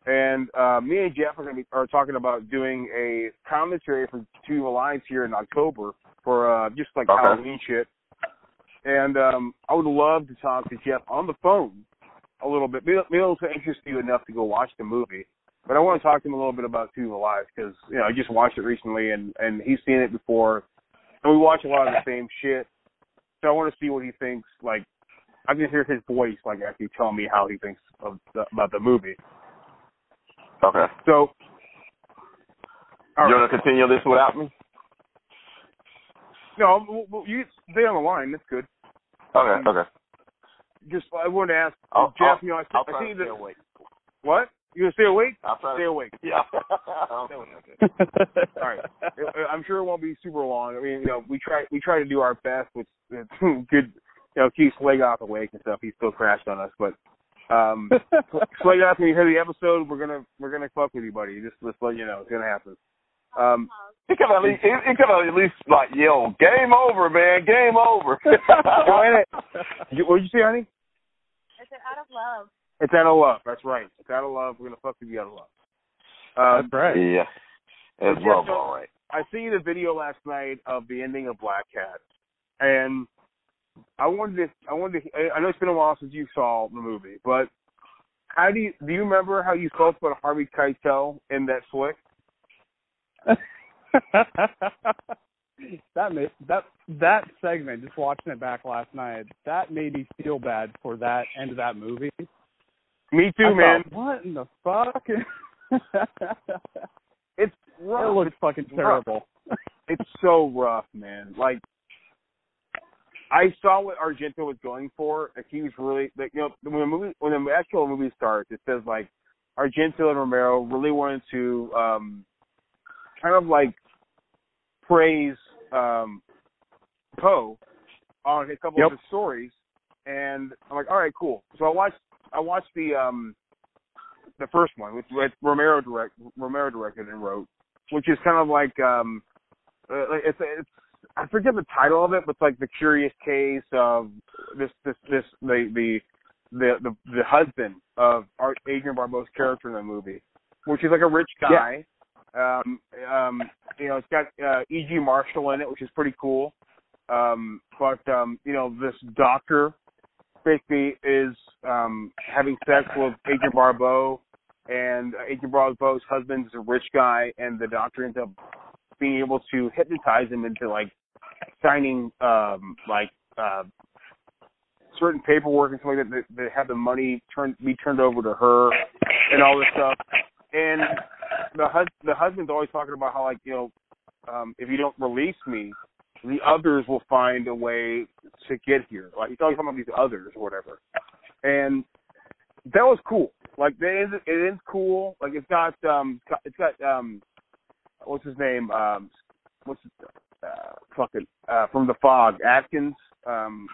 and uh, me and Geoff are going to be are talking about doing a commentary for two evil eyes here in October for uh, just like Okay. Halloween shit. And um, I would love to talk to Geoff on the phone a little bit. Maybe maybe it'll interest you enough to go watch the movie. But I want to talk to him a little bit about Two Eyes because you know I just watched it recently and and he's seen it before, and we watch a lot of the same shit. So I want to see what he thinks. Like I can hear his voice like actually tell me how he thinks of the, about the movie. Okay. So all You right. want to continue this without me? no, well, you stay on the line. That's good. Okay. Okay. Just I wanted to ask I'll, Geoff. I'll, you know, I, I'll I see stay. What? You gonna stay awake? I'll try Stay to. awake. Yeah. I'll stay awake. *laughs* *laughs* All right. *laughs* I- I'm sure it won't be super long. I mean, you know, we try we try to do our best with with good, you know, keep Slaygoth awake and stuff. He still crashed on us, but Um, so you guys, when you hear the episode, we're gonna we're gonna fuck with you, buddy. Just let's let you know it's gonna happen. Um, He could at least he, he could at least like yell, "Game over, man! Game over!" and it, you, what did you say, honey? Is it out of love? It's out of love. That's right. It's out of love. We're gonna fuck with you out of love. Um, That's right. yeah, it's Yeah, love, so- all right. I seen the video last night of the ending of Black Cat, and I wanted to. I wanted to. I know it's been a while since you saw the movie, but how do you do? You remember how you felt about Harvey Keitel in that flick? *laughs* that made that that segment, just watching it back last night, that made me feel bad for that end of that movie. Me too, I man. thought, what in the fuck? *laughs* It's rough. it looks fucking rough. terrible. *laughs* it's so rough, man. Like I saw what Argento was going for. Like he was really like you know when the movie when the actual movie starts, it says like Argento and Romero really wanted to um kind of like praise um Poe on a couple Yep. of his stories and I'm like, all right, cool. So I watched I watched the um the first one, which, which Romero direct Romero directed and wrote, which is kind of like um uh, it's it's I forget the title of it, but it's like the curious case of this this this the the the the, the husband of Art, Adrienne Barbeau's character in the movie, which is like a rich guy. Um, um, you know, it's got uh, E.G. Marshall in it, which is pretty cool. Um, but um, you know, this doctor basically is um having sex with Adrienne Barbeau, and Adrienne Barbeau's husband is a rich guy, and the doctor ends up being able to hypnotize him into like signing um like uh certain paperwork and something that that, that have the money turned be turned over to her and all this stuff. And the hus- the husband's always talking about how like, you know, um if you don't release me, the others will find a way to get here. Like he's always talking about these others or whatever. And that was cool. Like it is it is cool. Like it's got um it's got um what's his name? Um what's his, uh fucking uh from the fog, Atkins. Um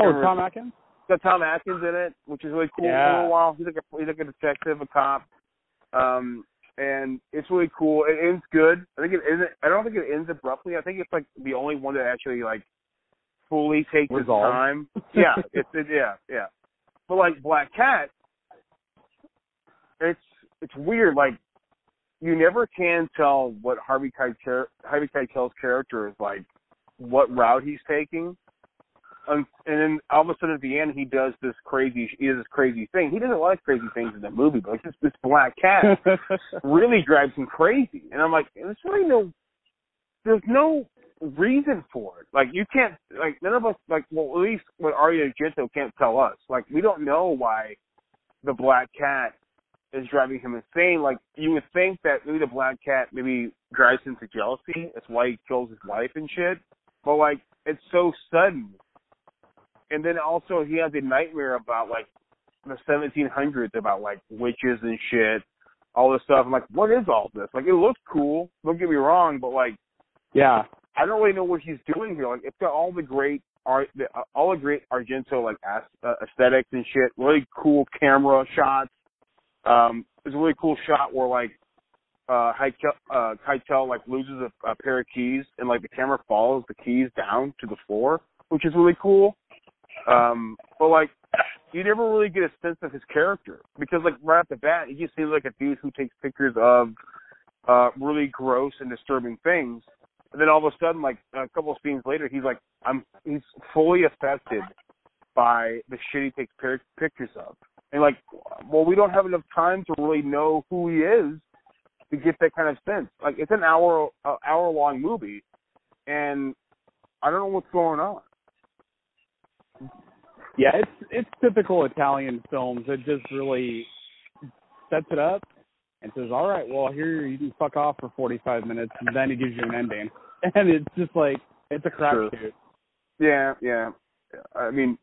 Oh, Tom Atkins. it's got Tom Atkins in it, which is really cool for Yeah. a little while. He's like a he's like a detective, a cop. Um and it's really cool. It ends good. I think it isn't I don't think it ends abruptly. I think it's like the only one that actually like fully takes Resolved. time. *laughs* Yeah, it's it, yeah, yeah. But like Black Cat, it's it's weird. Like you never can tell what Harvey Keitel Harvey Keitel's character is like, what route he's taking. And then all of a sudden at the end he does this crazy he does this crazy thing. He doesn't like crazy things in the movie, but like this this black cat *laughs* really drives him crazy. And I'm like, there's really no there's no reason for it. Like you can't like none of us like well at least what Arya Argento can't tell us. Like we don't know why the black cat is driving him insane. Like you would think that maybe the black cat maybe drives him to jealousy. That's why he kills his wife and shit. But like it's so sudden. And then also he has a nightmare about like the 1700s about like witches and shit, all this stuff. I'm like, what is all this? Like it looks cool. Don't get me wrong, but like yeah. I don't really know what he's doing here. Like it's got all the great art, the, uh, all the great Argento like as, uh, aesthetics and shit. Really cool camera shots. Um, there's a really cool shot where like uh Keitel, uh Keitel like loses a, a pair of keys and like the camera follows the keys down to the floor, which is really cool. Um, but like you never really get a sense of his character because like right off the bat, he just seems like a dude who takes pictures of uh really gross and disturbing things. And then all of a sudden, like a couple of scenes later, he's like, I'm he's fully affected by the shit he takes pic- pictures of. And like, well, we don't have enough time to really know who he is to get that kind of sense. Like, it's an hour uh, hour long movie, and I don't know what's going on. Yeah, it's it's typical Italian films. It just really sets it up and says, "All right, well here you can fuck off for 45 minutes," and then it gives you an ending, *laughs* and it's just like it's a crapshoot. Yeah, yeah. I mean,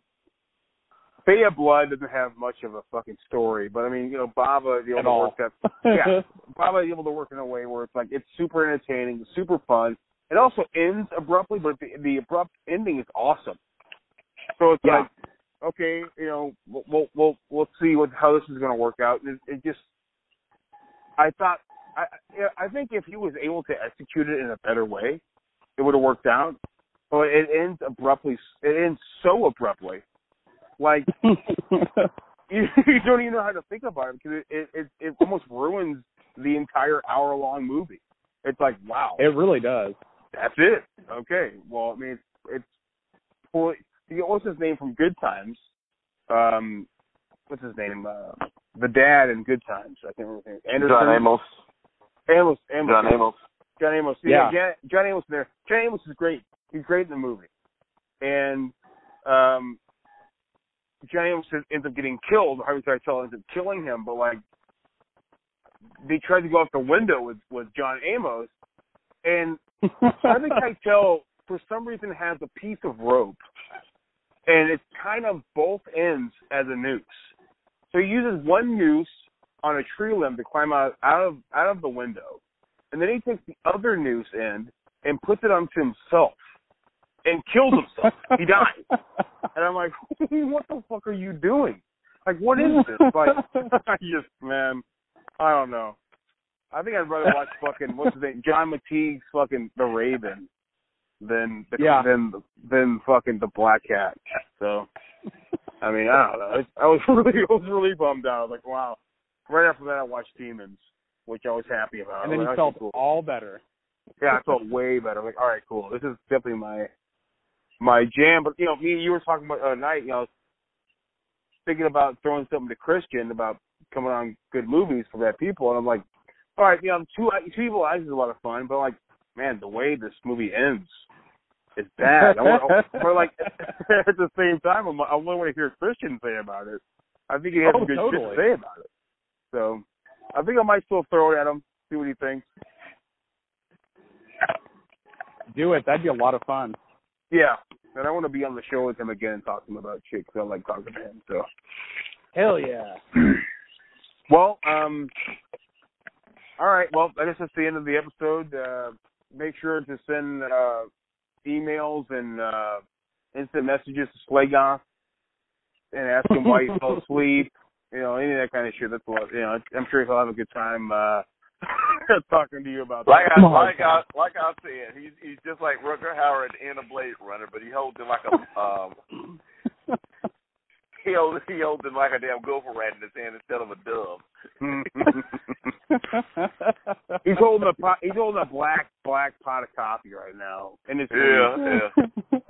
Bay of Blood doesn't have much of a fucking story, but I mean, you know, Bava, the At able to work that *laughs* yeah, Bava is able to work in a way where it's like it's super entertaining, super fun. It also ends abruptly, but the, the abrupt ending is awesome. So it's Yeah. like okay, you know, we'll we'll we'll, we'll see what how this is going to work out. It, it just, I thought, I I think if he was able to execute it in a better way, it would have worked out. But it ends abruptly. It ends so abruptly, like *laughs* you, you don't even know how to think about it because it, it it it almost ruins the entire hour long movie. It's like wow, it really does. that's it. Okay, well, I mean, it's, it's fully. What's his name from Good Times? Um, what's his name? Uh, the dad in Good Times. I can't remember his name. Anderson. John Amos. Amos. Amos. John Amos. John Amos. Yeah. John, John Amos there. John Amos is great. He's great in the movie. And um John Amos ends up getting killed. Harvey Keitel ends up killing him, but like they tried to go out the window with with John Amos, and *laughs* Harvey Keitel for some reason has a piece of rope, and it's kind of both ends as a noose. So he uses one noose on a tree limb to climb out out of out of the window, and then he takes the other noose end and puts it onto himself and kills himself. he dies, and I'm like, *laughs* what the fuck are you doing? Like, what is this? Like, *laughs* I just man, I don't know. I think I'd rather watch fucking what's his name, John McTeigue's fucking The Raven than the, Yeah. than than fucking the Black Cat. So, I mean, I don't know. I was *laughs* really, I was really bummed out. I was like, wow. Right after that, I watched Demons, which I was happy about. and then I you felt like, cool. all better. Yeah, I felt way better. Like, all right, cool. This is definitely my my jam. But you know, me and you were talking about the other night. You know, I was thinking about throwing something to Christian about coming on good movies for bad people, and I'm like, all right, you know, two two evil eyes is a lot of fun, but like, man, the way this movie ends is bad. I want, but like *laughs* at the same time, I'm, I want to hear Christian say about it. I think he has Oh, some good shit to say about it. So I think I might still throw it at him, see what he thinks. Do it. That'd be a lot of fun. Yeah, and I want to be on the show with him again and talk to him about shit 'cause I like talking to him. So, Hell yeah. *clears throat* well, um, all right. Well, I guess that's the end of the episode. Uh, make sure to send uh, emails and uh, instant messages to Slaygoth and ask him why he fell *laughs* asleep. You know, any of that kind of shit. That's what you know. I'm sure he'll have a good time uh, *laughs* talking to you about Like that. I like I like I said, he's he's just like Rutger Hauer in a Blade Runner, but he holds it like a um *laughs* he holds he holds it like a damn gopher rat in his hand instead of a dove. *laughs* he's holding a pot, he's holding a black black pot of coffee right now in his Yeah, yeah.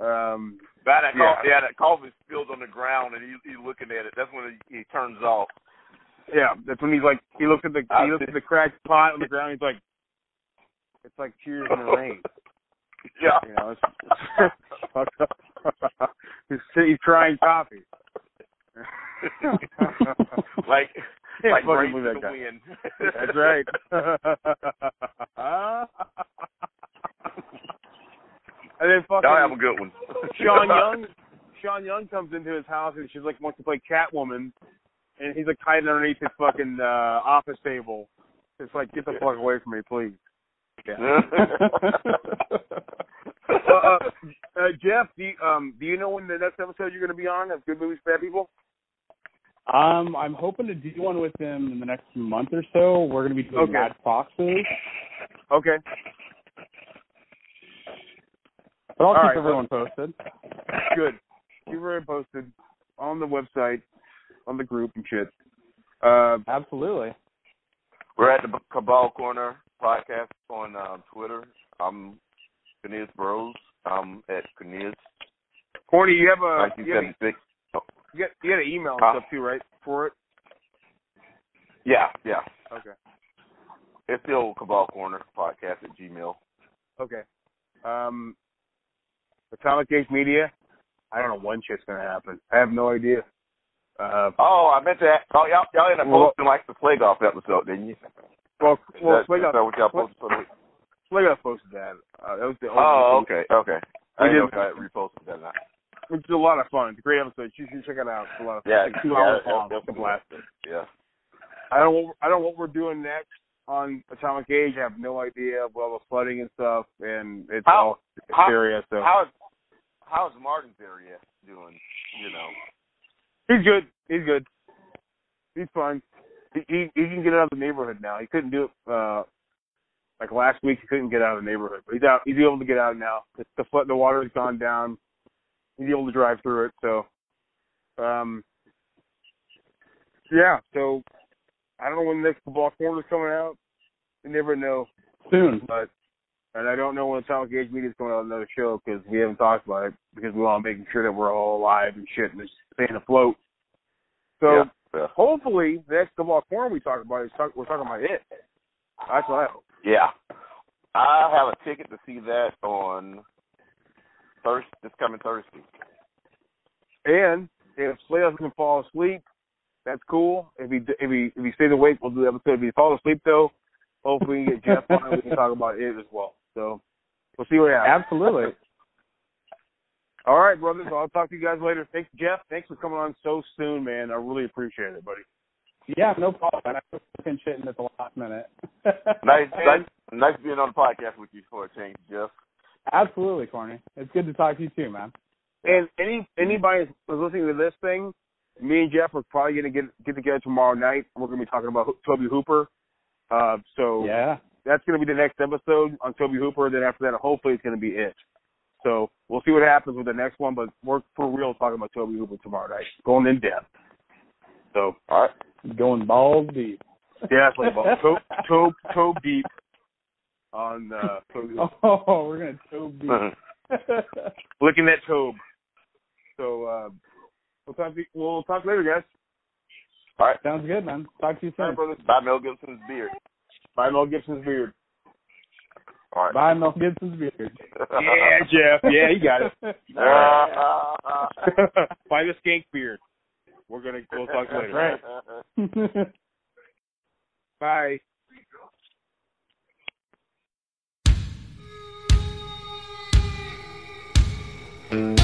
*laughs* Um, That, that Yeah. coffee, yeah, that coffee spills on the ground, and he, he's looking at it. That's when he, he turns off. yeah, that's when he's like he looks at the he looks at the cracked pot on the ground. He's like, it's like tears in the *laughs* rain. Yeah. You know, it's, he's, he's trying coffee. *laughs* like *laughs* Can't like fucking believe that guy. wind. That's right. *laughs* and then fucking Y'all have a good one. Sean Young, Sean Young comes into his house and she's like wants to play Catwoman, and he's like hiding underneath his fucking uh, office table. It's like get the fuck away from me, please. Yeah. *laughs* *laughs* uh, uh, uh, Geoff, do you, um, do you know when the next episode you're going to be on of Good Movies Bad People? Um, I'm hoping to do one with him in the next month or so. We're going to be doing Okay. Mad Foxes, Okay. but I'll All keep right, everyone posted. Good. Keep it posted on the website, on the group and shit. Uh, Absolutely. We're at the Cabal Corner podcast on uh, Twitter. I'm Cornelius Bros. I'm at Cornelius Corny, you have a you, have, 1976. you, got, you got an email and Huh? stuff too, right? For it. Yeah, yeah. Okay. It's the old Cabal Corner podcast at Gmail. Okay. Um, Atomic Age Media. I don't know when shit's gonna happen. I have no idea. Uh, Oh, I meant to. Ask, Oh, y'all, y'all ended up Well- posting like the Plague Off episode, didn't you? Well, well, That- got, what y'all posted for the week. Slaygoth posted that. Uh, that was the Oh, okay, okay. I did- I reposted that not. Which is a lot of fun. It's a great episode. You should check it out. It's a lot of fun. Yeah, It's like two yeah, hours long. It's a blast. Yeah. I don't. know what- I don't know what we're doing next on Atomic Age. I have no idea. all the flooding and stuff, and it's How- all how- area. So How's how's Martin's area doing? You know, He's good. He's good. He's fine. He, he can get out of the neighborhood now. He couldn't do it uh like last week. He couldn't get out of the neighborhood, but he's out. He's able to get out now. The the, flood, the water has gone down. He's able to drive through it. So, um, yeah. So I don't know when the next football corner is coming out. You never know. Soon. But and I don't know when the Atomic Age Media is going on another show because we haven't talked about it because we want to make sure that we're all alive and shit and staying afloat. So Yeah, yeah. hopefully the next football corner we talk about is talk, we're talking about it. That's what I hope. Yeah. I have a ticket to see that on Thursday, this coming Thursday. And if Slay doesn't fall asleep, that's cool. If he if he if he stays awake, we'll do the episode. If he falls asleep though, hopefully we can get Geoff on. and We can talk about it as well. So we'll see what happens. Absolutely. All right, brothers. I'll talk to you guys later. Thanks, Geoff. Thanks for coming on so soon, man. I really appreciate it, buddy. Yeah, no problem. I was fucking shitting at the last minute. *laughs* Nice, nice, nice being on the podcast with you for a change, Geoff. Absolutely, Corny. It's good to talk to you too, man. And any anybody who's listening to this thing, me and Geoff are probably gonna get get together tomorrow night. We're gonna be talking about Tobe Hooper. Uh, so Yeah. that's gonna be the next episode on Tobe Hooper. Then after that, hopefully it's gonna be it. So we'll see what happens with the next one. But we're for real talking about Tobe Hooper tomorrow night, going in depth. So All right. Going balls deep. yeah, it's like about toe toe toe deep on uh, Tobe *laughs* Oh, we're gonna toe deep. *laughs* licking that tobe. So uh, we'll talk. To, we'll talk later, guys. All right. Sounds good, man. Talk to you soon. right, brothers. Bye, Mel Gibson's beard. Bye, Mel Gibson's beard. All right. Bye, Mel Gibson's beard. Yeah, Geoff. Yeah, you got it. it. Find a skank beard. We're gonna we'll talk later. right. *laughs* Bye. Thank